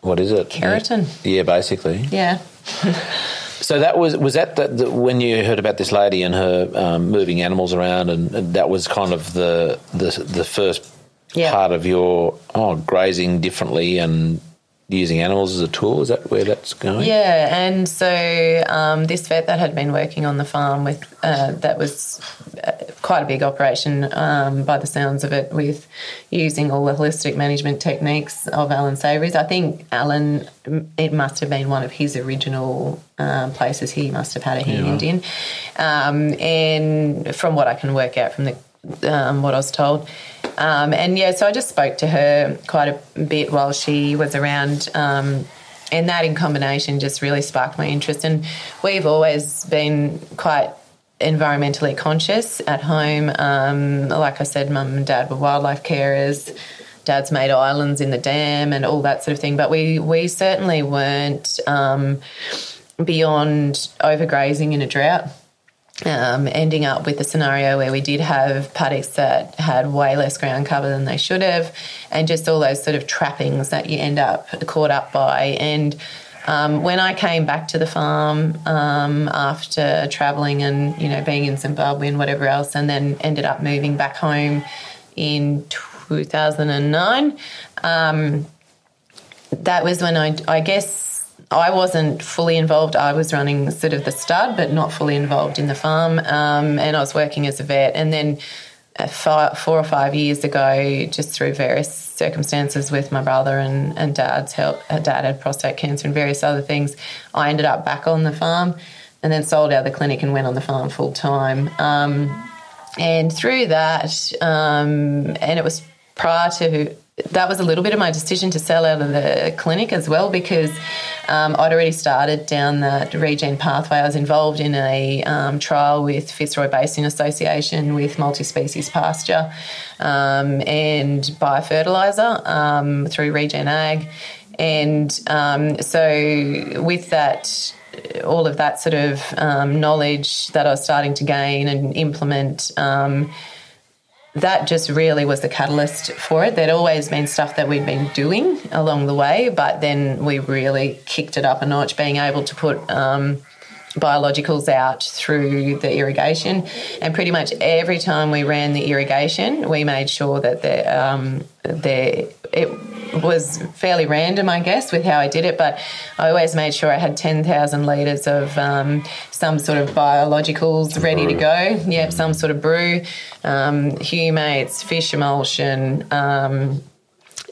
What is it?
keratin.
Yeah, basically.
Yeah.
So that was was that the, the, when you heard about this lady and her um, moving animals around, and, and that was kind of the the, the first
Yeah.
part of your oh grazing differently and using animals as a tool. Is that where that's going?
Yeah, and so um, this vet that had been working on the farm with uh, that was uh, quite a big operation um, by the sounds of it, with using all the holistic management techniques of Alan Savory's. I think Alan, it must have been one of his original um, places he must have had a hand in, um, and from what I can work out from the um, what I was told. Um, and yeah, so I just spoke to her quite a bit while she was around. Um, and that in combination just really sparked my interest. And we've always been quite environmentally conscious at home. Um, like I said, mum and dad were wildlife carers. Dad's made islands in the dam and all that sort of thing. But we, we certainly weren't um, beyond overgrazing in a drought um, ending up with a scenario where we did have paddocks that had way less ground cover than they should have, and just all those sort of trappings that you end up caught up by. And um, when I came back to the farm um, after travelling and you know being in Zimbabwe and whatever else, and then ended up moving back home in 2009. Um, that was when I, I guess I wasn't fully involved. I was running sort of the stud, but not fully involved in the farm. Um, and I was working as a vet. And then uh, five, four or five years ago, just through various circumstances with my brother and, and dad's help, uh, dad had prostate cancer and various other things, I ended up back on the farm and then sold out the clinic and went on the farm full time. Um, and through that, um, and it was prior to that was a little bit of my decision to sell out of the clinic as well because um, I'd already started down that regen pathway. I was involved in a um, trial with Fitzroy Basin Association with multi-species pasture um, and biofertilizer um, through Regen Ag, and um, so with that all of that sort of um, knowledge that I was starting to gain and implement, that just really was the catalyst for it. There'd always been stuff that we'd been doing along the way, but then we really kicked it up a notch, being able to put um, biologicals out through the irrigation. And pretty much every time we ran the irrigation, we made sure that the, um, the, it was fairly random, I guess, with how I did it, but I always made sure I had 10,000 litres of um, some sort of biologicals ready to go. Yep, some sort of brew, um, humates, fish emulsion, um,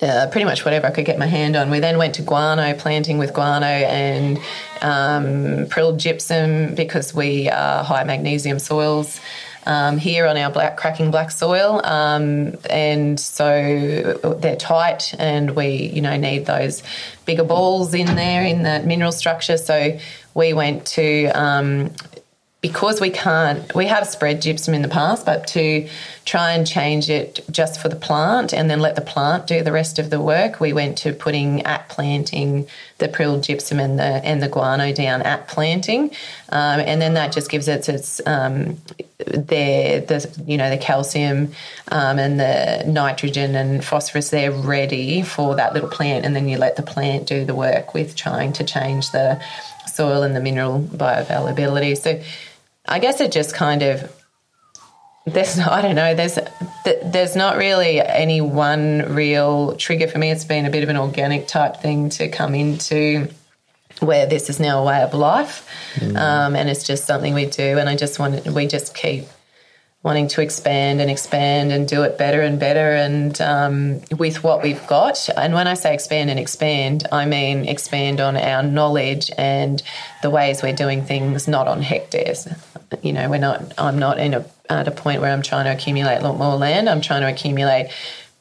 uh, pretty much whatever I could get my hand on. We then went to guano, planting with guano and um, prilled gypsum because we are high magnesium soils. Um, here on our black cracking black soil, um, and so they're tight, and we you know need those bigger balls in there in that mineral structure. So we went to um, because we can't, we have spread gypsum in the past, but to try and change it just for the plant and then let the plant do the rest of the work, we went to putting at planting the prilled gypsum and the and the guano down at planting, um, and then that just gives it its um, the the you know the calcium um, and the nitrogen and phosphorus they're ready for that little plant, and then you let the plant do the work with trying to change the soil and the mineral bioavailability. So I guess it just kind of there's I don't know there's there's not really any one real trigger for me. It's been a bit of an organic type thing to come into where this is now a way of life, mm. um, and it's just something we do. And I just want we just keep wanting to expand and expand and do it better and better and um, with what we've got. And when I say expand and expand, I mean expand on our knowledge and the ways we're doing things, not on hectares. You know, we're not. I'm not in a, at a point where I'm trying to accumulate a lot more land. I'm trying to accumulate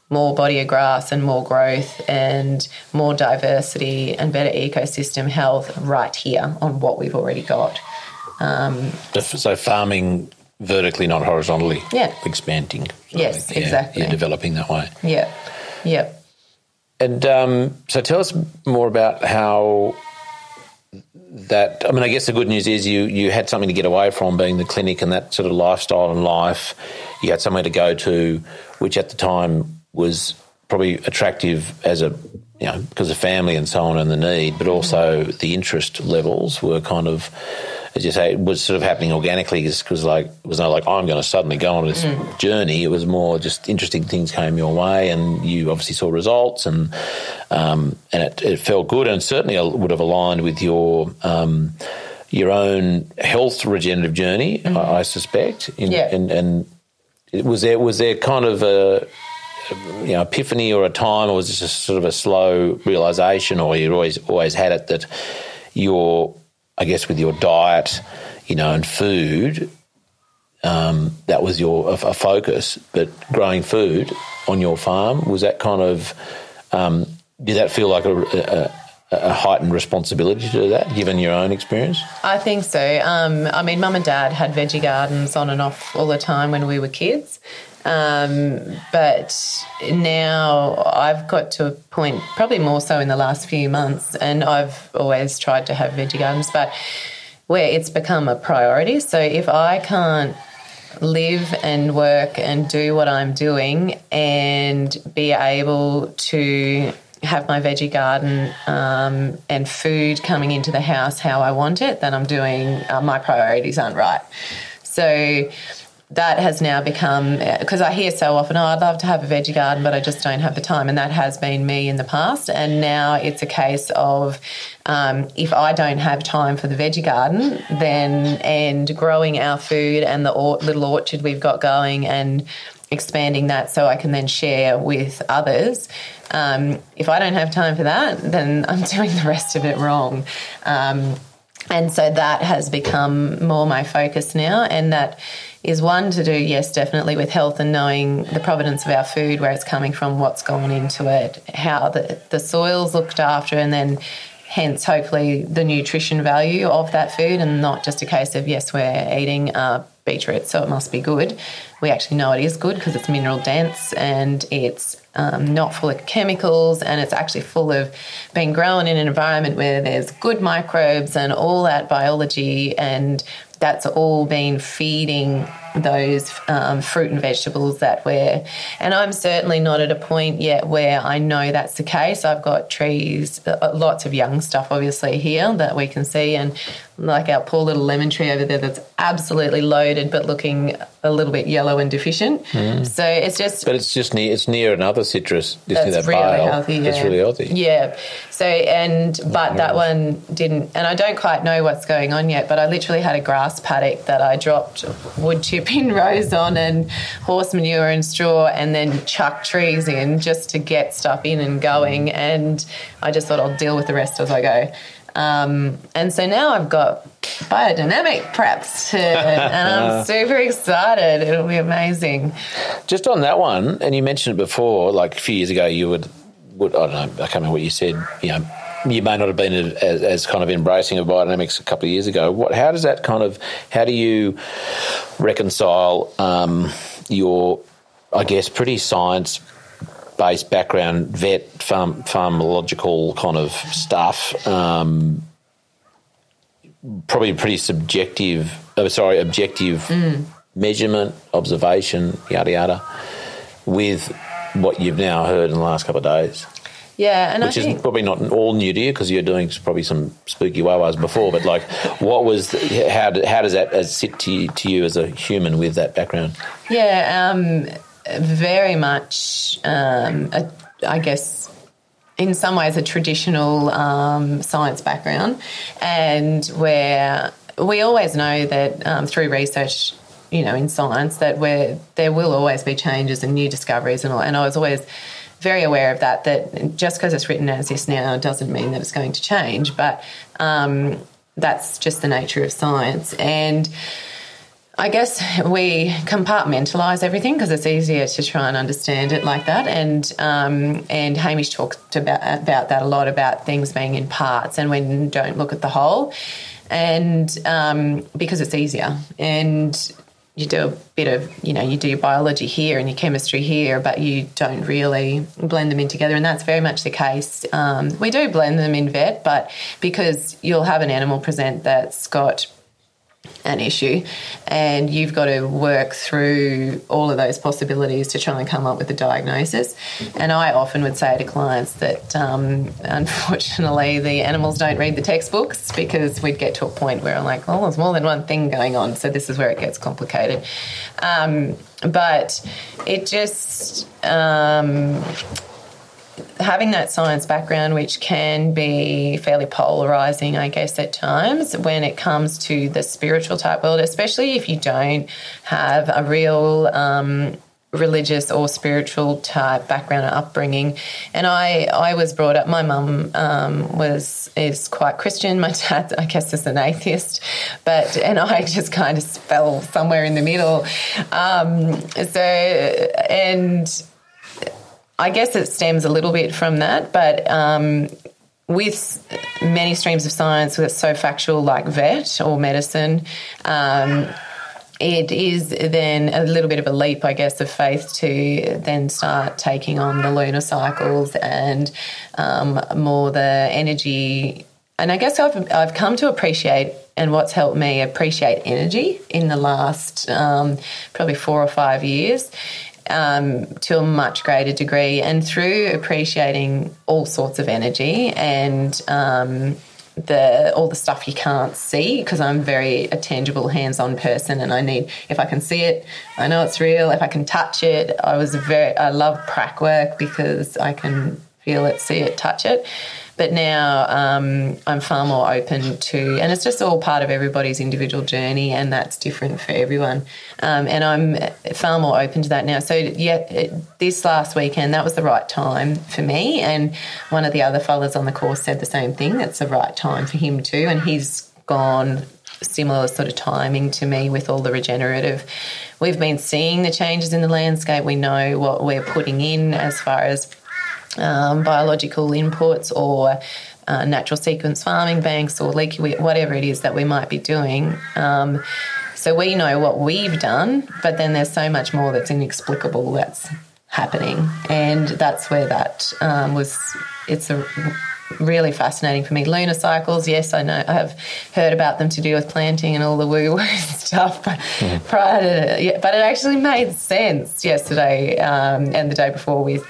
more body of grass and more growth and more diversity and better ecosystem health right here on what we've already got. Um,
so farming vertically, not horizontally.
Yeah.
Expanding.
Yes, yeah, exactly.
You're developing that way.
Yeah. Yeah.
And um, so tell us more about how that I mean, I guess the good news is you you had something to get away from being the clinic and that sort of lifestyle and life. You had somewhere to go to, which at the time was probably attractive as a you know because of family and so on and the need, but also the interest levels were kind of as you say, it was sort of happening organically because like it was not like I'm going to suddenly go on this mm. journey. It was more just interesting things came your way, and you obviously saw results, and um, and it, it, felt good, and certainly would have aligned with your. Um, your own health regenerative journey, mm. I, I, suspect,
in, yeah.
and, and was there was there kind of a you know epiphany or a time, or was this just sort of a slow realization, or you always always had it that your I guess with your diet, you know, and food, um, that was your a, a, focus. But growing food on your farm was that kind of um, did that feel like a, a, a, heightened responsibility to do that, given your own experience?
I think so. Um, I mean, mum and dad had veggie gardens on and off all the time when we were kids. Um, but now I've got to a point, probably more so in the last few months, and I've always tried to have veggie gardens, but where it's become a priority. So if I can't live and work and do what I'm doing and be able to have my veggie garden um, and food coming into the house how I want it, then I'm doing uh, my priorities aren't right. So that has now become because I hear so often, oh, I'd love to have a veggie garden, but I just don't have the time. And that has been me in the past. And now it's a case of um, if I don't have time for the veggie garden, then and growing our food and the or- little orchard we've got going and expanding that so I can then share with others. Um, if I don't have time for that, then I'm doing the rest of it wrong. Um, and so that has become more my focus now, and that is one to do, yes, definitely with health and knowing the provenance of our food, where it's coming from, what's gone into it, how the, the soil's looked after, and then hence hopefully the nutrition value of that food and not just a case of, yes, we're eating uh, beetroot, so it must be good. We actually know it is good because it's mineral dense and it's um, not full of chemicals and it's actually full of being grown in an environment where there's good microbes and all that biology and that's all been feeding those um, fruit and vegetables that we're. And I'm certainly not at a point yet where I know that's the case. I've got trees, uh, lots of young stuff obviously here that we can see, and like our poor little lemon tree over there that's absolutely loaded but looking a little bit yellow and deficient. Hmm. So it's just
But it's just near. It's near another citrus. Just near that
really
bale.
healthy. Yeah.
It's really healthy.
Yeah. So and but that one didn't, and I don't quite know what's going on yet. But I literally had a grass paddock that I dropped wood chip in rows on and horse manure and straw, and then chuck trees in just to get stuff in and going. And I just thought I'll deal with the rest as I go. Um, and so now I've got biodynamic prepped, and I'm super excited. It'll be amazing.
Just on that one, and you mentioned it before, like a few years ago, you would, would I don't know, I can't remember what you said. You know, you may not have been as, as kind of embracing of biodynamics a couple of years ago. What? How does that kind of? How do you reconcile um, your, I guess, pretty science based background, vet, farm, pharmacological kind of stuff, um, probably pretty subjective, oh, sorry, objective measurement, observation, yada yada, with what you've now heard in the last couple of days,
Yeah, and
which
I
is probably not all new to you because you're doing probably some spooky wawas before. But like, what was the, how? How does that as sit to you, to you as a human with that background?
Yeah, um, very much. Um, a, I guess in some ways a traditional um, science background, and where we always know that um, through research, you know, in science, that where there will always be changes and new discoveries and all. And I was always very aware of that. That just because it's written as this now doesn't mean that it's going to change, but um, that's just the nature of science and. I guess we compartmentalise everything because it's easier to try and understand it like that. And um, and Hamish talked about about that a lot about things being in parts and when don't look at the whole, and um, because it's easier and. You do a bit of, you know, you do your biology here and your chemistry here, but you don't really blend them in together. And that's very much the case. Um, we do blend them in vet, but because you'll have an animal present that's got an issue and you've got to work through all of those possibilities to try and come up with a diagnosis. And i often would say to clients that um, unfortunately the animals don't read the textbooks because we'd get to a point where i'm like well there's more than one thing going on so this is where it gets complicated. Um, but it just um, having that science background, which can be fairly polarizing, I guess, at times when it comes to the spiritual type world, especially if you don't have a real um, religious or spiritual type background and upbringing. And I, I was brought up. My mum um, was is quite Christian. My dad, I guess, is an atheist. But and I just kind of fell somewhere in the middle. Um, so and I guess it stems a little bit from that, but um, with many streams of science that's so factual, like vet or medicine, um, it is then a little bit of a leap, I guess, of faith to then start taking on the lunar cycles and um, more the energy. And I guess I've, I've come to appreciate, and what's helped me appreciate energy in the last um, probably four or five years um, to a much greater degree, and through appreciating all sorts of energy and um, the all the stuff you can't see, because I'm very a tangible, hands-on person, and I need if I can see it, I know it's real. If I can touch it, I was very I love prac work because I can feel it, see it, touch it. But now um, I'm far more open to, and it's just all part of everybody's individual journey, and that's different for everyone. Um, and I'm far more open to that now. So, yeah, this last weekend, that was the right time for me. And one of the other fellas on the course said the same thing. It's the right time for him too. And he's gone similar sort of timing to me with all the regenerative. We've been seeing the changes in the landscape. We know what we're putting in as far as um, biological inputs or uh, natural sequence farming banks or leaky whatever it is that we might be doing. Um, so we know what we've done, but then there's so much more that's inexplicable that's happening, and that's where that um, was. It's a really fascinating for me. Lunar cycles, yes, I know I have heard about them to do with planting and all the woo woo stuff, but prior to, yeah, but it actually made sense yesterday um, and the day before with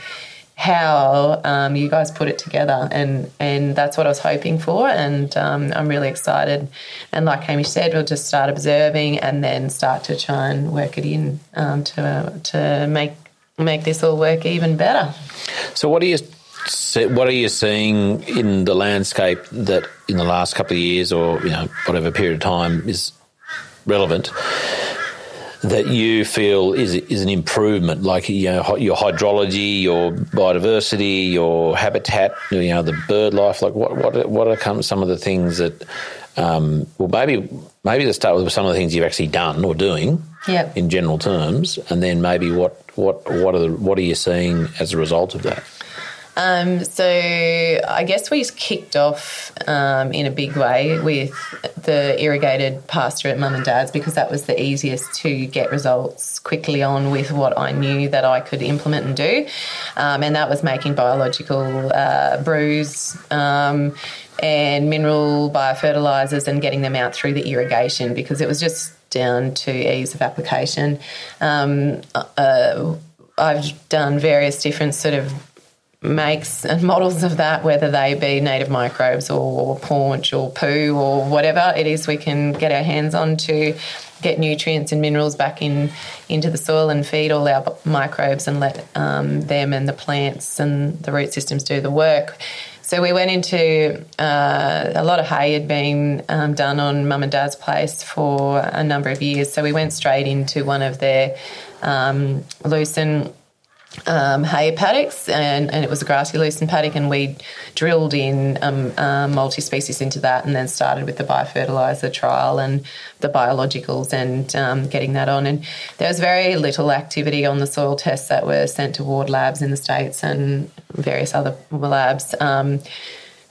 how um, you guys put it together, and and that's what I was hoping for, and um, I'm really excited. And like Hamish said, we'll just start observing and then start to try and work it in um, to to make make this all work even better.
So, what are you what are you seeing in the landscape that in the last couple of years, or you know whatever period of time is relevant? That you feel is is an improvement, like you know your hydrology, your biodiversity, your habitat, you know the bird life. Like what what what are some of the things that um, well maybe maybe let's start with some of the things you've actually done or doing
yep.
in general terms, and then maybe what what what are the, what are you seeing as a result of that?
Um, so I guess we kicked off um, in a big way with the irrigated pasture at mum and dad's because that was the easiest to get results quickly on with what I knew that I could implement and do, um, and that was making biological uh, brews. Um, and mineral biofertilizers and getting them out through the irrigation because it was just down to ease of application. Um, uh, I've done various different sort of makes and models of that, whether they be native microbes or paunch or poo or whatever it is we can get our hands on to get nutrients and minerals back in into the soil and feed all our microbes and let um, them and the plants and the root systems do the work. So we went into uh, a lot of hay had been um, done on mum and dad's place for a number of years. So we went straight into one of their um, um, hay paddocks, and, and it was a grassy lucerne paddock, and we drilled in um, uh, multi species into that, and then started with the biofertilizer trial and the biologicals and um, getting that on. And there was very little activity on the soil tests that were sent to ward labs in the states and various other labs. Um,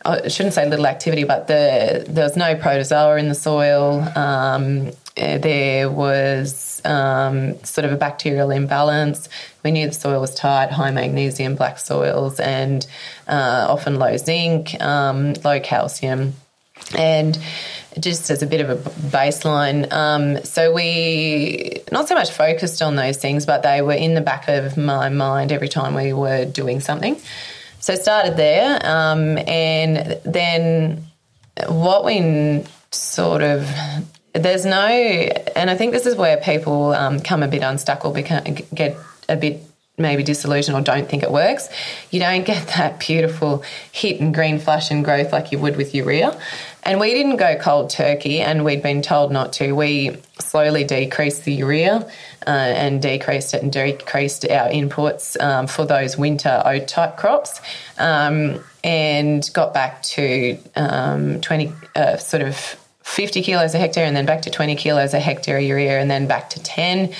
I shouldn't say little activity, but the, there was no protozoa in the soil. Um, there was um, sort of a bacterial imbalance. We knew the soil was tight, high magnesium, black soils, and uh, often low zinc, um, low calcium. And just as a bit of a baseline, um, so we not so much focused on those things, but they were in the back of my mind every time we were doing something. So started there, um, and then what we sort of there's no, and I think this is where people um, come a bit unstuck or become, get a bit maybe disillusioned or don't think it works. You don't get that beautiful hit and green flush and growth like you would with urea. And we didn't go cold turkey, and we'd been told not to. We slowly decreased the urea uh, and decreased it and decreased our inputs um, for those winter oat type crops. Um, and got back to um, 20 uh, sort of 50 kilos a hectare and then back to 20 kilos a hectare urea and then back to 10.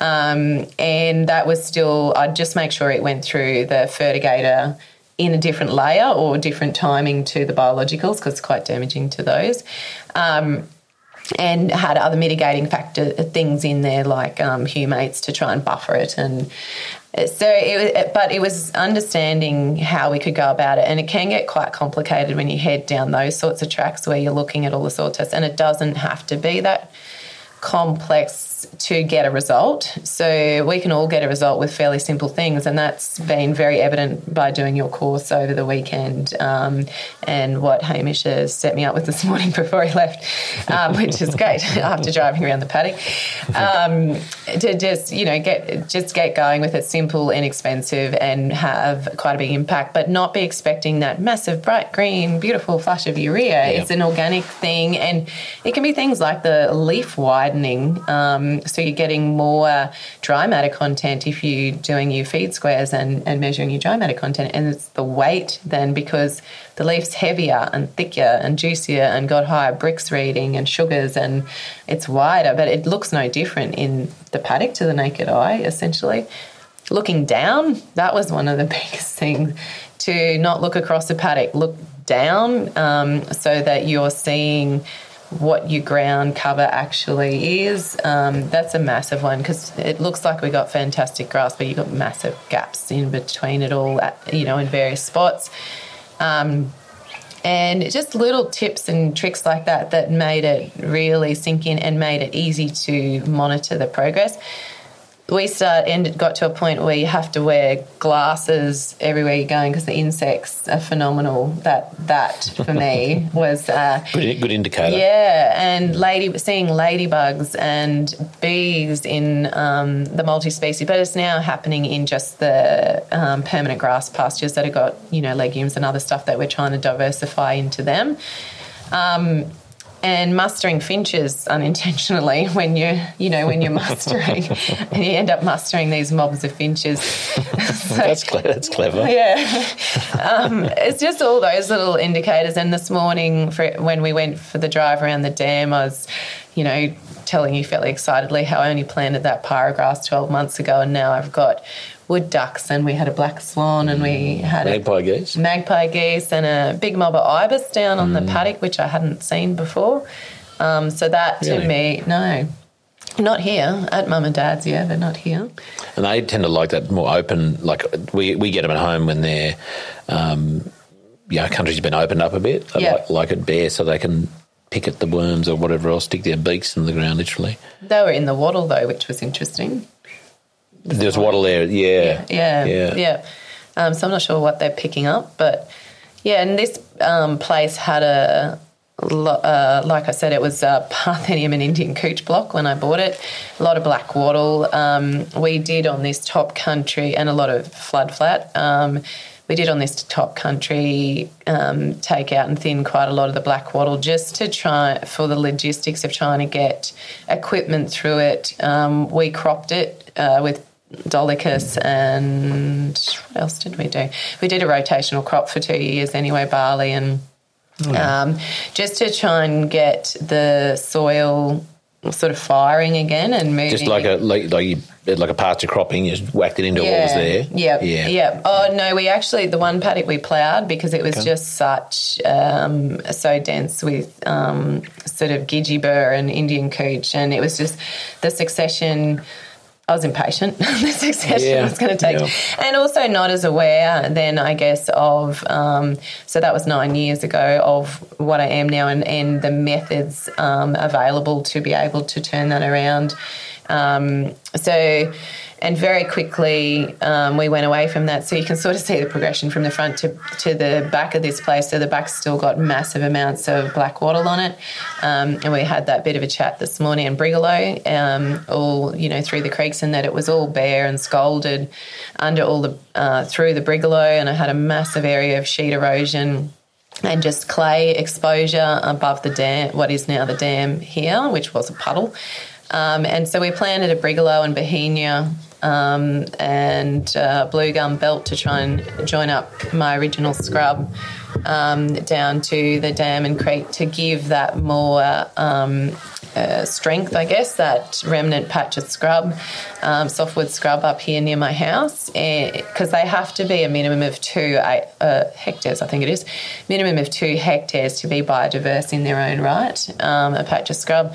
Um, and that was still, I'd just make sure it went through the fertigator in a different layer or different timing to the biologicals because it's quite damaging to those. Um, and had other mitigating factor things in there like um, humates to try and buffer it and so it, but it was understanding how we could go about it. And it can get quite complicated when you head down those sorts of tracks where you're looking at all the soil tests and it doesn't have to be that complex to get a result. So we can all get a result with fairly simple things, and that's been very evident by doing your course over the weekend um, and what Hamish has set me up with this morning before he left, um, which is great after driving around the paddock. Um, to just you know get just get going with it, simple, inexpensive, and have quite a big impact, but not be expecting that massive, bright green, beautiful flush of urea. Yeah. It's an organic thing, and it can be things like the leaf Um, so you're getting more dry matter content if you're doing your feed squares and, and measuring your dry matter content. And it's the weight then because the leaf's heavier and thicker and juicier and got higher Brix reading and sugars and it's wider, but it looks no different in the paddock to the naked eye, essentially. Looking down, that was one of the biggest things to not look across the paddock, look down um, so that you're seeing what your ground cover actually is. Um, that's a massive one because it looks like we got fantastic grass, but you've got massive gaps in between it all, at, you know, in various spots. Um, and just little tips and tricks like that that made it really sink in and made it easy to monitor the progress. We start ended got to a point where you have to wear glasses everywhere you're going because the insects are phenomenal. That that for me was uh,
good, good indicator.
Yeah, and lady seeing ladybugs and bees in um, the multi-species, but it's now happening in just the um, permanent grass pastures that have got you know legumes and other stuff that we're trying to diversify into them. Um, and mustering finches unintentionally when you're you know when you're mustering. And you end up mustering these mobs of finches. So,
that's, clever. that's clever.
Yeah. Um, it's just all those little indicators. And this morning for, when we went for the drive around the dam i was you know telling you fairly excitedly how i only planted that paragrass 12 months ago. And now i've got wood ducks and we had a black swan and we had
magpie geese?
Magpie geese and a big mob of ibis down on mm. the paddock which i hadn't seen before. Um, so that really? to me no. Not here. At mum and dad's yeah but not here.
And they tend to like that more open like we, we get them at home when they're um, you know country's been opened up a bit.
Yeah.
like, like it bare so they can pick at the worms or whatever else stick their beaks in the ground literally.
They were in the wattle though which was interesting
there's wattle there,
yeah. Yeah, yeah. yeah. Um, so I'm not sure what they're picking up, but yeah, and this um, place had a, uh, like I said, it was a Parthenium and Indian couch block when I bought it. A lot of black wattle. Um, we did on this top country and a lot of flood flat. Um, we did on this top country um, take out and thin quite a lot of the black wattle just to try for the logistics of trying to get equipment through it. Um, we cropped it uh, with Dolichos and what else did we do? We did a rotational crop for two years anyway, barley and oh, yeah. um, just to try and get the soil sort of firing again and moving.
Just like a like like, you, like a pasture cropping, you just whacked it into yeah. what was there.
Yeah, yeah, yeah. Oh no, we actually the one paddock we ploughed because it was okay. just such um, so dense with um, sort of Gidgee burr and Indian couch, and it was just the succession I was impatient. the succession yeah, was going to take, yeah. and also not as aware then, I guess, of. Um, so that was nine years ago of what I am now, and, and the methods um, available to be able to turn that around. Um, so and very quickly um, we went away from that. So you can sort of see the progression from the front to, to the back of this place. So the back's still got massive amounts of black wattle on it, um, and we had that bit of a chat this morning in Brigalow, um, all you know through the creeks, and that it was all bare and scalded under all the uh, through the Brigalow, and I had a massive area of sheet erosion and just clay exposure above the dam, what is now the dam here, which was a puddle. Um, and so we planted a brigalow and bauhinia um, and uh, blue gum belt to try and join up my original scrub um, down to the dam and creek to give that more um, strength, I guess, that remnant patch of scrub, um, softwood scrub up here near my house, because they have to be a minimum of two uh, hectares, I think it is, minimum of two hectares to be biodiverse in their own right, um, a patch of scrub.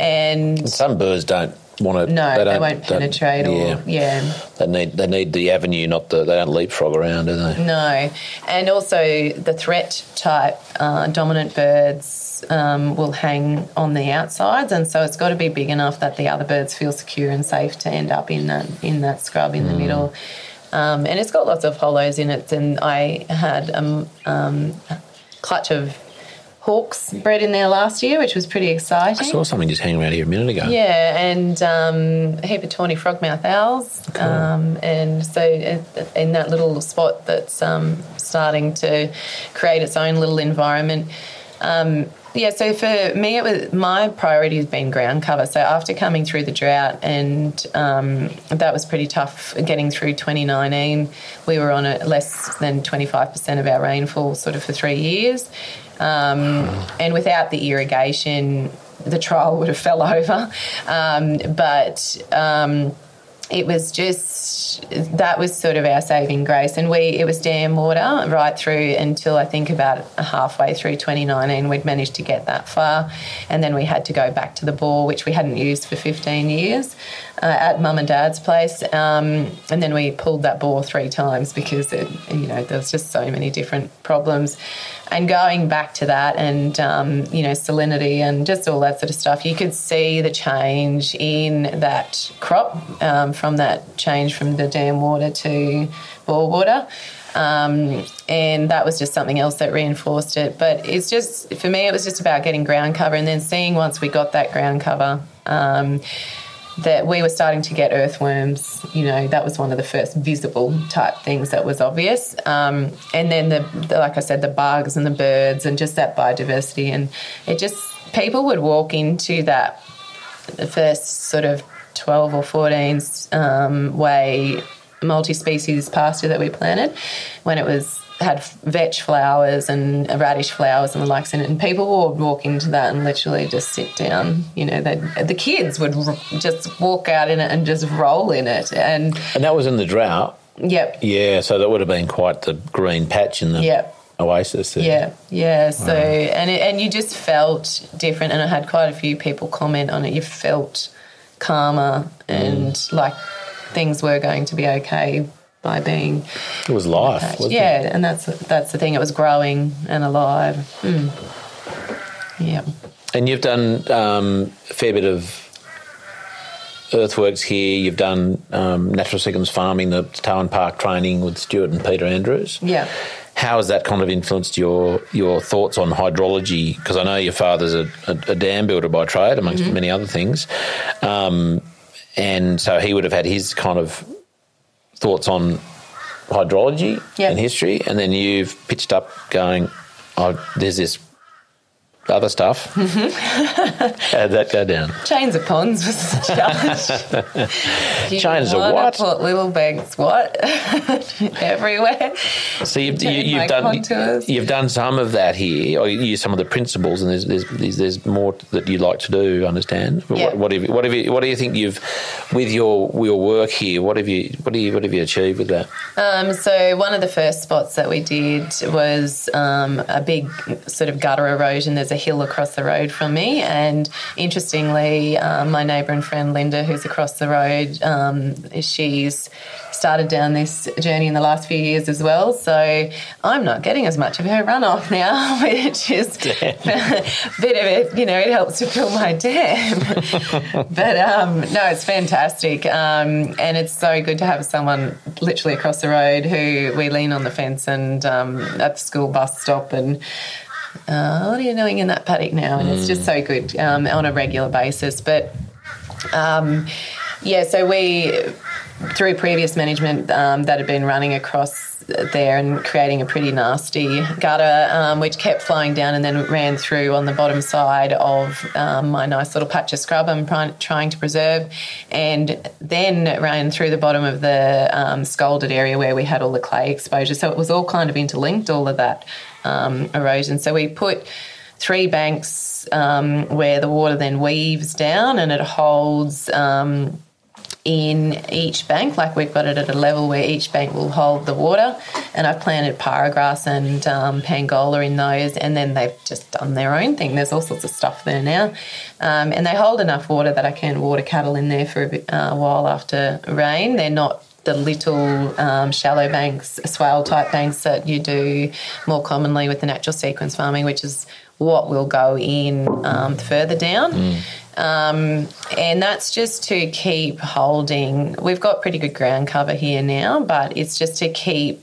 And
some birds don't want
to. No, they, they won't penetrate. Or, yeah, yeah.
They need they need the avenue, not the. They don't leapfrog around, do they?
No, and also the threat type uh, dominant birds um, will hang on the outsides, and so it's got to be big enough that the other birds feel secure and safe to end up in that in that scrub in mm. the middle. Um, and it's got lots of hollows in it, and I had a um, clutch of hawks bred in there last year, which was pretty exciting.
I saw something just hanging around here a minute ago.
Yeah, and um, a heap of tawny frogmouth owls. Cool. Um, and so in that little spot that's um, starting to create its own little environment. Um, yeah, so for me, it was my priority has been ground cover. So after coming through the drought, and um, that was pretty tough getting through 2019, we were on a less than 25% of our rainfall sort of for three years. Um, and without the irrigation, the trial would have fell over. Um, but um, it was just that was sort of our saving grace. And we it was dam water right through until I think about halfway through 2019. We'd managed to get that far, and then we had to go back to the bore, which we hadn't used for 15 years, uh, at mum and dad's place. Um, and then we pulled that bore three times because it, you know there was just so many different problems. And going back to that, and um, you know salinity and just all that sort of stuff, you could see the change in that crop um, from that change from the dam water to bore water. Um, and that was just something else that reinforced it. But it's just, for me, it was just about getting ground cover and then seeing once we got that ground cover. Um, that we were starting to get earthworms. You know, that was one of the first visible type things that was obvious. Um, and then the, the, like I said, the bugs and the birds and just that biodiversity. And it just, people would walk into that the first sort of 12 or 14 um, way multi species pasture that we planted when it was had vetch flowers and radish flowers and the likes in it, and people would walk into that and literally just sit down. You know, the kids would r- just walk out in it and just roll in it, and
and that was in the drought.
Yep.
Yeah, so that would have been quite the green patch in the
yep.
oasis. There.
Yeah, yeah. So and it, and you just felt different, and I had quite a few people comment on it. You felt calmer and mm. like things were going to be okay by being.
It was life,
yeah,
it?
and that's that's the thing. It was growing and alive. Mm. Yeah.
And you've done um, a fair bit of earthworks here. You've done um, natural sequence farming, the Tarwyn Park training with Stuart and Peter Andrews.
Yeah.
How has that kind of influenced your your thoughts on hydrology? Because I know your father's a, a, a, dam builder by trade, amongst mm-hmm. many other things, um, and so he would have had his kind of thoughts on hydrology
yep.
and history, and then you've pitched up going, oh, there's this other stuff. How'd that go down?
Chains of ponds was the challenge.
Chains of what?
Put little banks, what? Everywhere.
So you've, you, have done contours. you've done some of that here, or you use some of the principles, and there's there's, there's more that you'd like to do. Understand?
Yeah.
What, what, have you, what have you what do you think you've with your your work here? What have you what do you what have you achieved with that?
Um, so one of the first spots that we did was um, a big sort of gutter erosion. There's a a hill across the road from me. And interestingly, um, my neighbour and friend Linda, who's across the road, um, she's started down this journey in the last few years as well. So I'm not getting as much of her runoff now, which is a bit of it, you know, it helps to fill my dam. but um, no, it's fantastic. Um, and it's so good to have someone literally across the road who we lean on the fence and um, at the school bus stop and uh, what are you doing in that paddock now? And mm. it's just so good um, on a regular basis. But um, yeah, so we, through previous management um, that had been running across there and creating a pretty nasty gutter, um, which kept flowing down and then ran through on the bottom side of um, my nice little patch of scrub I'm trying to preserve, and then ran through the bottom of the um, scalded area where we had all the clay exposure. So it was all kind of interlinked, all of that um, erosion. So we put three banks um, where the water then weaves down and it holds um, in each bank. Like we've got it at a level where each bank will hold the water. And I've planted paragrass and um, pangola in those, and then they've just done their own thing. There's all sorts of stuff there now. Um, and they hold enough water that I can water cattle in there for a, bit, uh, a while after rain. They're not the little um, shallow banks, swale type banks that you do more commonly with the natural sequence farming, which is what will go in um, further down. Mm. Um, and that's just to keep holding. We've got pretty good ground cover here now, but it's just to keep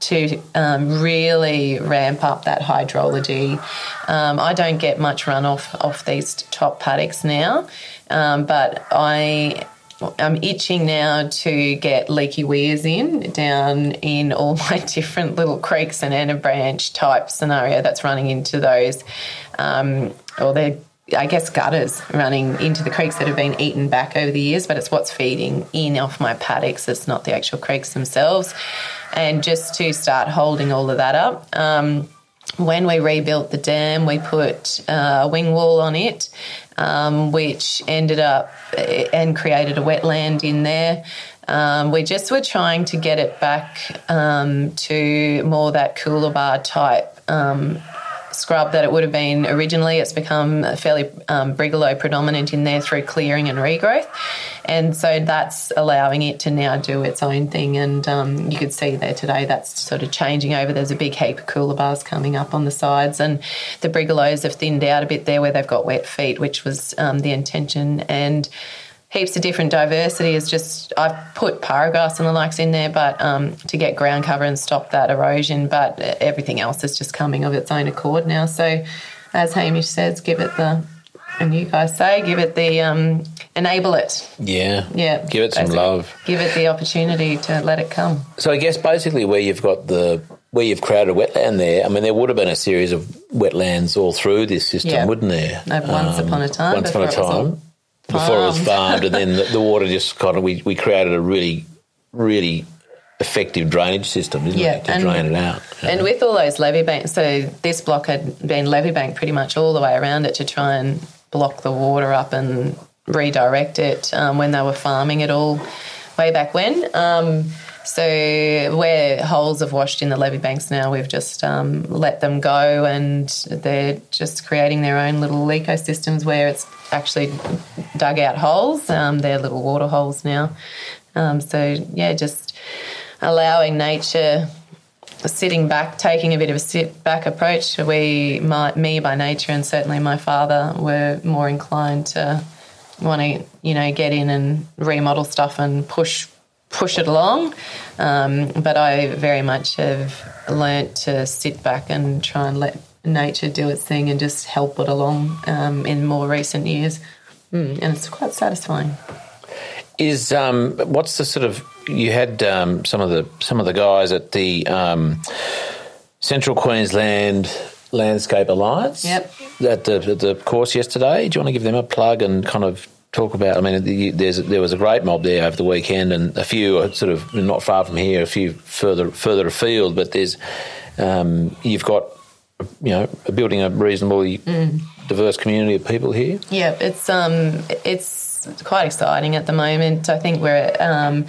to um, really ramp up that hydrology. Um, I don't get much runoff off these top paddocks now, um, but I I'm itching now to get leaky weirs in down in all my different little creeks and anabranch type scenario that's running into those, um, or they're I guess gutters running into the creeks that have been eaten back over the years, but it's what's feeding in off my paddocks. It's not the actual creeks themselves. And just to start holding all of that up. Um, when we rebuilt the dam, we put uh, a wing wall on it um, which ended up eh, and created a wetland in there. Um, we just were trying to get it back um, to more that Coolabah type um, scrub that it would have been originally. It's become fairly um, brigalow predominant in there through clearing and regrowth. And so that's allowing it to now do its own thing. And um, you could see there today that's sort of changing over. There's a big heap of Coolabahs coming up on the sides, and the brigalows have thinned out a bit there where they've got wet feet, which was um, the intention. And heaps of different diversity is just I've put paragrass and the likes in there, but um, to get ground cover and stop that erosion. But everything else is just coming of its own accord now. So, as Hamish says, give it the and you guys say, give it the um, enable it.
Yeah,
yeah.
Give it some love.
Give it the opportunity to let it come.
So I guess basically where you've got the where you've created a wetland there, I mean, there would have been a series of wetlands all through this system, yeah. wouldn't there?
once um, upon a time.
Once upon a time before it was farmed, and then the, the, water just kind of we, we created a really really effective drainage system, isn't yeah, it, to and, drain it out.
And know? with all those levee banks, so this block had been levee bank pretty much all the way around it to try and block the water up and redirect it um, when they were farming it all way back when. Um, so where holes have washed in the levee banks now, we've just um, let them go, and they're just creating their own little ecosystems where it's actually dug out holes. Um, they're little water holes now. Um, so yeah, just allowing nature sitting back, taking a bit of a sit back approach. We, my, me by nature, and certainly my father, were more inclined to want to, you know, get in and remodel stuff and push push it along. Um, but I very much have learnt to sit back and try and let nature do its thing and just help it along um, in more recent years. Mm, and it's quite satisfying.
Is um, what's the sort of you had um, some of the some of the guys at the um, Central Queensland Landscape Alliance
yep.
at the at the course yesterday. Do you want to give them a plug and kind of talk about? I mean, there's there was a great mob there over the weekend, and a few sort of not far from here, a few further further afield. But there's um, you've got you know building a reasonably mm. diverse community of people here.
Yeah, it's um it's quite exciting at the moment. I think we're um,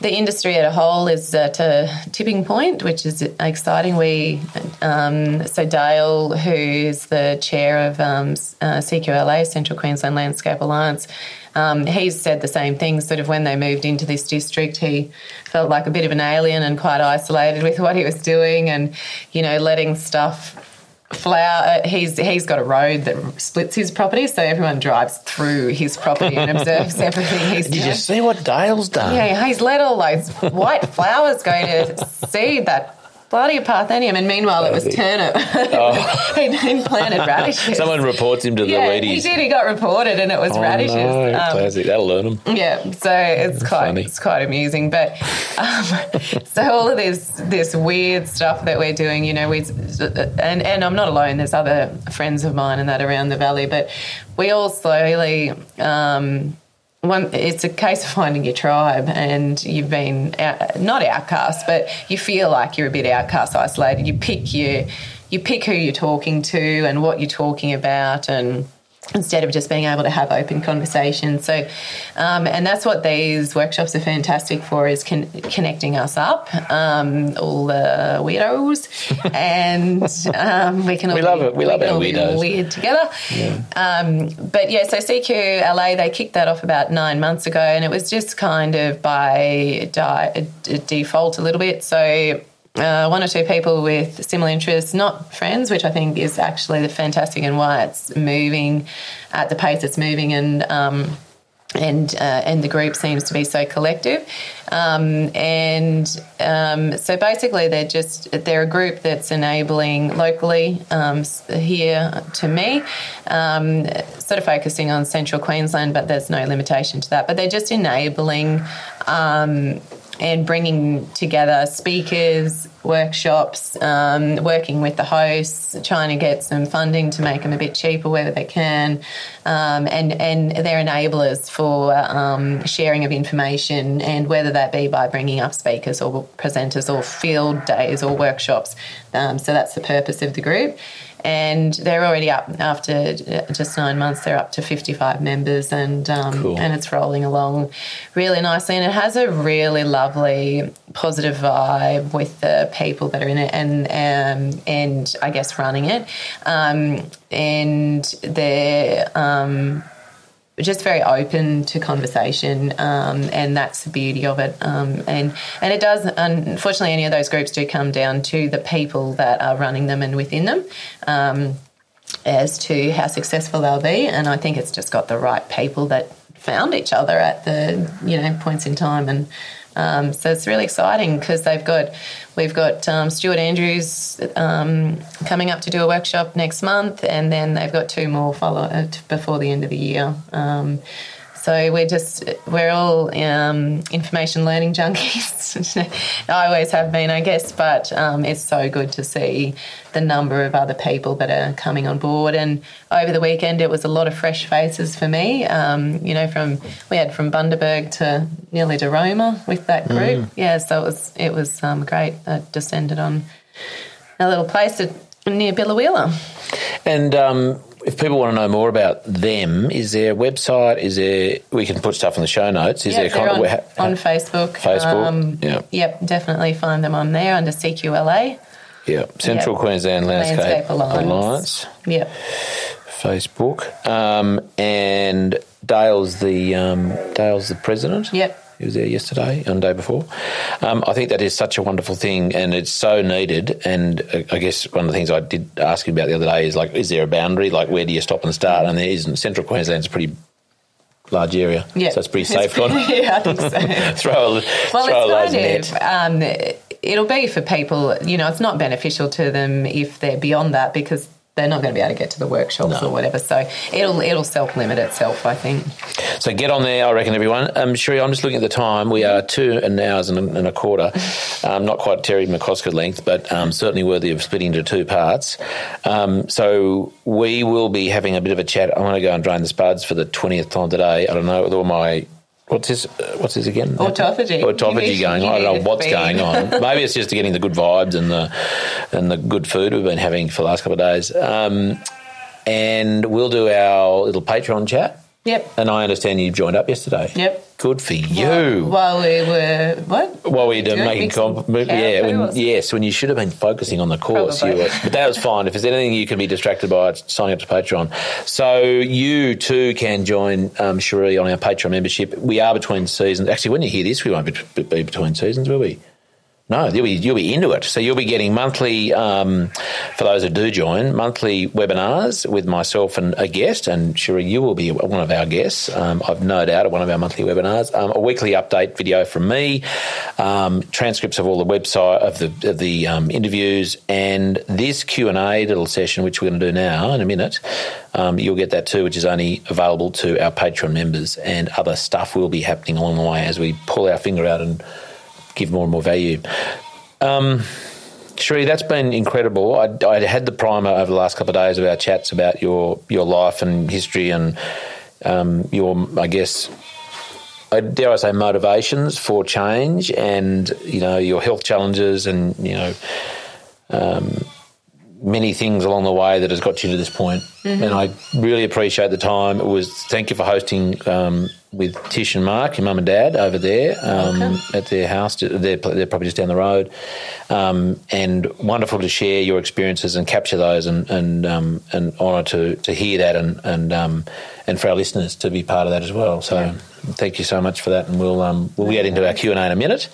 the industry at a whole is at a tipping point, which is exciting. We, um, so Dale, who's the chair of um, uh, CQLA, Central Queensland Landscape Alliance, um, he's said the same thing. Sort of when they moved into this district, he felt like a bit of an alien and quite isolated with what he was doing, and you know, letting stuff Flower, uh, he's he's got a road that splits his property, so everyone drives through his property and observes everything he's
Did
doing.
you see what Dale's done?
Yeah, he's let all those white flowers go to seed that bloody parthenium, and meanwhile it was turnip. Oh. he'd, planted radishes.
Someone reports him to the
yeah,
ladies.
He did. He got reported, and it was
oh,
radishes.
No. Um, Classic. That'll learn him.
Yeah, so it's quite Funny. it's quite amusing. But um, so all of this this weird stuff that we're doing, you know, we and and I'm not alone. There's other friends of mine and that around the valley, but we all slowly. Um, one, it's a case of finding your tribe, and you've been out, not outcast, but you feel like you're a bit outcast, isolated. You pick your, you pick who you're talking to and what you're talking about, and instead of just being able to have open conversations. So, um, and that's what these workshops are fantastic for is con- connecting us up, um, all the weirdos, and um, we can all
we love it. We, we love our weirdos.
weird together. Yeah. Um, but yeah, so CQLA they kicked that off about nine months ago, and it was just kind of by di- default a little bit. So uh, one or two people with similar interests, not friends, which I think is actually the fantastic and why it's moving at the pace it's moving and. Um, and uh, and the group seems to be so collective, um, and um, so basically they're just they're a group that's enabling locally um, here to me, um, sort of focusing on central Queensland, but there's no limitation to that. But they're just enabling um, and bringing together speakers, workshops, um, working with the hosts, trying to get some funding to make them a bit cheaper where they can, um, and and they're enablers for um, sharing of information, and whether that be by bringing up speakers or presenters or field days or workshops. Um, so that's the purpose of the group. And they're already up after just nine months. They're up to 55 members, and um,
Cool.
and it's rolling along really nicely. And it has a really lovely, positive vibe with the people that are in it, and um, and I guess running it, um, and they're. Just very open to conversation, um, and that's the beauty of it. Um, and and it does. Unfortunately, any of those groups do come down to the people that are running them and within them. Um, as to how successful they'll be, and I think it's just got the right people that found each other at the you know points in time, and um, so it's really exciting because they've got we've got um, Stuart Andrews um, coming up to do a workshop next month, and then they've got two more follow uh, before the end of the year. So we're just we're all um, information learning junkies. I always have been, I guess, but um, it's so good to see the number of other people that are coming on board. And over the weekend, it was a lot of fresh faces for me. Um, you know, from we had from Bundaberg to nearly to Roma with that group. Yeah, so it was it was um, great. I descended on a little place near Biloela.
And um, if people want to know more about them, is there a website? Is there we can put stuff in the show notes? Is there
they're on,
where-
on Facebook.
Facebook, yeah.
Yep, definitely find them on there under CQLA.
yeah Central
Yep.
Queensland Landscape,
Landscape Alliance.
Alliance,
Yep.
Facebook, um, and Dale's the um, Dale's the president.
Yep.
He was there yesterday and the day before. Um, I think that is such a wonderful thing, and it's so needed. And uh, I guess one of the things I did ask him about the other day is like, is there a boundary? Like, where do you stop and start? And there isn't. Central Queensland's a pretty large area,
Yeah.
so it's pretty safe. Gone.
yeah, I think so.
throw a,
Well,
throw
it's kind of um, it'll be for people. You know, it's not beneficial to them if they're beyond that because they're not going to be able to get to the workshops
No.
or whatever. So it'll it'll self limit itself. I think.
So get on there, I reckon, everyone. Um, Cherie, I'm just looking at the time. We are two and hours and a, and a quarter. Um, not quite Terry McCosker length, but um, certainly worthy of splitting into two parts. Um, so we will be having a bit of a chat. I'm going to go and drain the spuds for the 20th time today. I don't know with all my. What's this? Uh, what's this again?
Autophagy.
Autophagy going on. I don't know what's going on. Maybe it's just getting the good vibes and the and the good food we've been having for the last couple of days. Um, and we'll do our little Patreon chat.
Yep.
And I understand you joined up yesterday.
Yep.
Good for you.
While we were what?
While we were
Doing
making comp- yeah, when, yes, when you should have been focusing on the course, you were, but that was fine. If there's anything you can be distracted by, it's signing up to Patreon. So you too can join um, Cherie on our Patreon membership. We are between seasons. Actually, when you hear this, we won't be, be between seasons, will we? No, you'll be you'll be into it. So you'll be getting monthly, um, for those who do join, monthly webinars with myself and a guest. And Cherie, you will be one of our guests. Um, I've no doubt at one of our monthly webinars. Um, a weekly update video from me, um, transcripts of all the website of the of the um, interviews, and this Q and A little session, which we're going to do now in a minute. Um, you'll get that too, which is only available to our Patreon members, and other stuff will be happening along the way as we pull our finger out and give more and more value. Um, that's been incredible. I, I had the primer over the last couple of days of our chats about your your life and history and um, your, I guess, I dare I say, motivations for change and you know your health challenges and you know um, many things along the way that has got you to this point. And I really appreciate the time. It was thank you for hosting um, with Tish and Mark, your mum and dad, over there um, at their house. They're, they're probably just down the road, um, and wonderful to share your experiences and capture those, and and um, and honour to to hear that, and and um, and for our listeners to be part of that as well. So. Thank you so much for that, and we'll um, we'll get into our Q and A in a minute.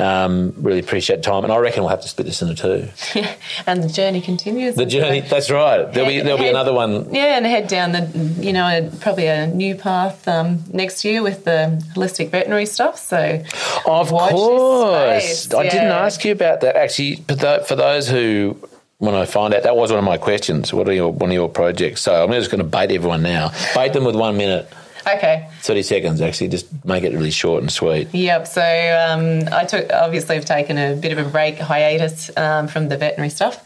Um, really appreciate time, and I reckon we'll have to split this into two.
Yeah, and the journey continues.
The journey. That's right. There'll be there'll be another one.
Yeah, and head down the, you know, a- probably a new path um, next year with the holistic veterinary stuff. So,
Of course, I didn't ask you about that. Actually, for for those who. When I find out, that was one of my questions. What are your one of your projects? So I'm just going to bait everyone now. Bait them with one minute,
okay,
thirty seconds. Actually, just make it really short and sweet.
Yep. So um, I took obviously I've taken a bit of a break hiatus um, from the veterinary stuff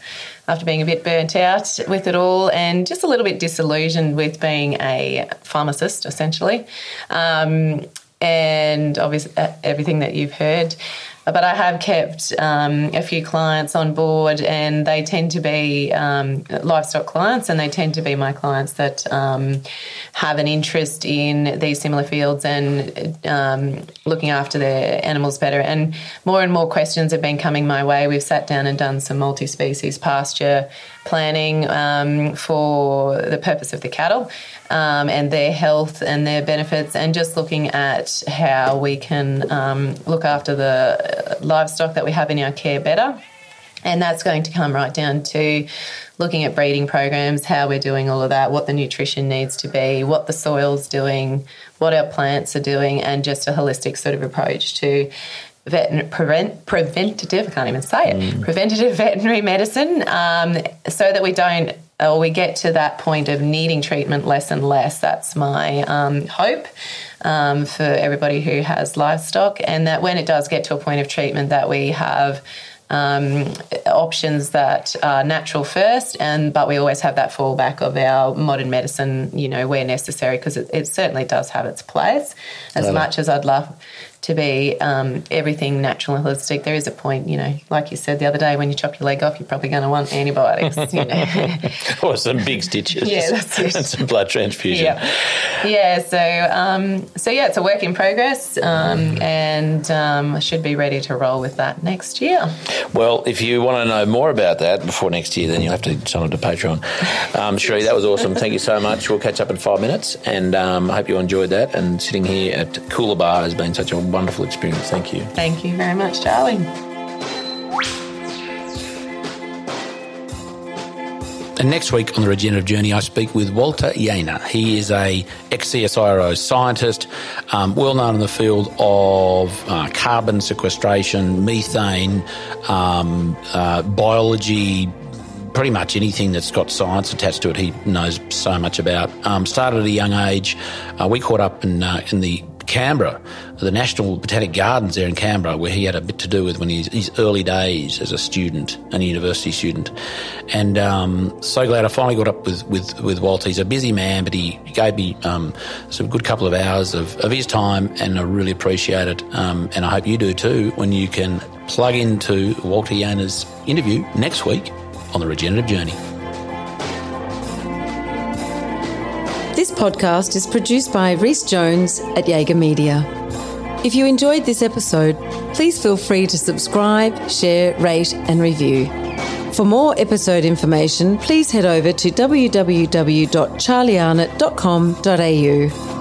after being a bit burnt out with it all and just a little bit disillusioned with being a pharmacist essentially, um, and obviously uh, everything that you've heard but I have kept um, a few clients on board, and they tend to be um, livestock clients, and they tend to be my clients that um, have an interest in these similar fields and um, looking after their animals better. And more and more questions have been coming my way. We've sat down and done some multi species pasture planning um, for the purpose of the cattle um, and their health and their benefits, and just looking at how we can um, look after the livestock that we have in our care better. And that's going to come right down to looking at breeding programs, how we're doing all of that, what the nutrition needs to be, what the soil's doing, what our plants are doing, and just a holistic sort of approach to vet, prevent, preventative, I can't even say it, mm. preventative veterinary medicine, um, so that we don't or we get to that point of needing treatment less and less. That's my um, hope. Um, for everybody who has livestock, and that when it does get to a point of treatment, that we have um, options that are natural first, and but we always have that fallback of our modern medicine, you know, where necessary, because it, it, certainly does have its place. As much as I'd love to be um, everything natural and holistic. There is a point, you know, like you said the other day, when you chop your leg off, you're probably going to want antibiotics, you know.
or some big stitches.
Yeah, that's it.
and some blood transfusion.
Yeah, yeah. So, um, so yeah, it's a work in progress, um, and um, I should be ready to roll with that next year.
Well, if you want to know more about that before next year, then you'll have to sign up to Patreon. Um, Cherie, that was awesome. Thank you so much. We'll catch up in five minutes, and um, I hope you enjoyed that. And sitting here at Cooler Bar has been such a wonderful experience. Thank you.
Thank you very much, Charlie.
And next week on the Regenerative Journey, I speak with Walter Jehne. He is a ex-CSIRO scientist, um, well known in the field of uh, carbon sequestration, methane, um, uh, biology, pretty much anything that's got science attached to it, he knows so much about. Um, started at a young age. Uh, we caught up in, uh, in the Canberra, the National Botanic Gardens there in Canberra, where he had a bit to do with when he, his early days as a student, a university student. And um, so glad I finally got up with, with, with Walter. He's a busy man, but he gave me um, some good couple of hours of, of his time, and I really appreciate it. Um, and I hope you do too when you can plug into Walter Jehne's interview next week on the Regenerative Journey.
Podcast is produced by Rhys Jones at Jaeger Media. If you enjoyed this episode, please feel free to subscribe, share, rate, and review. For more episode information, please head over to www.charliearnott.com.au.